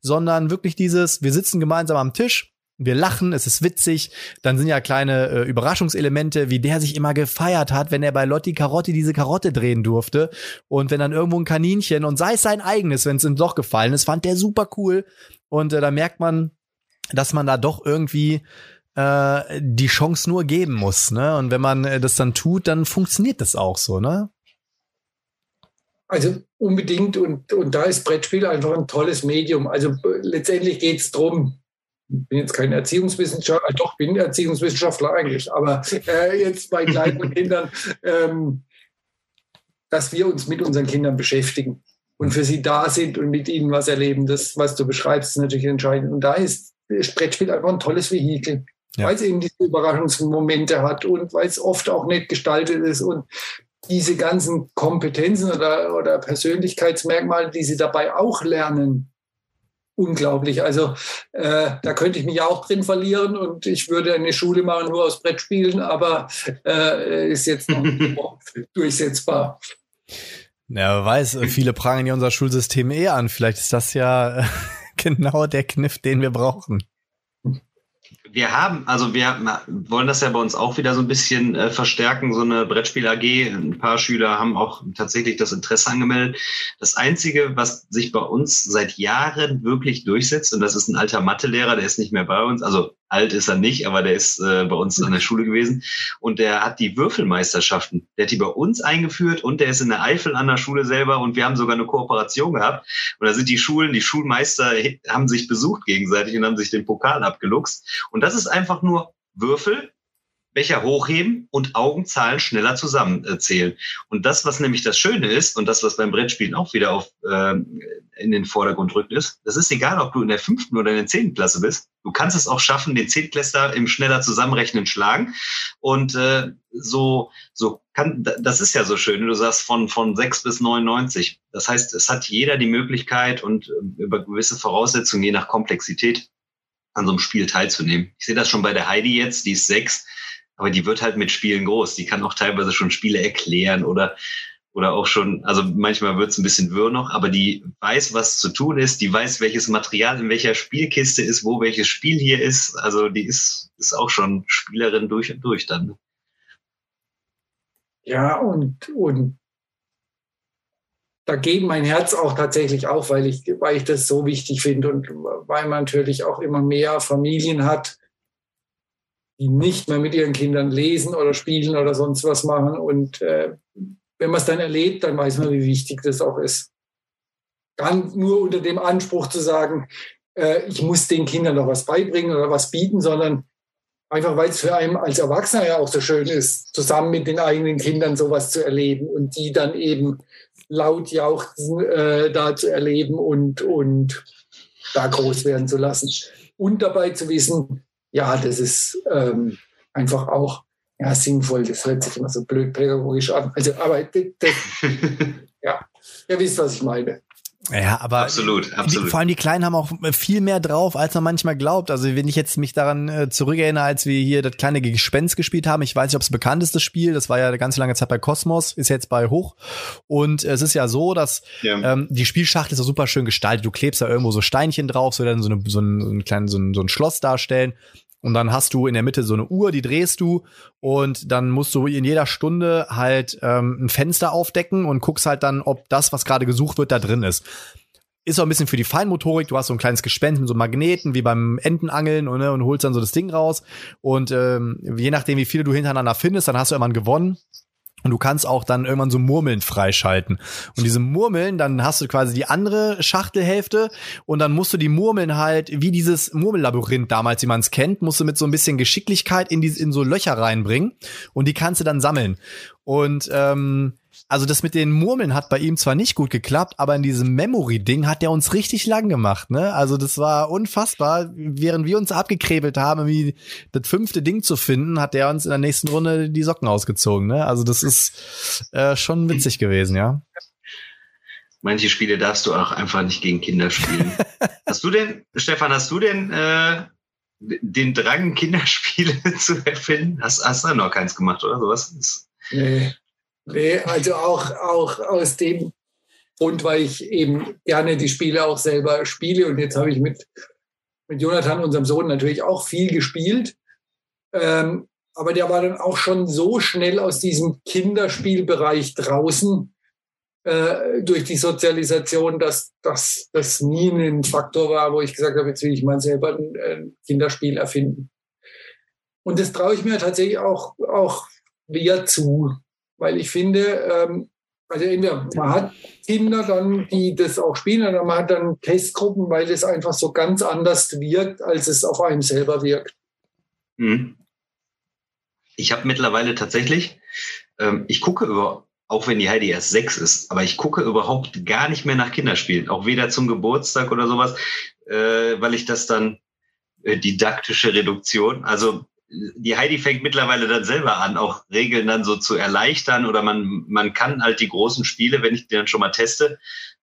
sondern wirklich dieses, wir sitzen gemeinsam am Tisch, wir lachen, es ist witzig. Dann sind ja kleine äh, Überraschungselemente, wie der sich immer gefeiert hat, wenn er bei Lotti Carotti diese Karotte drehen durfte. Und wenn dann irgendwo ein Kaninchen, und sei es sein eigenes, wenn es ins Loch gefallen ist, fand der super cool. Und äh, da merkt man, dass man da doch irgendwie äh, die Chance nur geben muss. Ne? Und wenn man äh, das dann tut, dann funktioniert das auch so, ne? Also unbedingt. Und, und da ist Brettspiel einfach ein tolles Medium. Also letztendlich geht es darum, bin jetzt kein Erziehungswissenschaftler, doch bin Erziehungswissenschaftler eigentlich, aber äh, jetzt bei kleinen Kindern, ähm, dass wir uns mit unseren Kindern beschäftigen und für sie da sind und mit ihnen was erleben. Das, was du beschreibst, ist natürlich entscheidend. Und da ist Brettspiel einfach ein tolles Vehikel, ja. weil es eben diese Überraschungsmomente hat und weil es oft auch nicht gestaltet ist und diese ganzen Kompetenzen oder, oder Persönlichkeitsmerkmale, die sie dabei auch lernen, unglaublich. Also äh, da könnte ich mich auch drin verlieren und ich würde eine Schule machen nur aus Brettspielen, aber äh, ist jetzt noch durchsetzbar. Ja, wer weiß, viele prangern ja unser Schulsystem eh an. Vielleicht ist das ja genau der Kniff, den wir brauchen. Wir haben, also wir wollen das ja bei uns auch wieder so ein bisschen äh, verstärken, so eine Brettspiel AG. Ein paar Schüler haben auch tatsächlich das Interesse angemeldet. Das Einzige, was sich bei uns seit Jahren wirklich durchsetzt, und das ist ein alter Mathelehrer, der ist nicht mehr bei uns, also alt ist er nicht, aber der ist äh, bei uns an der Schule gewesen. Und der hat die Würfelmeisterschaften, der hat die bei uns eingeführt und der ist in der Eifel an der Schule selber und wir haben sogar eine Kooperation gehabt. Und da sind die Schulen, die Schulmeister haben sich besucht gegenseitig und haben sich den Pokal abgeluchst. Und das ist einfach nur Würfel, Becher hochheben und Augenzahlen schneller zusammenzählen. Und das, was nämlich das Schöne ist und das, was beim Brettspielen auch wieder auf, äh, in den Vordergrund rückt, ist, das ist egal, ob du in der fünften oder in der zehnten Klasse bist. Du kannst es auch schaffen, den Zehntklässler im schneller Zusammenrechnen schlagen. Und äh, so, so kann, das ist ja so schön. Du sagst von, von sechs bis 99. Das heißt, es hat jeder die Möglichkeit und äh, über gewisse Voraussetzungen, je nach Komplexität, an so einem Spiel teilzunehmen. Ich sehe das schon bei der Heidi jetzt, die ist sechs, aber die wird halt mit Spielen groß. Die kann auch teilweise schon Spiele erklären oder oder auch schon, also manchmal wird es ein bisschen wirr noch, aber die weiß, was zu tun ist, die weiß, welches Material in welcher Spielkiste ist, wo welches Spiel hier ist. Also die ist, ist auch schon Spielerin durch und durch dann. Ja, und, und da geht mein Herz auch tatsächlich auf, weil ich, weil ich das so wichtig finde und weil man natürlich auch immer mehr Familien hat, die nicht mehr mit ihren Kindern lesen oder spielen oder sonst was machen. Und äh, wenn man es dann erlebt, dann weiß man, wie wichtig das auch ist. Dann nur unter dem Anspruch zu sagen, äh, ich muss den Kindern noch was beibringen oder was bieten, sondern einfach, weil es für einen als Erwachsener ja auch so schön ist, zusammen mit den eigenen Kindern sowas zu erleben und die dann eben laut jauchzen äh, da zu erleben und, und da groß werden zu lassen. Und dabei zu wissen, ja, das ist ähm, einfach auch ja, sinnvoll. Das hört sich immer so blöd pädagogisch an. Also, aber das, ja, ihr wisst, was ich meine. Ja, aber absolut, absolut. Die, vor allem die Kleinen haben auch viel mehr drauf, als man manchmal glaubt. Also wenn ich jetzt mich daran äh, zurückerinnere, als wir hier das kleine Gespenst gespielt haben, ich weiß nicht, ob es bekannt ist, das Spiel, das war ja eine ganz lange Zeit bei Cosmos, ist jetzt bei Hoch. Und es ist ja so, dass ja. ähm, die Spielschachtel ist so super schön gestaltet. Du klebst da irgendwo so Steinchen drauf, so dann so, eine, so, ein, so ein kleines, so ein, so ein Schloss darstellen. Und dann hast du in der Mitte so eine Uhr, die drehst du und dann musst du in jeder Stunde halt ähm, ein Fenster aufdecken und guckst halt dann, ob das, was gerade gesucht wird, da drin ist. Ist auch ein bisschen für die Feinmotorik. Du hast so ein kleines Gespenst mit so Magneten wie beim Entenangeln und, ne, und holst dann so das Ding raus. Und ähm, je nachdem, wie viele du hintereinander findest, dann hast du irgendwann gewonnen. Und du kannst auch dann irgendwann so Murmeln freischalten. Und diese Murmeln, dann hast du quasi die andere Schachtelhälfte und dann musst du die Murmeln halt, wie dieses Murmellabyrinth damals, wie man es kennt, musst du mit so ein bisschen Geschicklichkeit in, die, in so Löcher reinbringen und die kannst du dann sammeln. Und ähm, also das mit den Murmeln hat bei ihm zwar nicht gut geklappt, aber in diesem Memory-Ding hat der uns richtig lang gemacht, ne? Also das war unfassbar. Während wir uns abgekrebelt haben, irgendwie das fünfte Ding zu finden, hat der uns in der nächsten Runde die Socken ausgezogen, ne? Also das ist äh, schon witzig gewesen, ja. Manche Spiele darfst du auch einfach nicht gegen Kinder spielen. hast du denn, Stefan, hast du denn äh, den Drang, Kinderspiele zu erfinden? Hast, hast du noch keins gemacht oder sowas? Nee. Nee, also auch, auch aus dem Grund, weil ich eben gerne die Spiele auch selber spiele. Und jetzt habe ich mit, mit Jonathan, unserem Sohn, natürlich auch viel gespielt. Ähm, aber der war dann auch schon so schnell aus diesem Kinderspielbereich draußen äh, durch die Sozialisation, dass das nie ein Faktor war, wo ich gesagt habe, jetzt will ich mal selber ein, ein Kinderspiel erfinden. Und das traue ich mir tatsächlich auch, auch wieder zu weil ich finde, ähm, also entweder man hat Kinder dann, die das auch spielen, oder man hat dann Testgruppen, weil es einfach so ganz anders wirkt, als es auf einem selber wirkt. Mhm. Ich habe mittlerweile tatsächlich, ähm, ich gucke über, auch wenn die Heidi erst sechs ist, aber ich gucke überhaupt gar nicht mehr nach Kinderspielen, auch weder zum Geburtstag oder sowas, äh, weil ich das dann äh, didaktische Reduktion, also die Heidi fängt mittlerweile dann selber an, auch Regeln dann so zu erleichtern oder man, man kann halt die großen Spiele, wenn ich die dann schon mal teste,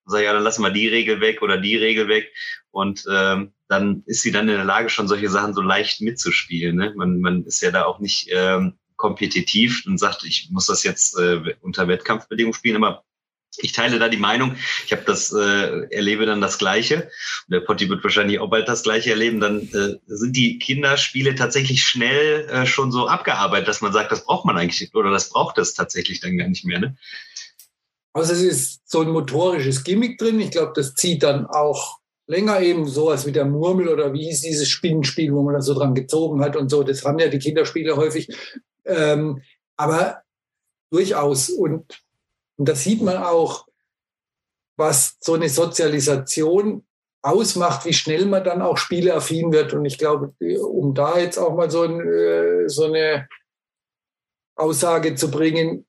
sage ja, dann lassen wir die Regel weg oder die Regel weg und ähm, dann ist sie dann in der Lage, schon solche Sachen so leicht mitzuspielen. Ne? Man, man ist ja da auch nicht ähm, kompetitiv und sagt, ich muss das jetzt äh, unter Wettkampfbedingungen spielen, aber ich teile da die Meinung. Ich habe das äh, erlebe dann das Gleiche. Und der Potti wird wahrscheinlich auch bald das Gleiche erleben. Dann äh, sind die Kinderspiele tatsächlich schnell äh, schon so abgearbeitet, dass man sagt, das braucht man eigentlich oder das braucht es tatsächlich dann gar nicht mehr. Ne? Also es ist so ein motorisches Gimmick drin. Ich glaube, das zieht dann auch länger eben sowas wie der Murmel oder wie hieß dieses Spinnenspiel, wo man da so dran gezogen hat und so. Das haben ja die Kinderspiele häufig. Ähm, aber durchaus. Und, und das sieht man auch, was so eine Sozialisation ausmacht, wie schnell man dann auch spieleaffin wird. Und ich glaube, um da jetzt auch mal so, ein, äh, so eine Aussage zu bringen,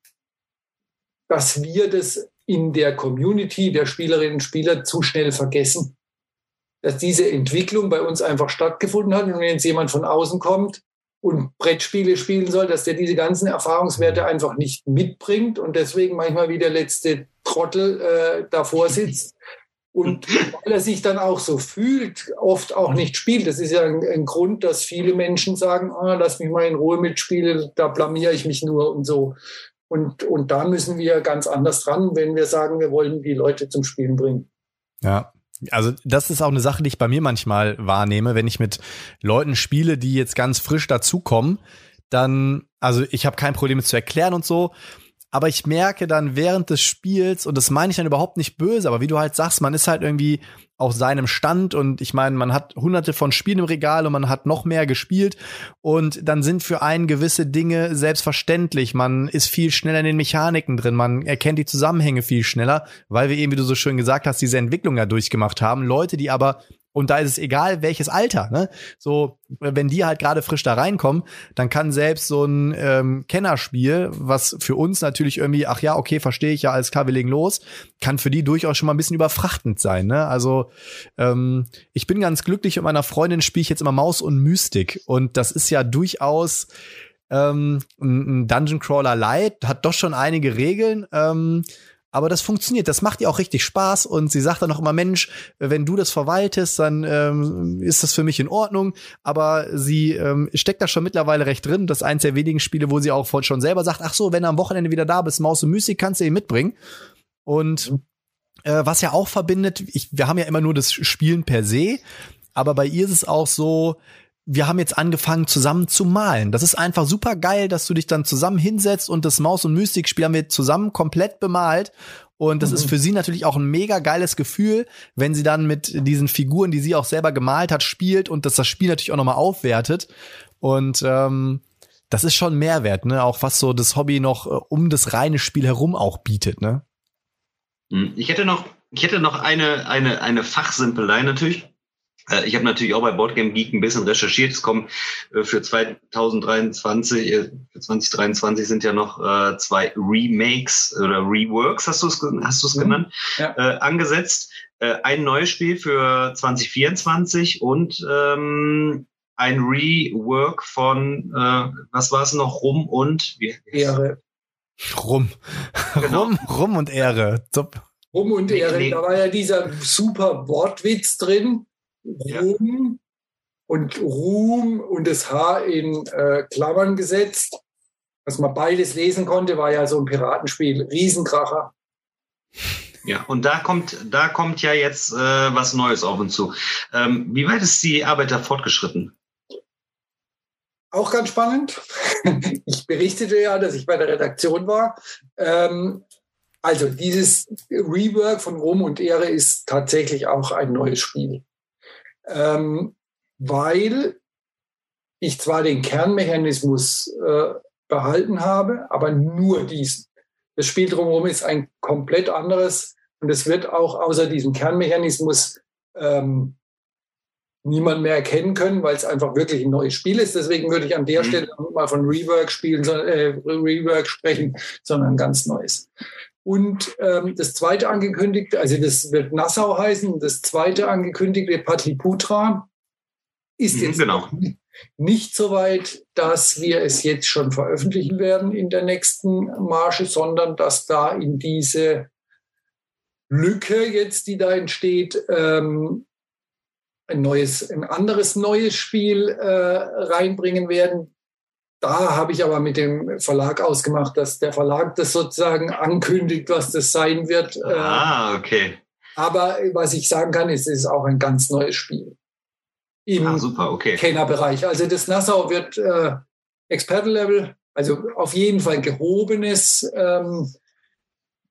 dass wir das in der Community der Spielerinnen und Spieler zu schnell vergessen. Dass diese Entwicklung bei uns einfach stattgefunden hat. Und wenn jetzt jemand von außen kommt und Brettspiele spielen soll, dass der diese ganzen Erfahrungswerte einfach nicht mitbringt und deswegen manchmal wie der letzte Trottel äh, davor sitzt. Und weil er sich dann auch so fühlt, oft auch nicht spielt. Das ist ja ein, ein Grund, dass viele Menschen sagen, ah, lass mich mal in Ruhe mitspielen, da blamier ich mich nur und so. Und, und da müssen wir ganz anders dran, wenn wir sagen, wir wollen die Leute zum Spielen bringen. Ja, also das ist auch eine Sache, die ich bei mir manchmal wahrnehme, wenn ich mit Leuten spiele, die jetzt ganz frisch dazukommen, dann, also ich habe kein Problem mit zu erklären und so, aber ich merke dann während des Spiels, und das meine ich dann überhaupt nicht böse, aber wie du halt sagst, man ist halt irgendwie auf seinem Stand und ich meine, man hat hunderte von Spielen im Regal und man hat noch mehr gespielt und dann sind für einen gewisse Dinge selbstverständlich. Man ist viel schneller in den Mechaniken drin, man erkennt die Zusammenhänge viel schneller, weil wir eben, wie du so schön gesagt hast, diese Entwicklung ja durchgemacht haben. Leute, die aber und da ist es egal, welches Alter. Ne? So, wenn die halt gerade frisch da reinkommen, dann kann selbst so ein ähm, Kennerspiel, was für uns natürlich irgendwie, ach ja, okay, verstehe ich ja, alles klar, wir legen los, kann für die durchaus schon mal ein bisschen überfrachtend sein. Ne? Also ähm, ich bin ganz glücklich mit meiner Freundin spiele ich jetzt immer Maus und Mystik. Und das ist ja durchaus ähm, ein Dungeon Crawler Light, hat doch schon einige Regeln. Ähm, aber das funktioniert, das macht ihr auch richtig Spaß und sie sagt dann auch immer, Mensch, wenn du das verwaltest, dann ähm, ist das für mich in Ordnung. Aber sie ähm, steckt da schon mittlerweile recht drin. Das ist eins der wenigen Spiele, wo sie auch schon selber sagt, ach so, wenn du am Wochenende wieder da bist, Maus und Mystik, kannst du ihn mitbringen. Und äh, was ja auch verbindet, ich, wir haben ja immer nur das Spielen per se, aber bei ihr ist es auch so, wir haben jetzt angefangen zusammen zu malen. Das ist einfach super geil, dass du dich dann zusammen hinsetzt und das Maus- und Mystik-Spiel haben wir zusammen komplett bemalt. Und das mhm. ist für sie natürlich auch ein mega geiles Gefühl, wenn sie dann mit diesen Figuren, die sie auch selber gemalt hat, spielt und dass das Spiel natürlich auch nochmal aufwertet. Und ähm, das ist schon Mehrwert, ne? Auch was so das Hobby noch äh, um das reine Spiel herum auch bietet, ne? Hm, ich hätte noch, ich hätte noch eine, eine, eine Fachsimpelei natürlich. Äh, ich habe natürlich auch bei Boardgame Geek ein bisschen recherchiert. Es kommen äh, für 2023, äh, für 2023 sind ja noch zwei Remakes oder Reworks, hast du es hast du's mhm. genannt, ja. äh, angesetzt. Äh, ein neues Spiel für 2024 und ähm, ein Rework von, äh, was war es noch, Rum und wie, Ehre. Rum. Genau. Rum, Rum und Ehre. Top. Rum und Ehre. Da war ja dieser super Wortwitz drin. Ruhm und Ruhm und das H in äh, Klammern gesetzt. Was man beides lesen konnte, war ja so ein Piratenspiel. Riesenkracher. Ja, und da kommt, da kommt ja jetzt äh, was Neues auf uns zu. Ähm, wie weit ist die Arbeit da fortgeschritten? Auch ganz spannend. Ich berichtete ja, dass ich bei der Redaktion war. Ähm, also dieses Rework von Rom und Ehre ist tatsächlich auch ein neues Spiel ähm, weil ich zwar den Kernmechanismus äh, behalten habe, aber nur diesen. Das Spiel drumherum ist ein komplett anderes und es wird auch außer diesem Kernmechanismus ähm, niemand mehr erkennen können, weil es einfach wirklich ein neues Spiel ist. Deswegen würde ich an der mhm. Stelle mal von Rework spielen, äh, Rework sprechen, sondern ein ganz neues. Und ähm, das zweite angekündigte, also das wird Nassau heißen, das zweite angekündigte Patliputra ist mhm, jetzt genau. nicht so weit, dass wir es jetzt schon veröffentlichen werden in der nächsten Marge, sondern dass da in diese Lücke jetzt, die da entsteht, ähm, ein neues, ein anderes neues Spiel äh, reinbringen werden, da habe ich aber mit dem Verlag ausgemacht, dass der Verlag das sozusagen ankündigt, was das sein wird. Ah, okay. Aber was ich sagen kann, ist, es ist auch ein ganz neues Spiel. Im ah, super, okay. Kennerbereich. Also das Nassau wird äh, Expertenlevel, also auf jeden Fall gehobenes ähm,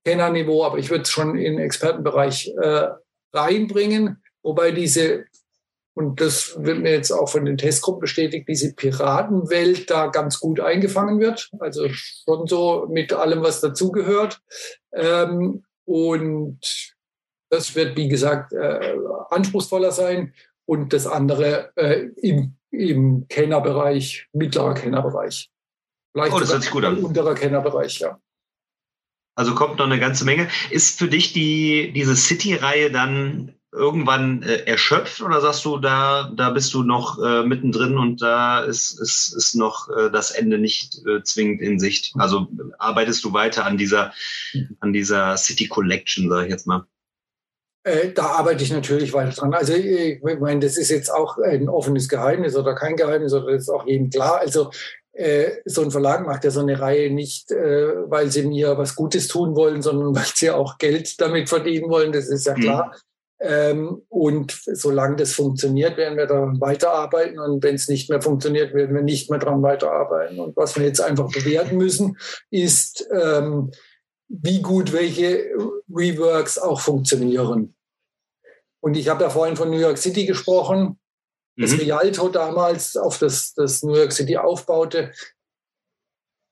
Kennerniveau, aber ich würde es schon in den Expertenbereich äh, reinbringen, wobei diese und das wird mir jetzt auch von den Testgruppen bestätigt, diese Piratenwelt da ganz gut eingefangen wird. Also schon so mit allem, was dazugehört. Ähm, und das wird, wie gesagt, äh, anspruchsvoller sein. Und das andere äh, im, im Kennerbereich, mittlerer Kennerbereich. Vielleicht oh, das hört sich gut an. Unterer Kennerbereich, ja. Also kommt noch eine ganze Menge. Ist für dich die, diese City-Reihe dann irgendwann äh, erschöpft oder sagst du, da, da bist du noch äh, mittendrin und da ist, ist, ist noch äh, das Ende nicht äh, zwingend in Sicht? Also arbeitest du weiter an dieser, an dieser City Collection, sage ich jetzt mal? Äh, da arbeite ich natürlich weiter dran. Also ich meine, das ist jetzt auch ein offenes Geheimnis oder kein Geheimnis oder das ist auch jedem klar. Also äh, so ein Verlag macht ja so eine Reihe nicht, äh, weil sie mir was Gutes tun wollen, sondern weil sie auch Geld damit verdienen wollen. Das ist ja mhm. klar. Mhm. Ähm, und solange das funktioniert, werden wir daran weiterarbeiten. Und wenn es nicht mehr funktioniert, werden wir nicht mehr daran weiterarbeiten. Und was wir jetzt einfach bewerten müssen, ist, ähm, wie gut welche Reworks auch funktionieren. Und ich habe ja vorhin von New York City gesprochen. Mhm. Das Rialto damals auf das, das New York City aufbaute,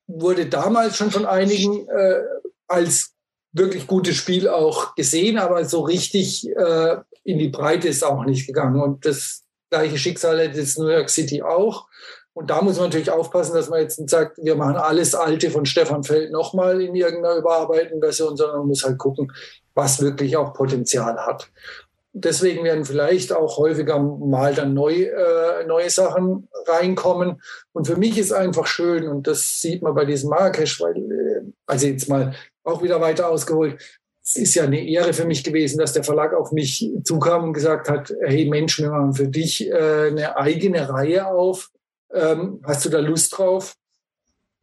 wurde damals schon von einigen äh, als wirklich gutes Spiel auch gesehen, aber so richtig äh, in die Breite ist auch nicht gegangen. Und das gleiche Schicksal hat jetzt New York City auch. Und da muss man natürlich aufpassen, dass man jetzt nicht sagt, wir machen alles Alte von Stefan Feld nochmal in irgendeiner überarbeiteten Version, sondern man muss halt gucken, was wirklich auch Potenzial hat. Deswegen werden vielleicht auch häufiger mal dann neu, äh, neue Sachen reinkommen. Und für mich ist einfach schön, und das sieht man bei diesem Marrakesch, weil, äh, also jetzt mal auch wieder weiter ausgeholt. Es ist ja eine Ehre für mich gewesen, dass der Verlag auf mich zukam und gesagt hat, hey Mensch, wir machen für dich äh, eine eigene Reihe auf. Ähm, hast du da Lust drauf?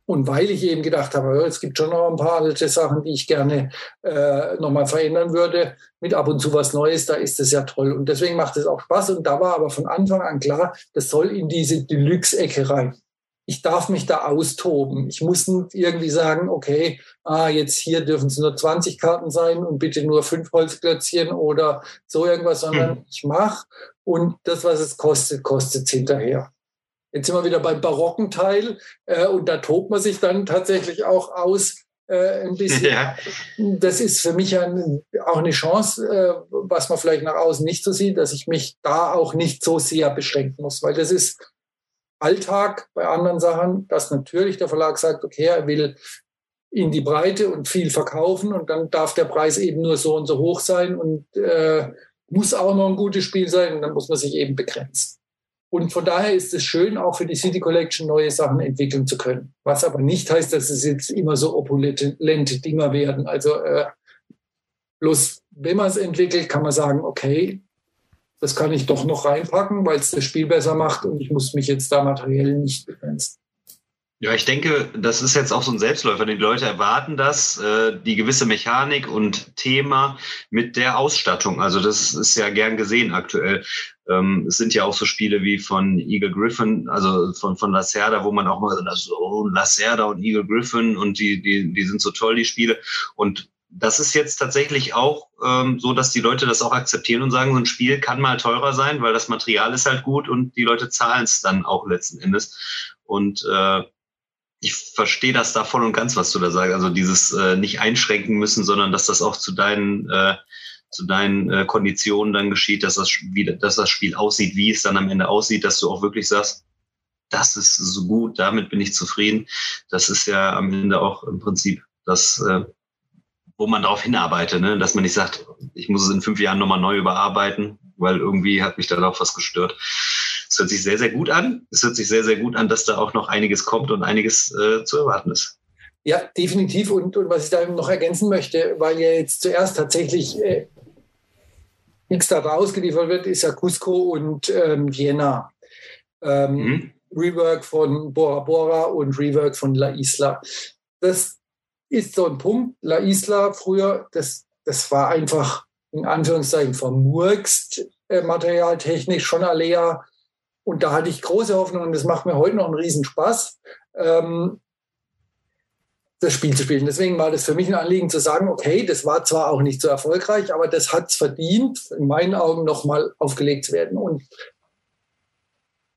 Und weil ich eben gedacht habe, es gibt schon noch ein paar alte Sachen, die ich gerne äh, nochmal verändern würde, mit ab und zu was Neues, da ist es ja toll. Und deswegen macht es auch Spaß. Und da war aber von Anfang an klar, das soll in diese Deluxe-Ecke rein ich darf mich da austoben. Ich muss nicht irgendwie sagen, okay, ah, jetzt hier dürfen es nur 20 Karten sein und bitte nur fünf Holzklötzchen oder so irgendwas, sondern hm. ich mache und das, was es kostet, kostet es hinterher. Jetzt sind wir wieder beim barocken Teil äh, und da tobt man sich dann tatsächlich auch aus äh, ein bisschen. Ja. Das ist für mich ein, auch eine Chance, äh, was man vielleicht nach außen nicht so sieht, dass ich mich da auch nicht so sehr beschränken muss, weil das ist Alltag bei anderen Sachen, dass natürlich der Verlag sagt, okay, er will in die Breite und viel verkaufen und dann darf der Preis eben nur so und so hoch sein und äh, muss auch noch ein gutes Spiel sein und dann muss man sich eben begrenzen. Und von daher ist es schön, auch für die City Collection neue Sachen entwickeln zu können. Was aber nicht heißt, dass es jetzt immer so opulente Dinger werden. Also äh, bloß wenn man es entwickelt, kann man sagen, okay, das kann ich doch noch reinpacken, weil es das Spiel besser macht und ich muss mich jetzt da materiell nicht begrenzen. Ja, ich denke, das ist jetzt auch so ein Selbstläufer. Die Leute erwarten das, äh, die gewisse Mechanik und Thema mit der Ausstattung. Also das ist ja gern gesehen aktuell. Ähm, es sind ja auch so Spiele wie von Eagle Griffin, also von, von Lacerda, wo man auch mal so, oh, Lacerda und Eagle Griffin und die, die, die sind so toll, die Spiele. Und das ist jetzt tatsächlich auch ähm, so, dass die Leute das auch akzeptieren und sagen, so ein Spiel kann mal teurer sein, weil das Material ist halt gut und die Leute zahlen es dann auch letzten Endes. Und äh, ich verstehe das da voll und ganz, was du da sagst. Also dieses äh, nicht einschränken müssen, sondern dass das auch zu deinen äh, zu deinen äh, Konditionen dann geschieht, dass das, wie, dass das Spiel aussieht, wie es dann am Ende aussieht, dass du auch wirklich sagst, das ist so gut, damit bin ich zufrieden. Das ist ja am Ende auch im Prinzip das, äh, wo man darauf hinarbeitet, ne? dass man nicht sagt, ich muss es in fünf Jahren nochmal neu überarbeiten, weil irgendwie hat mich da doch was gestört. Es hört sich sehr, sehr gut an. Es hört sich sehr, sehr gut an, dass da auch noch einiges kommt und einiges äh, zu erwarten ist. Ja, definitiv. Und, und was ich da noch ergänzen möchte, weil ja jetzt zuerst tatsächlich äh, nichts da rausgeliefert wird, ist ja Cusco und ähm, Vienna. Ähm, mhm. Rework von Bora Bora und Rework von La Isla. Das ist so ein Punkt. La Isla früher, das, das war einfach in Anführungszeichen vermurkst, äh, materialtechnisch schon Alea. Und da hatte ich große Hoffnung und das macht mir heute noch einen Riesenspaß. Ähm, das Spiel zu spielen. Deswegen war das für mich ein Anliegen zu sagen, okay, das war zwar auch nicht so erfolgreich, aber das hat es verdient, in meinen Augen nochmal aufgelegt zu werden. Und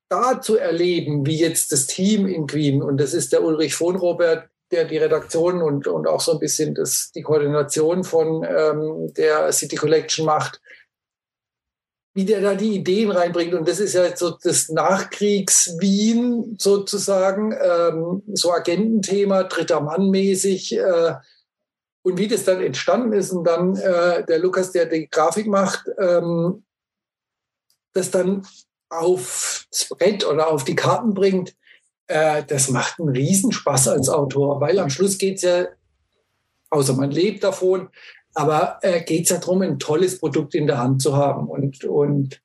da zu erleben, wie jetzt das Team in Queen, und das ist der Ulrich von Robert, der die Redaktion und, und auch so ein bisschen das, die Koordination von ähm, der City Collection macht, wie der da die Ideen reinbringt. Und das ist ja so das Nachkriegs-Wien sozusagen, ähm, so Agententhema, dritter Mann mäßig. Äh, und wie das dann entstanden ist und dann äh, der Lukas, der die Grafik macht, ähm, das dann aufs Brett oder auf die Karten bringt, äh, das macht einen Riesenspaß als Autor, weil am Schluss geht es ja, außer man lebt davon, aber äh, geht es ja darum, ein tolles Produkt in der Hand zu haben. Und, und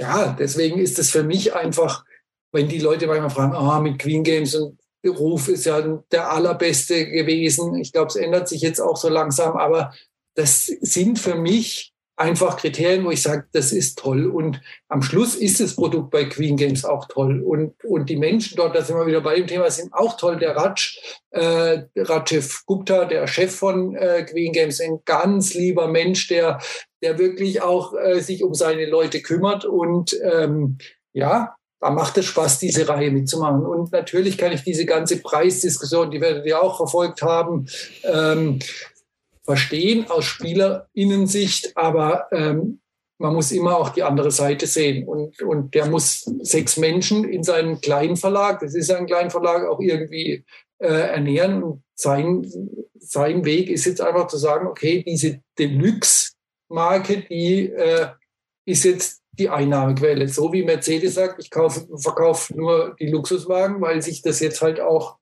ja, deswegen ist es für mich einfach, wenn die Leute manchmal fragen, ah, mit Queen Games und Ruf ist ja der allerbeste gewesen. Ich glaube, es ändert sich jetzt auch so langsam, aber das sind für mich einfach Kriterien, wo ich sage, das ist toll. Und am Schluss ist das Produkt bei Queen Games auch toll. Und, und die Menschen dort, da sind wir wieder bei dem Thema, sind auch toll. Der Raj, äh, Rajiv Gupta, der Chef von äh, Queen Games, ein ganz lieber Mensch, der, der wirklich auch äh, sich um seine Leute kümmert. Und ähm, ja, da macht es Spaß, diese Reihe mitzumachen. Und natürlich kann ich diese ganze Preisdiskussion, die werdet ihr auch verfolgt haben, ähm, verstehen aus Spielerinnensicht, aber ähm, man muss immer auch die andere Seite sehen. Und, und der muss sechs Menschen in seinem kleinen Verlag, das ist ein kleiner Verlag, auch irgendwie äh, ernähren. Und sein, sein Weg ist jetzt einfach zu sagen, okay, diese Deluxe-Marke, die äh, ist jetzt die Einnahmequelle. So wie Mercedes sagt, ich kaufe, verkaufe nur die Luxuswagen, weil sich das jetzt halt auch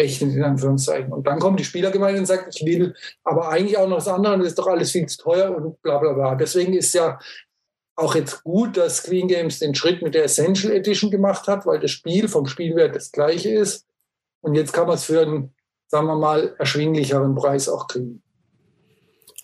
rechnet, in Anführungszeichen. Und dann kommt die Spielergemeinde und sagt, ich will aber eigentlich auch noch das andere, das ist doch alles viel zu teuer und bla bla bla. Deswegen ist ja auch jetzt gut, dass Queen Games den Schritt mit der Essential Edition gemacht hat, weil das Spiel vom Spielwert das gleiche ist. Und jetzt kann man es für einen, sagen wir mal, erschwinglicheren Preis auch kriegen.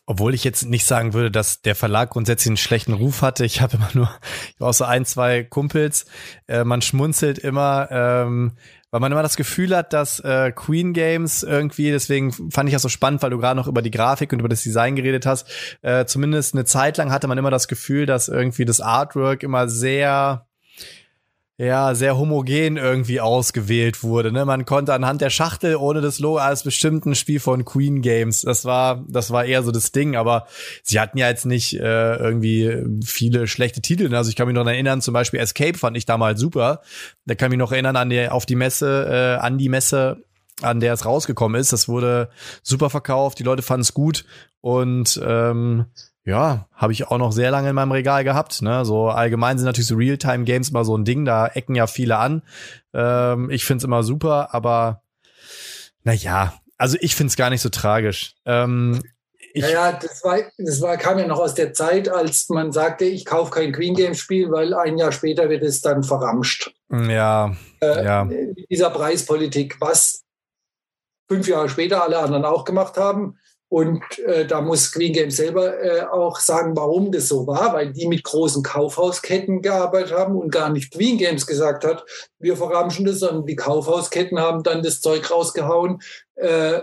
Obwohl ich jetzt nicht sagen würde, dass der Verlag grundsätzlich einen schlechten Ruf hatte. Ich habe immer nur, ich auch so ein, zwei Kumpels. Äh, man schmunzelt immer, ähm, weil man immer das Gefühl hat, dass äh, Queen Games irgendwie, deswegen fand ich das so spannend, weil du gerade noch über die Grafik und über das Design geredet hast, äh, zumindest eine Zeit lang hatte man immer das Gefühl, dass irgendwie das Artwork immer sehr ja, sehr homogen irgendwie ausgewählt wurde. Ne? Man konnte anhand der Schachtel ohne das Logo als bestimmt ein Spiel von Queen Games. Das war, das war eher so das Ding. Aber sie hatten ja jetzt nicht äh, irgendwie viele schlechte Titel. Also ich kann mich noch erinnern, zum Beispiel Escape fand ich damals super. Da kann ich mich noch erinnern an die, auf die Messe, äh, an die Messe, an der es rausgekommen ist. Das wurde super verkauft. Die Leute fanden es gut und ähm, ja, habe ich auch noch sehr lange in meinem Regal gehabt. Ne? So allgemein sind natürlich so Realtime-Games immer so ein Ding, da ecken ja viele an. Ähm, ich find's immer super, aber na ja, also ich find's gar nicht so tragisch. Ähm, ich ja, ja, das, war, das war, kam ja noch aus der Zeit, als man sagte, ich kaufe kein Queen Game Spiel, weil ein Jahr später wird es dann verramscht. Ja, äh, ja. Dieser Preispolitik, was fünf Jahre später alle anderen auch gemacht haben. Und äh, da muss Queen Games selber äh, auch sagen, warum das so war, weil die mit großen Kaufhausketten gearbeitet haben und gar nicht Queen Games gesagt hat, wir verramschen das, sondern die Kaufhausketten haben dann das Zeug rausgehauen, äh,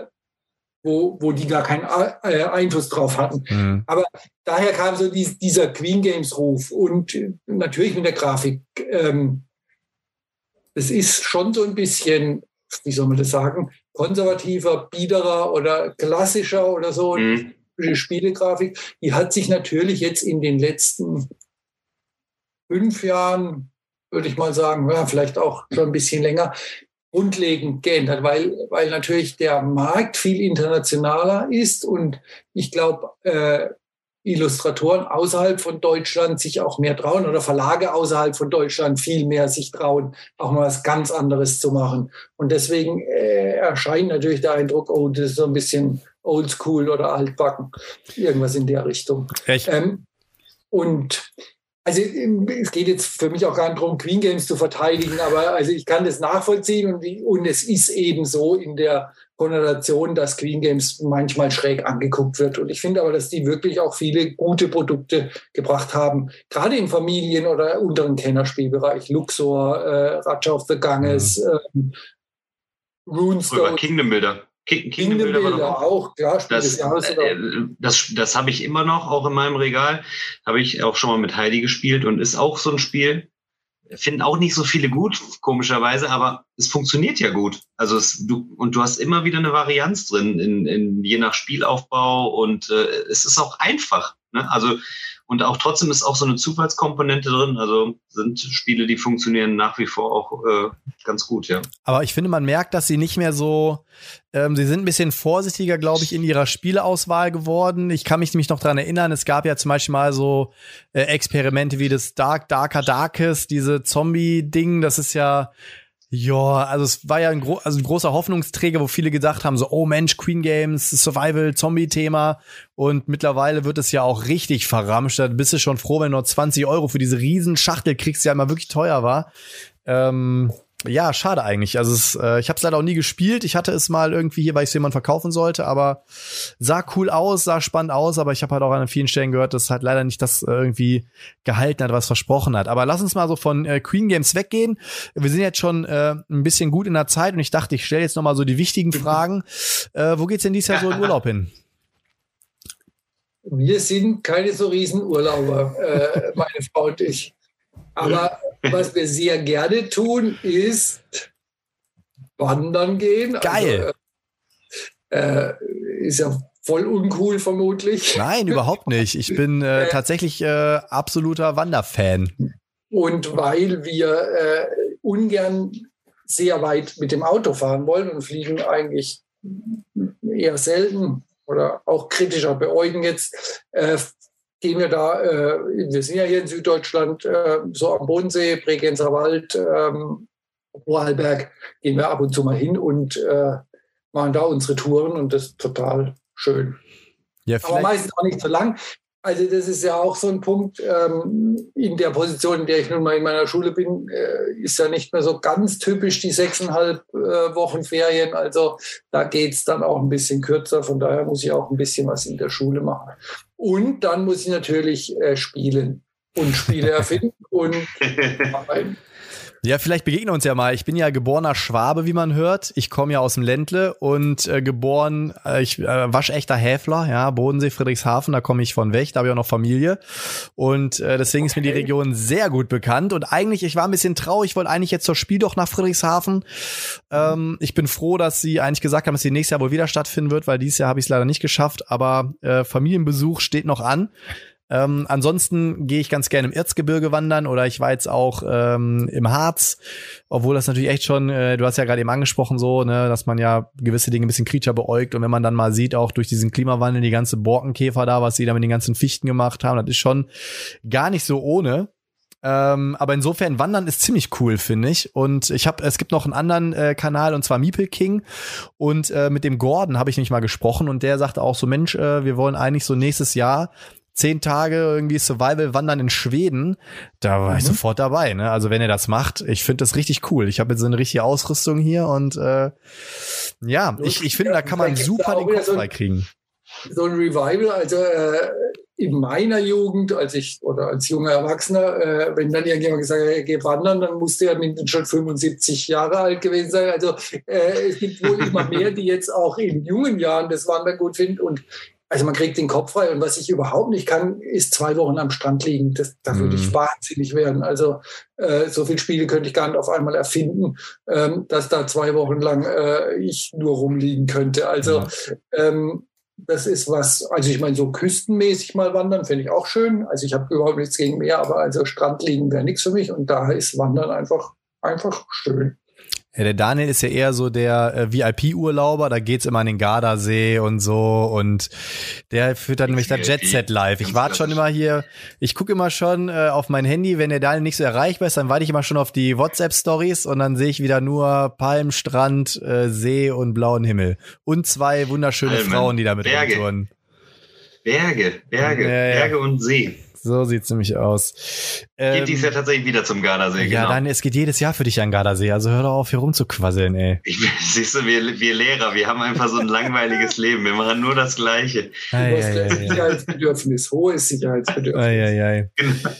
wo, wo die gar keinen äh, Einfluss drauf hatten. Mhm. Aber daher kam so dies, dieser Queen Games Ruf und natürlich mit der Grafik. Ähm, das ist schon so ein bisschen, wie soll man das sagen, konservativer, biederer oder klassischer oder so mhm. Spielegrafik, die hat sich natürlich jetzt in den letzten fünf Jahren, würde ich mal sagen, ja, vielleicht auch schon ein bisschen länger, grundlegend geändert, weil, weil natürlich der Markt viel internationaler ist und ich glaube, äh, Illustratoren außerhalb von Deutschland sich auch mehr trauen oder Verlage außerhalb von Deutschland viel mehr sich trauen, auch mal was ganz anderes zu machen. Und deswegen äh, erscheint natürlich der Eindruck, oh, das ist so ein bisschen oldschool oder altbacken, irgendwas in der Richtung. Ähm, und also es geht jetzt für mich auch gar nicht darum, Queen Games zu verteidigen, aber also ich kann das nachvollziehen und, und es ist eben so in der Konnotation, dass Queen Games manchmal schräg angeguckt wird. Und ich finde aber, dass die wirklich auch viele gute Produkte gebracht haben, gerade im Familien- oder unteren Kennerspielbereich. Luxor, äh, Raja of the Ganges, mhm. ähm, Runestone. Kingdom Builder. Kingdom, Kingdom Builder, Builder auch, ja, Spiel das, des Jahres. Äh, das, das habe ich immer noch, auch in meinem Regal. Habe ich auch schon mal mit Heidi gespielt und ist auch so ein Spiel, finden auch nicht so viele gut, komischerweise, aber es funktioniert ja gut. Also es, du, und du hast immer wieder eine Varianz drin, in, in, je nach Spielaufbau und äh, es ist auch einfach. Ne? Also und auch trotzdem ist auch so eine Zufallskomponente drin. Also sind Spiele, die funktionieren nach wie vor auch äh, ganz gut, ja. Aber ich finde, man merkt, dass sie nicht mehr so, ähm, sie sind ein bisschen vorsichtiger, glaube ich, in ihrer Spieleauswahl geworden. Ich kann mich nämlich noch dran erinnern, es gab ja zum Beispiel mal so äh, Experimente wie das Dark Darker Darkest, diese Zombie-Ding, das ist ja ja, also es war ja ein, gro also ein großer Hoffnungsträger, wo viele gedacht haben, so, oh Mensch, Queen Games, Survival, Zombie-Thema. Und mittlerweile wird es ja auch richtig verramscht. Da bist du schon froh, wenn du nur 20 Euro für diese riesen Schachtel kriegst, die ja immer wirklich teuer war. Ähm, ja, schade eigentlich. Also es, äh, ich habe es leider auch nie gespielt. Ich hatte es mal irgendwie hier, weil ich es jemand verkaufen sollte, aber sah cool aus, sah spannend aus, aber ich habe halt auch an vielen Stellen gehört, dass halt leider nicht das äh, irgendwie gehalten hat, was versprochen hat. Aber lass uns mal so von äh, Queen Games weggehen. Wir sind jetzt schon äh, ein bisschen gut in der Zeit und ich dachte, ich stelle jetzt noch mal so die wichtigen Fragen. Äh, wo geht's denn dieses Jahr so in Urlaub hin? Wir sind keine so riesen Urlauber, äh, meine Frau und ich. Aber was wir sehr gerne tun, ist wandern gehen. Also, Geil. Also, äh, ist ja voll uncool vermutlich. Nein, überhaupt nicht. Ich bin äh, äh, tatsächlich äh, absoluter Wanderfan. Und weil wir äh, ungern sehr weit mit dem Auto fahren wollen und fliegen eigentlich eher selten oder auch kritischer beäugen jetzt, gehen wir da, äh, wir sind ja hier in Süddeutschland, äh, so am Bodensee, Bregenzer Wald, ähm, Vorarlberg, gehen wir ab und zu mal hin und äh, machen da unsere Touren und das ist total schön. Ja, Aber meistens auch nicht so lang. Also das ist ja auch so ein Punkt, ähm, in der Position, in der ich nun mal in meiner Schule bin, äh, ist ja nicht mehr so ganz typisch die sechseinhalb äh, Wochen Ferien. Also da geht es dann auch ein bisschen kürzer. Von daher muss ich auch ein bisschen was in der Schule machen. Und dann muss ich natürlich äh, spielen und Spiele erfinden und Ja, vielleicht begegnen uns ja mal. Ich bin ja geborener Schwabe, wie man hört. Ich komme ja aus dem Ländle und äh, geboren, äh, ich äh, waschechter Häfler, ja, Bodensee, Friedrichshafen, da komme ich von weg, da habe ich auch noch Familie. Und äh, deswegen okay. ist mir die Region sehr gut bekannt. Und eigentlich, ich war ein bisschen traurig, ich wollte eigentlich jetzt zur Spiel doch nach Friedrichshafen. Ähm, ich bin froh, dass sie eigentlich gesagt haben, dass sie nächstes Jahr wohl wieder stattfinden wird, weil dieses Jahr habe ich es leider nicht geschafft. Aber äh, Familienbesuch steht noch an. Ähm, ansonsten gehe ich ganz gerne im Erzgebirge wandern oder ich war jetzt auch ähm, im Harz, obwohl das natürlich echt schon, äh, du hast ja gerade eben angesprochen so, ne, dass man ja gewisse Dinge ein bisschen kriecher beäugt und wenn man dann mal sieht, auch durch diesen Klimawandel die ganze Borkenkäfer da, was sie da mit den ganzen Fichten gemacht haben, das ist schon gar nicht so ohne. Ähm, aber insofern Wandern ist ziemlich cool, finde ich. Und ich habe, es gibt noch einen anderen äh, Kanal und zwar Meeple King. Und äh, mit dem Gordon habe ich nicht mal gesprochen und der sagte auch so, Mensch, äh, wir wollen eigentlich so nächstes Jahr zehn Tage irgendwie Survival wandern in Schweden, da war mhm. ich sofort dabei. Ne? Also wenn ihr das macht, ich finde das richtig cool. Ich habe jetzt so eine richtige Ausrüstung hier und äh, ja, ich, ich finde, da kann man super den Kopf so frei kriegen. So ein Revival, also äh, in meiner Jugend, als ich oder als junger Erwachsener, äh, wenn dann irgendjemand gesagt hat, geh wandern, dann musste er mindestens schon 75 Jahre alt gewesen sein. Also äh, es gibt wohl immer mehr, die jetzt auch in jungen Jahren das Wandern gut finden. Und also man kriegt den Kopf frei. Und was ich überhaupt nicht kann, ist zwei Wochen am Strand liegen. Das, da würde ich mhm. wahnsinnig werden. Also äh, so viele Spiele könnte ich gar nicht auf einmal erfinden, ähm, dass da zwei Wochen lang äh, ich nur rumliegen könnte. Also ja. ähm, das ist was, also ich meine, so küstenmäßig mal wandern finde ich auch schön. Also ich habe überhaupt nichts gegen Meer, aber also Strand liegen wäre nichts für mich. Und da ist Wandern einfach, einfach schön. Ja, der Daniel ist ja eher so der äh, VIP-Urlauber, da geht's immer an den Gardasee und so und der führt dann nämlich da Jet Set live. Ich warte schon immer hier, ich gucke immer schon äh, auf mein Handy, wenn der Daniel nicht so erreichbar ist, dann warte ich immer schon auf die WhatsApp-Stories und dann sehe ich wieder nur Palm, Strand, äh, See und blauen Himmel. Und zwei wunderschöne Alman. Frauen, die da mit Berge. Berge, Berge, ja, ja. Berge und See. So sieht's nämlich aus. Ähm, geht dies ja tatsächlich wieder zum Gardasee, Ja, genau. dann, es geht jedes Jahr für dich an Gardasee, also hör doch auf, hier rumzuquasseln, ey. Ich, siehst du, wir, wir Lehrer, wir haben einfach so ein langweiliges Leben, wir machen nur das Gleiche. Ei, ei, ei, Sicherheitsbedürfnis, hohes Sicherheitsbedürfnis. Ei, ei, ei. Genau.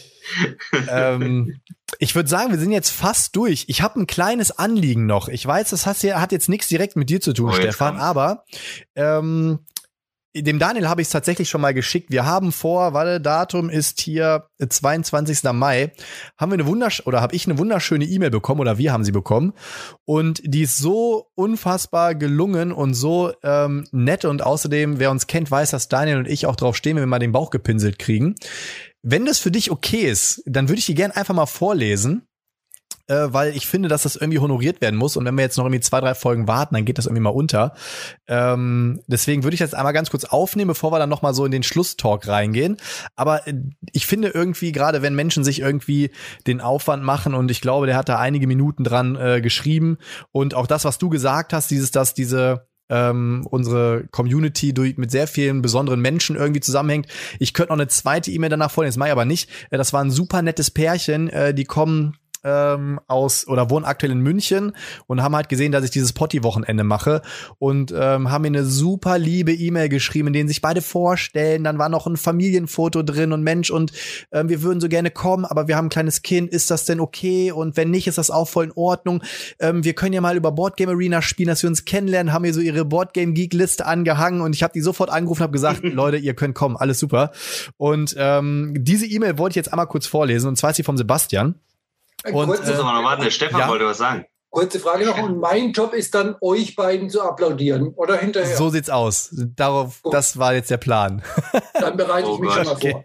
ähm, ich würde sagen, wir sind jetzt fast durch. Ich habe ein kleines Anliegen noch. Ich weiß, das hat, hat jetzt nichts direkt mit dir zu tun, oh, Stefan, aber ähm, dem Daniel habe ich es tatsächlich schon mal geschickt. Wir haben vor, warte, Datum ist hier 22. Mai, haben wir eine wundersch oder habe ich eine wunderschöne E-Mail bekommen oder wir haben sie bekommen und die ist so unfassbar gelungen und so ähm, nett und außerdem, wer uns kennt, weiß, dass Daniel und ich auch drauf stehen, wenn wir mal den Bauch gepinselt kriegen. Wenn das für dich okay ist, dann würde ich die gerne einfach mal vorlesen äh, weil ich finde, dass das irgendwie honoriert werden muss. Und wenn wir jetzt noch irgendwie zwei, drei Folgen warten, dann geht das irgendwie mal unter. Ähm, deswegen würde ich das einmal ganz kurz aufnehmen, bevor wir dann noch mal so in den Schlusstalk reingehen. Aber äh, ich finde irgendwie, gerade wenn Menschen sich irgendwie den Aufwand machen und ich glaube, der hat da einige Minuten dran äh, geschrieben und auch das, was du gesagt hast, dieses, dass diese ähm, unsere Community durch, mit sehr vielen besonderen Menschen irgendwie zusammenhängt. Ich könnte noch eine zweite E-Mail danach vorlesen, das mache ich aber nicht. Äh, das war ein super nettes Pärchen, äh, die kommen ähm, aus oder wohnen aktuell in München und haben halt gesehen, dass ich dieses Potti-Wochenende mache und ähm, haben mir eine super liebe E-Mail geschrieben, in denen sich beide vorstellen. Dann war noch ein Familienfoto drin und Mensch und ähm, wir würden so gerne kommen, aber wir haben ein kleines Kind. Ist das denn okay? Und wenn nicht, ist das auch voll in Ordnung. Ähm, wir können ja mal über Boardgame Arena spielen, dass wir uns kennenlernen. Haben mir so ihre Boardgame Geek Liste angehangen und ich habe die sofort angerufen, habe gesagt, Leute, ihr könnt kommen, alles super. Und ähm, diese E-Mail wollte ich jetzt einmal kurz vorlesen und zwar ist sie vom Sebastian. Und, kurze, äh, warten, der Stefan ja. wollte was sagen. Kurze Frage noch. Und mein Job ist dann, euch beiden zu applaudieren, oder hinterher? So sieht's aus. Darauf, Gut. das war jetzt der Plan. Dann bereite ich oh mich Gott. schon mal vor.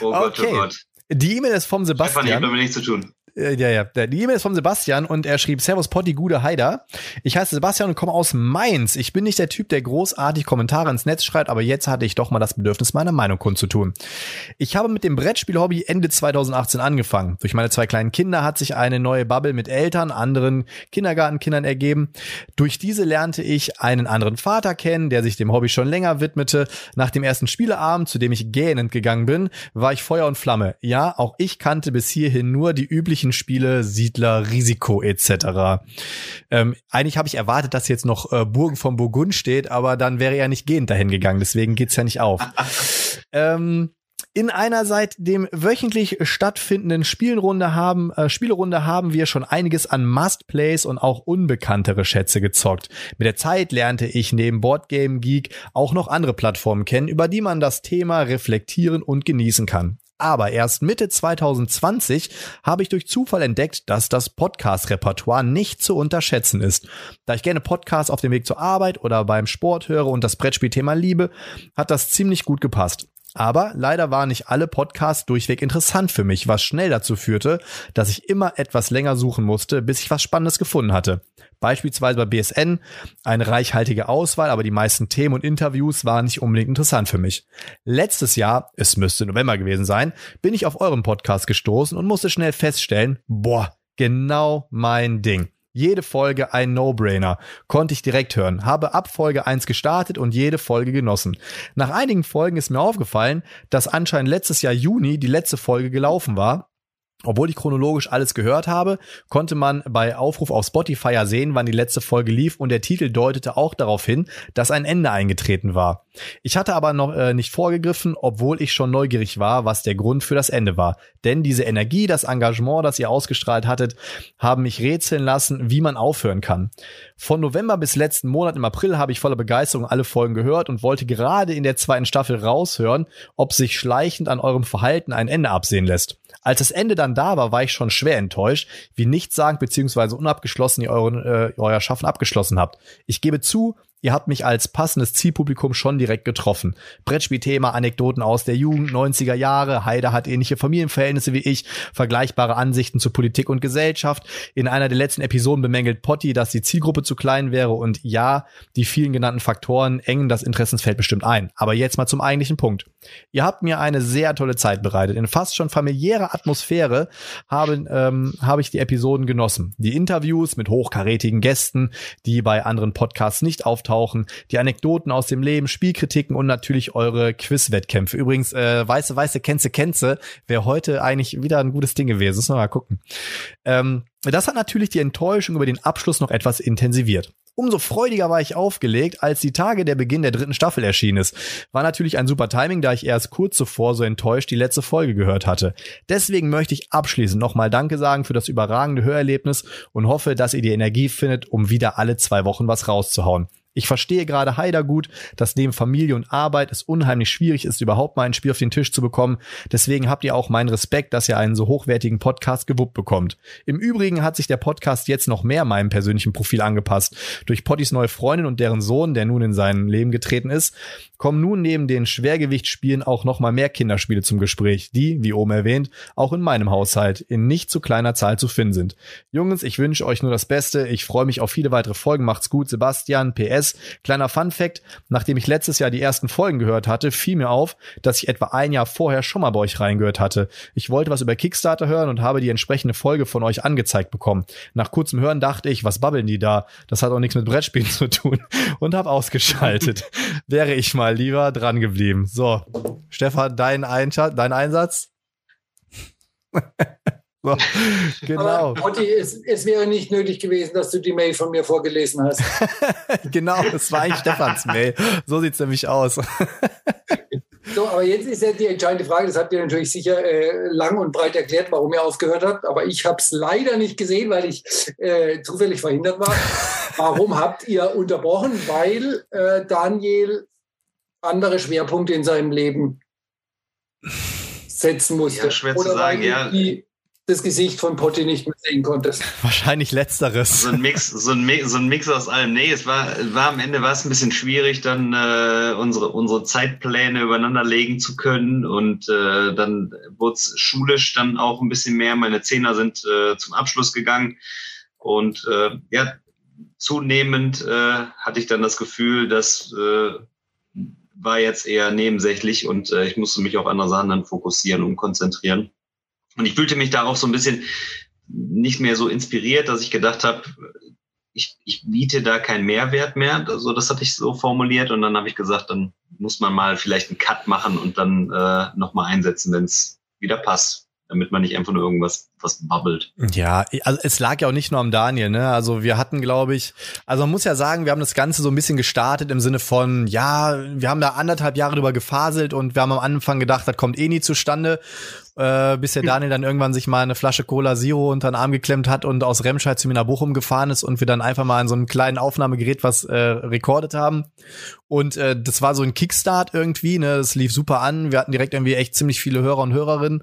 Oh Gott, oh okay. oh Gott. Die E-Mail ist vom Sebastian. Stefan, ich habe damit nichts zu tun. Äh, ja, ja. Die E-Mail ist von Sebastian und er schrieb Servus Potti, gute Heider. Ich heiße Sebastian und komme aus Mainz. Ich bin nicht der Typ, der großartig Kommentare ins Netz schreibt, aber jetzt hatte ich doch mal das Bedürfnis, meine Meinung kundzutun. Ich habe mit dem Brettspielhobby Ende 2018 angefangen. Durch meine zwei kleinen Kinder hat sich eine neue Bubble mit Eltern, anderen Kindergartenkindern ergeben. Durch diese lernte ich einen anderen Vater kennen, der sich dem Hobby schon länger widmete. Nach dem ersten Spieleabend, zu dem ich gähnend gegangen bin, war ich Feuer und Flamme. Ja, auch ich kannte bis hierhin nur die üblichen Spiele, Siedler, Risiko etc. Ähm, eigentlich habe ich erwartet, dass jetzt noch äh, Burgen von Burgund steht, aber dann wäre er nicht gehend dahin gegangen, deswegen geht's ja nicht auf. ähm, in einer seit dem wöchentlich stattfindenden Spielrunde haben, äh, Spielrunde haben wir schon einiges an Must-Plays und auch unbekanntere Schätze gezockt. Mit der Zeit lernte ich neben Boardgame Geek auch noch andere Plattformen kennen, über die man das Thema reflektieren und genießen kann. Aber erst Mitte 2020 habe ich durch Zufall entdeckt, dass das Podcast-Repertoire nicht zu unterschätzen ist. Da ich gerne Podcasts auf dem Weg zur Arbeit oder beim Sport höre und das Brettspielthema liebe, hat das ziemlich gut gepasst. Aber leider waren nicht alle Podcasts durchweg interessant für mich, was schnell dazu führte, dass ich immer etwas länger suchen musste, bis ich was Spannendes gefunden hatte. Beispielsweise bei BSN eine reichhaltige Auswahl, aber die meisten Themen und Interviews waren nicht unbedingt interessant für mich. Letztes Jahr, es müsste November gewesen sein, bin ich auf euren Podcast gestoßen und musste schnell feststellen, boah, genau mein Ding. Jede Folge ein No-Brainer. Konnte ich direkt hören. Habe ab Folge 1 gestartet und jede Folge genossen. Nach einigen Folgen ist mir aufgefallen, dass anscheinend letztes Jahr Juni die letzte Folge gelaufen war obwohl ich chronologisch alles gehört habe, konnte man bei Aufruf auf Spotify ja sehen, wann die letzte Folge lief und der Titel deutete auch darauf hin, dass ein Ende eingetreten war. Ich hatte aber noch äh, nicht vorgegriffen, obwohl ich schon neugierig war, was der Grund für das Ende war. Denn diese Energie, das Engagement, das ihr ausgestrahlt hattet, haben mich rätseln lassen, wie man aufhören kann. Von November bis letzten Monat im April habe ich voller Begeisterung alle Folgen gehört und wollte gerade in der zweiten Staffel raushören, ob sich schleichend an eurem Verhalten ein Ende absehen lässt. Als das Ende dann da war, war ich schon schwer enttäuscht, wie nichtssagend bzw. unabgeschlossen ihr euren, äh, euer Schaffen abgeschlossen habt. Ich gebe zu, Ihr habt mich als passendes Zielpublikum schon direkt getroffen. Brettspielthema, Anekdoten aus der Jugend, 90er Jahre. Heide hat ähnliche Familienverhältnisse wie ich, vergleichbare Ansichten zu Politik und Gesellschaft. In einer der letzten Episoden bemängelt Potti, dass die Zielgruppe zu klein wäre und ja, die vielen genannten Faktoren engen das Interessensfeld bestimmt ein. Aber jetzt mal zum eigentlichen Punkt. Ihr habt mir eine sehr tolle Zeit bereitet. In fast schon familiärer Atmosphäre habe, ähm, habe ich die Episoden genossen. Die Interviews mit hochkarätigen Gästen, die bei anderen Podcasts nicht auftauchen, auftauchen, die Anekdoten aus dem Leben, Spielkritiken und natürlich eure Quiz-Wettkämpfe. Übrigens, äh, weiße, weiße, Känze, Känze wäre heute eigentlich wieder ein gutes Ding gewesen. Müssen wir mal gucken. Ähm, das hat natürlich die Enttäuschung über den Abschluss noch etwas intensiviert. Umso freudiger war ich aufgelegt, als die Tage der Beginn der dritten Staffel erschienen ist. War natürlich ein super Timing, da ich erst kurz zuvor so enttäuscht die letzte Folge gehört hatte. Deswegen möchte ich abschließend nochmal Danke sagen für das überragende Hörerlebnis und hoffe, dass ihr die Energie findet, um wieder alle zwei Wochen was rauszuhauen. Ich verstehe gerade Heider gut, dass neben Familie und Arbeit es unheimlich schwierig ist, überhaupt mal ein Spiel auf den Tisch zu bekommen. Deswegen habt ihr auch meinen Respekt, dass ihr einen so hochwertigen Podcast gewuppt bekommt. Im Übrigen hat sich der Podcast jetzt noch mehr meinem persönlichen Profil angepasst. Durch Pottys neue Freundin und deren Sohn, der nun in sein Leben getreten ist, kommen nun neben den Schwergewichtsspielen auch noch mal mehr Kinderspiele zum Gespräch, die, wie oben erwähnt, auch in meinem Haushalt in nicht zu kleiner Zahl zu finden sind. Jungs, ich wünsche euch nur das Beste. Ich freue mich auf viele weitere Folgen. Macht's gut, Sebastian. PS. Kleiner Fun Fact. Nachdem ich letztes Jahr die ersten Folgen gehört hatte, fiel mir auf, dass ich etwa ein Jahr vorher schon mal bei euch reingehört hatte. Ich wollte was über Kickstarter hören und habe die entsprechende Folge von euch angezeigt bekommen. Nach kurzem Hören dachte ich, was babbeln die da? Das hat auch nichts mit Brettspielen zu tun und habe ausgeschaltet. Wäre ich mal lieber dran geblieben. So, Stefan, dein, Einschat dein Einsatz? so, genau. Aber, Motti, es, es, wäre nicht nötig gewesen, dass du die Mail von mir vorgelesen hast. genau, es war eigentlich Stefans Mail. So sieht es nämlich aus. So, aber jetzt ist ja die entscheidende Frage, das habt ihr natürlich sicher äh, lang und breit erklärt, warum ihr aufgehört habt, aber ich habe es leider nicht gesehen, weil ich äh, zufällig verhindert war. Warum habt ihr unterbrochen? Weil äh, Daniel andere Schwerpunkte in seinem Leben setzen musste. Ja, schwer Oder zu sagen, ja. Die, das Gesicht von Potti nicht mehr sehen konntest. Wahrscheinlich letzteres. So ein Mix, so ein Mix, so ein Mix aus allem. Nee, es war, war am Ende war es ein bisschen schwierig, dann äh, unsere, unsere Zeitpläne übereinander legen zu können. Und äh, dann wurde es schulisch dann auch ein bisschen mehr. Meine Zehner sind äh, zum Abschluss gegangen. Und äh, ja, zunehmend äh, hatte ich dann das Gefühl, dass äh, war jetzt eher nebensächlich und äh, ich musste mich auf andere Sachen dann fokussieren und konzentrieren. Und ich fühlte mich da auch so ein bisschen nicht mehr so inspiriert, dass ich gedacht habe, ich, ich biete da keinen Mehrwert mehr. Also das hatte ich so formuliert und dann habe ich gesagt, dann muss man mal vielleicht einen Cut machen und dann äh, nochmal einsetzen, wenn es wieder passt damit man nicht einfach nur irgendwas was babbelt. Ja, also es lag ja auch nicht nur am Daniel, ne? Also wir hatten, glaube ich, also man muss ja sagen, wir haben das Ganze so ein bisschen gestartet im Sinne von, ja, wir haben da anderthalb Jahre drüber gefaselt und wir haben am Anfang gedacht, das kommt eh nie zustande äh, bis der Daniel dann irgendwann sich mal eine Flasche Cola Zero unter den Arm geklemmt hat und aus Remscheid zu mir nach Bochum gefahren ist und wir dann einfach mal in so einem kleinen Aufnahmegerät was äh, rekordet haben. Und äh, das war so ein Kickstart irgendwie, ne? Das lief super an. Wir hatten direkt irgendwie echt ziemlich viele Hörer und Hörerinnen.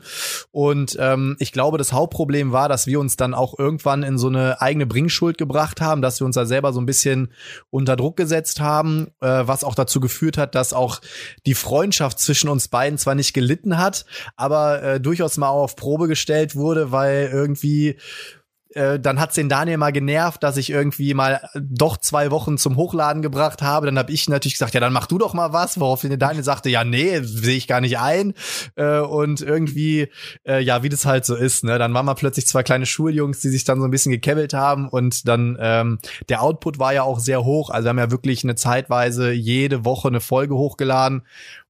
Und ähm, ich glaube, das Hauptproblem war, dass wir uns dann auch irgendwann in so eine eigene Bringschuld gebracht haben, dass wir uns da selber so ein bisschen unter Druck gesetzt haben, äh, was auch dazu geführt hat, dass auch die Freundschaft zwischen uns beiden zwar nicht gelitten hat, aber äh, durchaus mal auf Probe gestellt wurde, weil irgendwie äh, dann hat's den Daniel mal genervt, dass ich irgendwie mal doch zwei Wochen zum Hochladen gebracht habe. Dann habe ich natürlich gesagt, ja, dann mach du doch mal was, worauf der Daniel sagte, ja, nee, sehe ich gar nicht ein. Äh, und irgendwie, äh, ja, wie das halt so ist, ne? Dann waren wir plötzlich zwei kleine Schuljungs, die sich dann so ein bisschen gekebbelt haben und dann ähm, der Output war ja auch sehr hoch. Also haben ja wirklich eine Zeitweise jede Woche eine Folge hochgeladen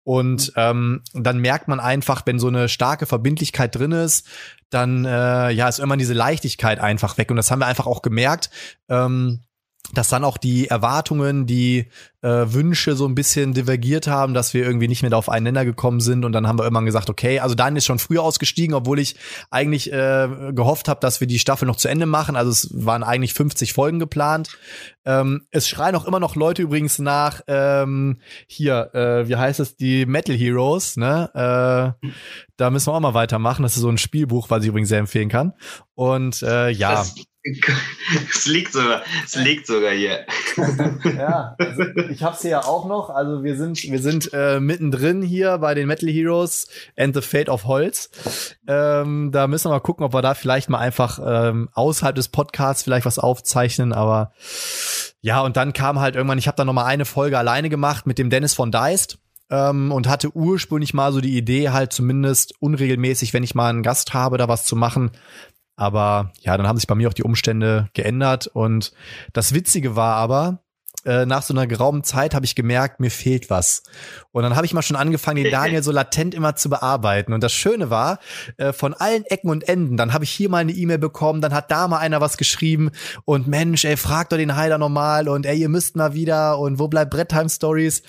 und ähm, dann merkt man einfach, wenn so eine starke Verbindlichkeit drin ist, dann äh, ja ist irgendwann diese Leichtigkeit einfach weg. Und das haben wir einfach auch gemerkt. Ähm, dass dann auch die Erwartungen, die äh, Wünsche so ein bisschen divergiert haben, dass wir irgendwie nicht mehr auf einen gekommen sind und dann haben wir irgendwann gesagt, okay, also Daniel ist schon früher ausgestiegen, obwohl ich eigentlich äh, gehofft habe, dass wir die Staffel noch zu Ende machen. Also es waren eigentlich 50 Folgen geplant. Ähm, es schreien auch immer noch Leute übrigens nach ähm, hier, äh, wie heißt es, die Metal Heroes, ne? Äh, da müssen wir auch mal weitermachen. Das ist so ein Spielbuch, was ich übrigens sehr empfehlen kann. Und äh, ja. Das es liegt sogar, es liegt sogar hier. ja, also ich hab's hier ja auch noch. Also wir sind, wir sind äh, mittendrin hier bei den Metal Heroes and the Fate of Holz. Ähm, da müssen wir mal gucken, ob wir da vielleicht mal einfach ähm, außerhalb des Podcasts vielleicht was aufzeichnen. Aber ja, und dann kam halt irgendwann, ich habe da noch mal eine Folge alleine gemacht mit dem Dennis von Deist ähm, und hatte ursprünglich mal so die Idee, halt zumindest unregelmäßig, wenn ich mal einen Gast habe, da was zu machen. Aber ja, dann haben sich bei mir auch die Umstände geändert. Und das Witzige war aber, äh, nach so einer geraumen Zeit habe ich gemerkt, mir fehlt was. Und dann habe ich mal schon angefangen, den Daniel so latent immer zu bearbeiten. Und das Schöne war, äh, von allen Ecken und Enden, dann habe ich hier mal eine E-Mail bekommen, dann hat da mal einer was geschrieben und Mensch, ey, fragt doch den Heiler nochmal und ey, ihr müsst mal wieder und wo bleibt Brettheim Stories?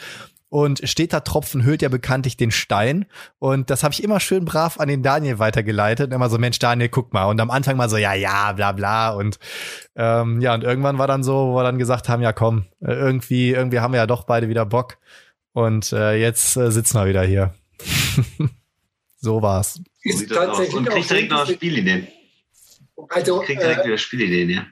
Und steter Tropfen hüllt ja bekanntlich den Stein. Und das habe ich immer schön brav an den Daniel weitergeleitet. Und immer so, Mensch, Daniel, guck mal. Und am Anfang mal so, ja, ja, bla bla. Und ähm, ja, und irgendwann war dann so, wo wir dann gesagt haben, ja komm, äh, irgendwie, irgendwie haben wir ja doch beide wieder Bock. Und äh, jetzt äh, sitzen wir wieder hier. so war's. So sieht das aus. Und kriegt direkt noch Spielideen. Also, Kriegt direkt wieder Spielideen, ja.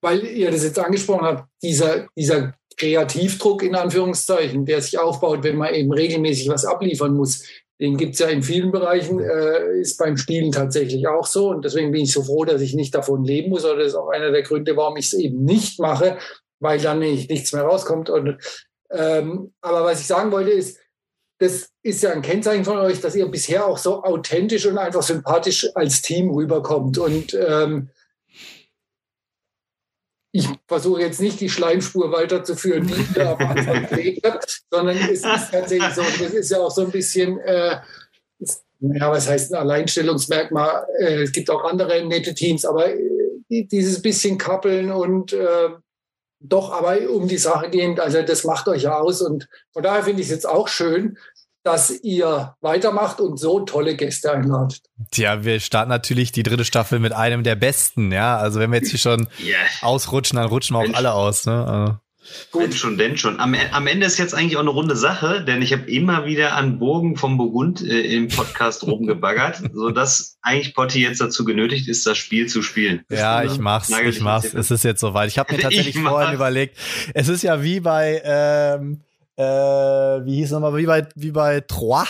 Weil ihr das jetzt angesprochen habt, dieser, dieser Kreativdruck in Anführungszeichen, der sich aufbaut, wenn man eben regelmäßig was abliefern muss. Den gibt es ja in vielen Bereichen, äh, ist beim Spielen tatsächlich auch so. Und deswegen bin ich so froh, dass ich nicht davon leben muss. Oder das ist auch einer der Gründe, warum ich es eben nicht mache, weil dann nicht, nichts mehr rauskommt. Und, ähm, aber was ich sagen wollte ist, das ist ja ein Kennzeichen von euch, dass ihr bisher auch so authentisch und einfach sympathisch als Team rüberkommt. Und ähm, ich versuche jetzt nicht die Schleimspur weiterzuführen, die ich da am Anfang gelegt habe, sondern es ist tatsächlich so, das ist ja auch so ein bisschen, äh, ja, was heißt ein Alleinstellungsmerkmal? Äh, es gibt auch andere nette Teams, aber äh, dieses bisschen kappeln und äh, doch aber um die Sache gehend, also das macht euch ja aus und von daher finde ich es jetzt auch schön, dass ihr weitermacht und so tolle Gäste einladet. Tja, wir starten natürlich die dritte Staffel mit einem der besten, ja. Also wenn wir jetzt hier schon yeah. ausrutschen, dann rutschen wir auch alle aus, ne? Also. Gut. Denn schon, denn schon. Am, am, Ende ist jetzt eigentlich auch eine runde Sache, denn ich habe immer wieder an Bogen vom Burgund äh, im Podcast rumgebaggert, sodass eigentlich Potti jetzt dazu genötigt ist, das Spiel zu spielen. Ja, ich mach's, ich mach's. Es ist jetzt soweit. Ich habe mir tatsächlich vorhin überlegt, es ist ja wie bei ähm, äh, wie hieß nochmal, wie bei, wie bei Trois.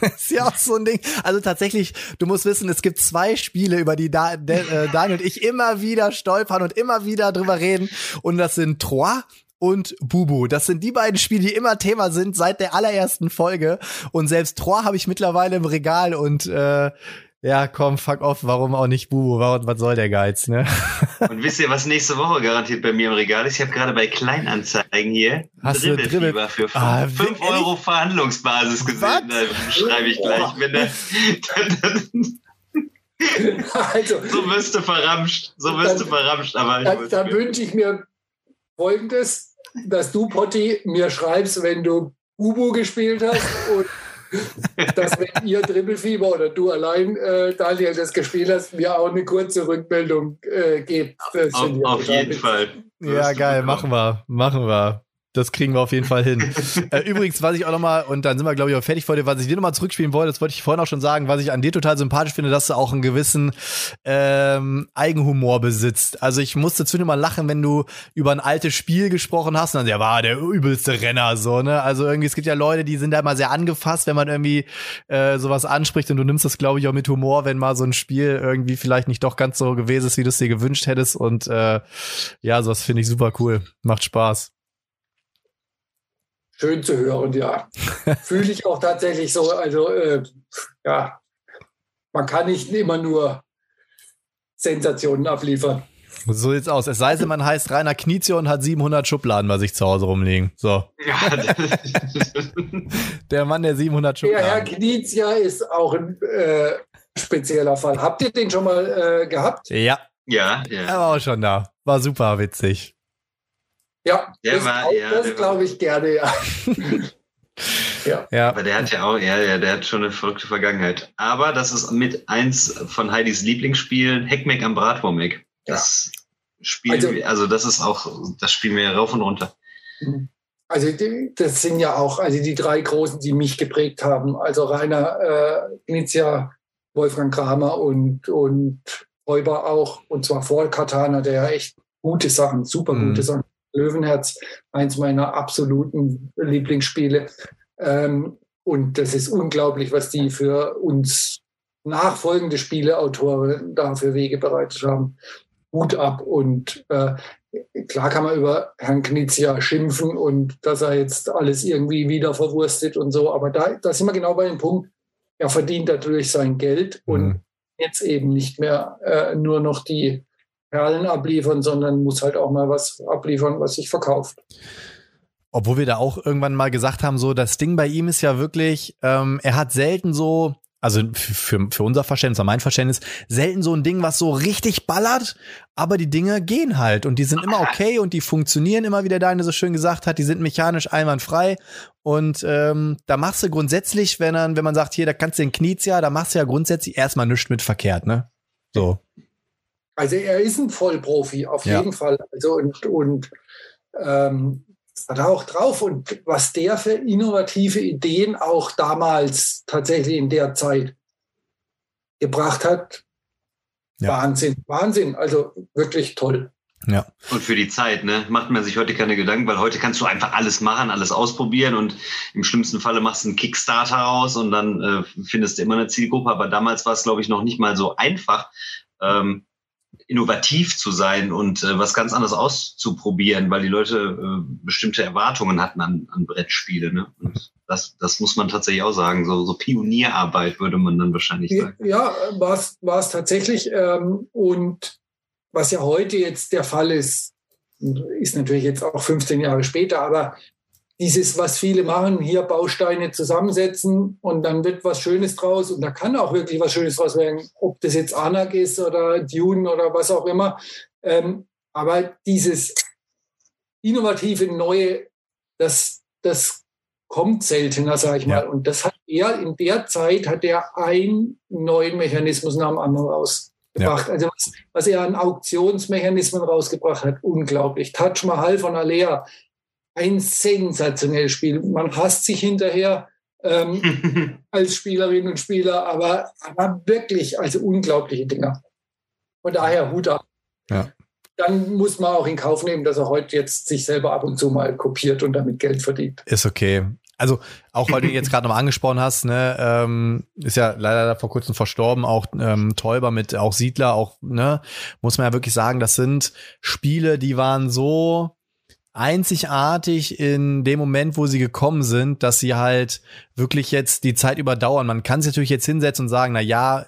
ist ja auch so ein Ding. Also tatsächlich, du musst wissen, es gibt zwei Spiele, über die da, De, äh, Daniel und ich immer wieder stolpern und immer wieder drüber reden. Und das sind Trois und Bubu. Das sind die beiden Spiele, die immer Thema sind seit der allerersten Folge. Und selbst Trois habe ich mittlerweile im Regal und äh, ja, komm, fuck off, warum auch nicht Bubu? Warum, was soll der Geiz, ne? Und wisst ihr, was nächste Woche garantiert bei mir im Regal ist? Ich habe gerade bei Kleinanzeigen hier Hast Dribbelfieber Dribbel für 5 ah, Euro Verhandlungsbasis gesehen. Was? Da schreibe ich gleich. Wenn der, also, so wirst du verramscht. So wirst du verramscht. Aber dann, dann wünsche ich mir folgendes, dass du, Potti, mir schreibst, wenn du Bubu gespielt hast und dass wenn ihr Dribbelfieber oder du allein, äh, Daniel, das gespielt hast, mir auch eine kurze Rückmeldung äh, gebt. Auf, auf jeden Fall. Ja, geil, machen wir, machen wir. Das kriegen wir auf jeden Fall hin. äh, übrigens, was ich auch nochmal, und dann sind wir, glaube ich, auch fertig vor dir, was ich dir nochmal zurückspielen wollte, das wollte ich vorhin auch schon sagen, was ich an dir total sympathisch finde, dass du auch einen gewissen ähm, Eigenhumor besitzt. Also ich musste zwischendurch mal lachen, wenn du über ein altes Spiel gesprochen hast, und dann, ja, war der übelste Renner, so, ne? Also irgendwie, es gibt ja Leute, die sind da immer sehr angefasst, wenn man irgendwie äh, sowas anspricht und du nimmst das, glaube ich, auch mit Humor, wenn mal so ein Spiel irgendwie vielleicht nicht doch ganz so gewesen ist, wie du es dir gewünscht hättest. Und äh, ja, sowas finde ich super cool. Macht Spaß schön zu hören, ja. Fühle ich auch tatsächlich so. Also, äh, ja, man kann nicht immer nur Sensationen abliefern. So sieht's aus. Es sei denn, man heißt Rainer Knizio und hat 700 Schubladen bei sich zu Hause rumliegen. So. Ja. der Mann der 700 Schubladen. Der Herr Knizia ist auch ein äh, spezieller Fall. Habt ihr den schon mal äh, gehabt? Ja. Ja, ja. Er war auch schon da. War super witzig. Ja, der das, war, ja, das glaube ich gerne, ja. ja. ja. Aber der hat ja auch, ja, ja, der hat schon eine verrückte Vergangenheit. Aber das ist mit eins von Heidis Lieblingsspielen, Heckmeck am Bratwurmeck. Das ja. Spiel, also, also, das ist auch, das spielen wir rauf und runter. Also das sind ja auch, also die drei Großen, die mich geprägt haben. Also Rainer äh, Knizia, Wolfgang Kramer und, und Räuber auch. Und zwar vor Katana, der echt gute Sachen, super gute mhm. Sachen Löwenherz, eins meiner absoluten Lieblingsspiele. Ähm, und das ist unglaublich, was die für uns nachfolgende Spieleautoren da für Wege bereitet haben. Hut ab. Und äh, klar kann man über Herrn Knizia schimpfen und dass er jetzt alles irgendwie wieder verwurstet und so. Aber da, da sind wir genau bei dem Punkt, er verdient dadurch sein Geld mhm. und jetzt eben nicht mehr äh, nur noch die Perlen abliefern, sondern muss halt auch mal was abliefern, was sich verkauft. Obwohl wir da auch irgendwann mal gesagt haben, so das Ding bei ihm ist ja wirklich, ähm, er hat selten so, also für, für unser Verständnis, oder mein Verständnis, selten so ein Ding, was so richtig ballert, aber die Dinge gehen halt und die sind immer okay und die funktionieren immer, wie der Deine so schön gesagt hat, die sind mechanisch einwandfrei und ähm, da machst du grundsätzlich, wenn, dann, wenn man sagt, hier, da kannst du den Kniez ja, da machst du ja grundsätzlich erstmal nichts mit verkehrt, ne? So. Also er ist ein Vollprofi, auf ja. jeden Fall. Also und, und ähm, hat er auch drauf. Und was der für innovative Ideen auch damals tatsächlich in der Zeit gebracht hat, ja. Wahnsinn, Wahnsinn. Also wirklich toll. Ja. Und für die Zeit, ne, macht man sich heute keine Gedanken, weil heute kannst du einfach alles machen, alles ausprobieren und im schlimmsten Falle machst du einen Kickstarter raus und dann äh, findest du immer eine Zielgruppe. Aber damals war es, glaube ich, noch nicht mal so einfach, ähm, innovativ zu sein und äh, was ganz anderes auszuprobieren, weil die Leute äh, bestimmte Erwartungen hatten an, an Brettspiele. Ne? Und das, das muss man tatsächlich auch sagen. So, so Pionierarbeit würde man dann wahrscheinlich sagen. Ja, war es tatsächlich. Ähm, und was ja heute jetzt der Fall ist, ist natürlich jetzt auch 15 Jahre später, aber dieses, was viele machen, hier Bausteine zusammensetzen und dann wird was Schönes draus und da kann auch wirklich was Schönes draus werden, ob das jetzt Anak ist oder Dune oder was auch immer. Ähm, aber dieses innovative Neue, das, das kommt seltener, sage ich mal. Und das hat er in der Zeit hat er einen neuen Mechanismus nach dem anderen rausgebracht. Ja. Also was, was, er an Auktionsmechanismen rausgebracht hat, unglaublich. Taj Mahal von Alea, ein sensationelles Spiel. Man hasst sich hinterher ähm, als Spielerin und Spieler, aber, aber wirklich, also unglaubliche Dinger. Von daher Hut ab. Ja. Dann muss man auch in Kauf nehmen, dass er heute jetzt sich selber ab und zu mal kopiert und damit Geld verdient. Ist okay. Also auch weil du jetzt gerade nochmal angesprochen hast, ne, ähm, ist ja leider vor kurzem verstorben, auch ähm, Täuber mit auch Siedler, auch, ne, muss man ja wirklich sagen, das sind Spiele, die waren so einzigartig in dem Moment, wo sie gekommen sind, dass sie halt wirklich jetzt die Zeit überdauern. Man kann sich natürlich jetzt hinsetzen und sagen, na ja,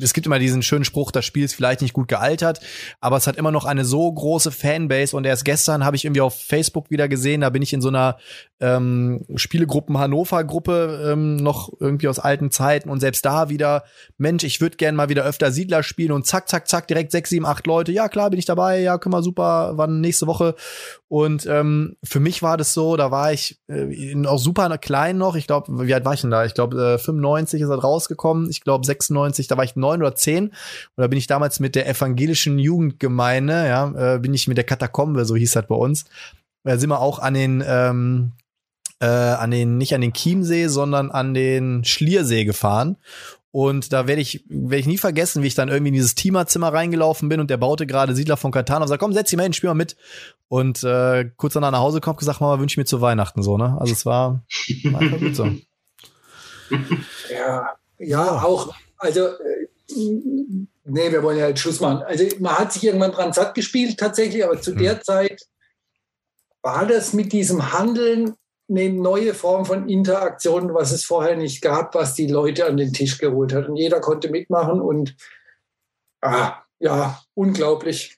es gibt immer diesen schönen Spruch, das Spiel ist vielleicht nicht gut gealtert, aber es hat immer noch eine so große Fanbase und erst gestern habe ich irgendwie auf Facebook wieder gesehen, da bin ich in so einer ähm, Spielegruppen Hannover Gruppe ähm, noch irgendwie aus alten Zeiten und selbst da wieder, Mensch, ich würde gern mal wieder öfter Siedler spielen und zack, zack, zack, direkt sechs, sieben, acht Leute, ja klar, bin ich dabei, ja, können wir super, wann nächste Woche und ähm, für mich war das so, da war ich äh, auch super klein noch, ich glaube, wie alt war ich denn da? Ich glaube, äh, 95 ist er rausgekommen. Ich glaube, 96, da war ich neun oder zehn. Und da bin ich damals mit der evangelischen Jugendgemeinde, ja, äh, bin ich mit der Katakombe, so hieß das bei uns. Da sind wir auch an den, ähm, äh, an den, nicht an den Chiemsee, sondern an den Schliersee gefahren. Und da werde ich, werde ich nie vergessen, wie ich dann irgendwie in dieses Teamerzimmer reingelaufen bin und der baute gerade Siedler von Katan und sagt, komm, setz dich mal hin, spiel mal mit. Und äh, kurz danach nach Hause kommt, gesagt, Mama, wünsche ich mir zu Weihnachten so, ne? Also es war, war einfach gut so. Ja, ja, auch, also, äh, nee, wir wollen ja jetzt Schluss machen. Also, man hat sich irgendwann dran satt gespielt, tatsächlich, aber zu mhm. der Zeit war das mit diesem Handeln eine neue Form von Interaktion, was es vorher nicht gab, was die Leute an den Tisch geholt hat. Und jeder konnte mitmachen und ah, ja, unglaublich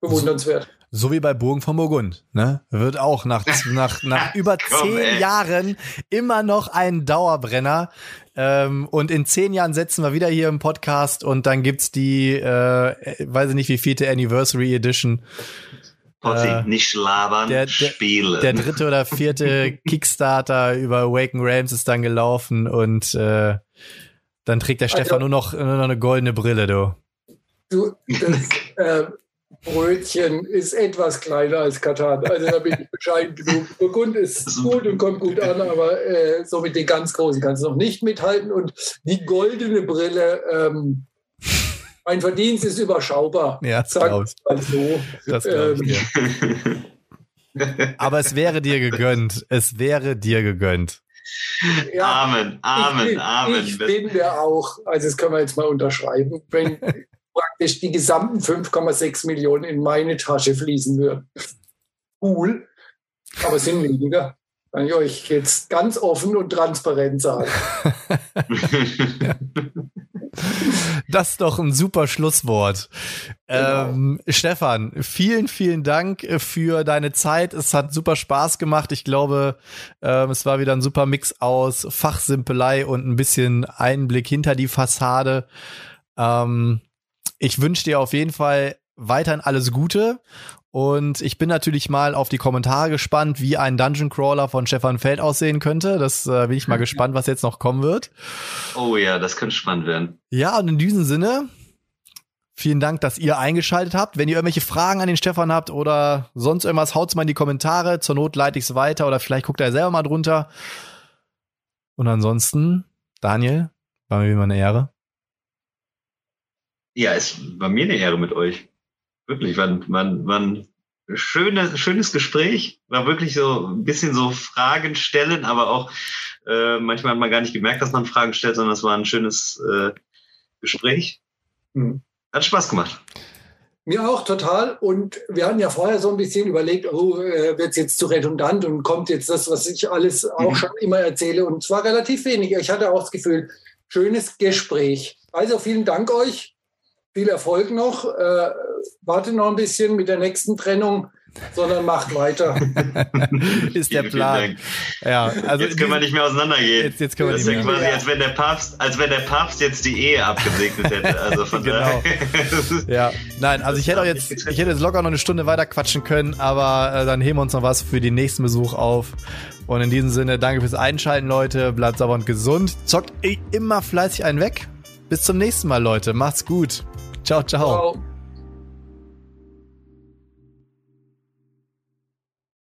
bewundernswert. So wie bei Burgen von Burgund, ne? Wird auch nach, nach, nach über Komm, zehn ey. Jahren immer noch ein Dauerbrenner. Ähm, und in zehn Jahren setzen wir wieder hier im Podcast und dann gibt's die, äh, weiß ich nicht, wie vierte Anniversary Edition. Potti, äh, nicht labern, der, spielen. Der dritte oder vierte Kickstarter über Awaken Realms ist dann gelaufen und äh, dann trägt der also, Stefan nur noch, nur noch eine goldene Brille, du. Du, das, äh, Brötchen ist etwas kleiner als Katan. Also da bin ich bescheiden genug. Burgund ist gut und kommt gut an, aber äh, so mit den ganz Großen kannst du noch nicht mithalten. Und die goldene Brille, ähm, mein Verdienst ist überschaubar. Ja, das glaube ich. Mal so. Das glaube ich. Ähm, aber es wäre dir gegönnt. Es wäre dir gegönnt. Ja, Amen, Amen, ich, Amen. Ich finde auch, also das können wir jetzt mal unterschreiben, wenn praktisch die gesamten 5,6 Millionen in meine Tasche fließen würden. Cool, aber sind weniger. Kann ich euch jetzt ganz offen und transparent sagen. Das ist doch ein super Schlusswort. Genau. Ähm, Stefan, vielen, vielen Dank für deine Zeit. Es hat super Spaß gemacht. Ich glaube, ähm, es war wieder ein super Mix aus Fachsimpelei und ein bisschen Einblick hinter die Fassade. Ähm, ich wünsche dir auf jeden Fall weiterhin alles Gute und ich bin natürlich mal auf die Kommentare gespannt, wie ein Dungeon Crawler von Stefan Feld aussehen könnte. Das äh, bin ich mal gespannt, was jetzt noch kommen wird. Oh ja, das könnte spannend werden. Ja, und in diesem Sinne, vielen Dank, dass ihr eingeschaltet habt. Wenn ihr irgendwelche Fragen an den Stefan habt oder sonst irgendwas, haut's mal in die Kommentare. Zur Not leite ich's weiter oder vielleicht guckt er selber mal drunter. Und ansonsten, Daniel, war mir immer eine Ehre. Ja, es war mir eine Ehre mit euch wirklich, war, war, war ein schöne, schönes Gespräch. War wirklich so ein bisschen so Fragen stellen, aber auch äh, manchmal hat man gar nicht gemerkt, dass man Fragen stellt, sondern es war ein schönes äh, Gespräch. Hm. Hat Spaß gemacht. Mir auch total. Und wir hatten ja vorher so ein bisschen überlegt, oh, äh, wird es jetzt zu redundant und kommt jetzt das, was ich alles auch mhm. schon immer erzähle. Und es war relativ wenig. Ich hatte auch das Gefühl, schönes Gespräch. Also vielen Dank euch viel Erfolg noch. Äh, warte noch ein bisschen mit der nächsten Trennung, sondern macht weiter. ist der Plan. Ja, also jetzt können wir nicht mehr auseinandergehen. Jetzt, jetzt können wir das ist ja quasi, als wenn der Papst, als wenn der Papst jetzt die Ehe abgesegnet hätte. Also von genau. ja, nein, also ich hätte auch jetzt, ich hätte jetzt locker noch eine Stunde weiter quatschen können, aber äh, dann heben wir uns noch was für den nächsten Besuch auf. Und in diesem Sinne, danke fürs Einschalten, Leute. Bleibt sauber und gesund. Zockt immer fleißig einen weg. Bis zum nächsten Mal, Leute. Macht's gut. Ciao, ciao. ciao.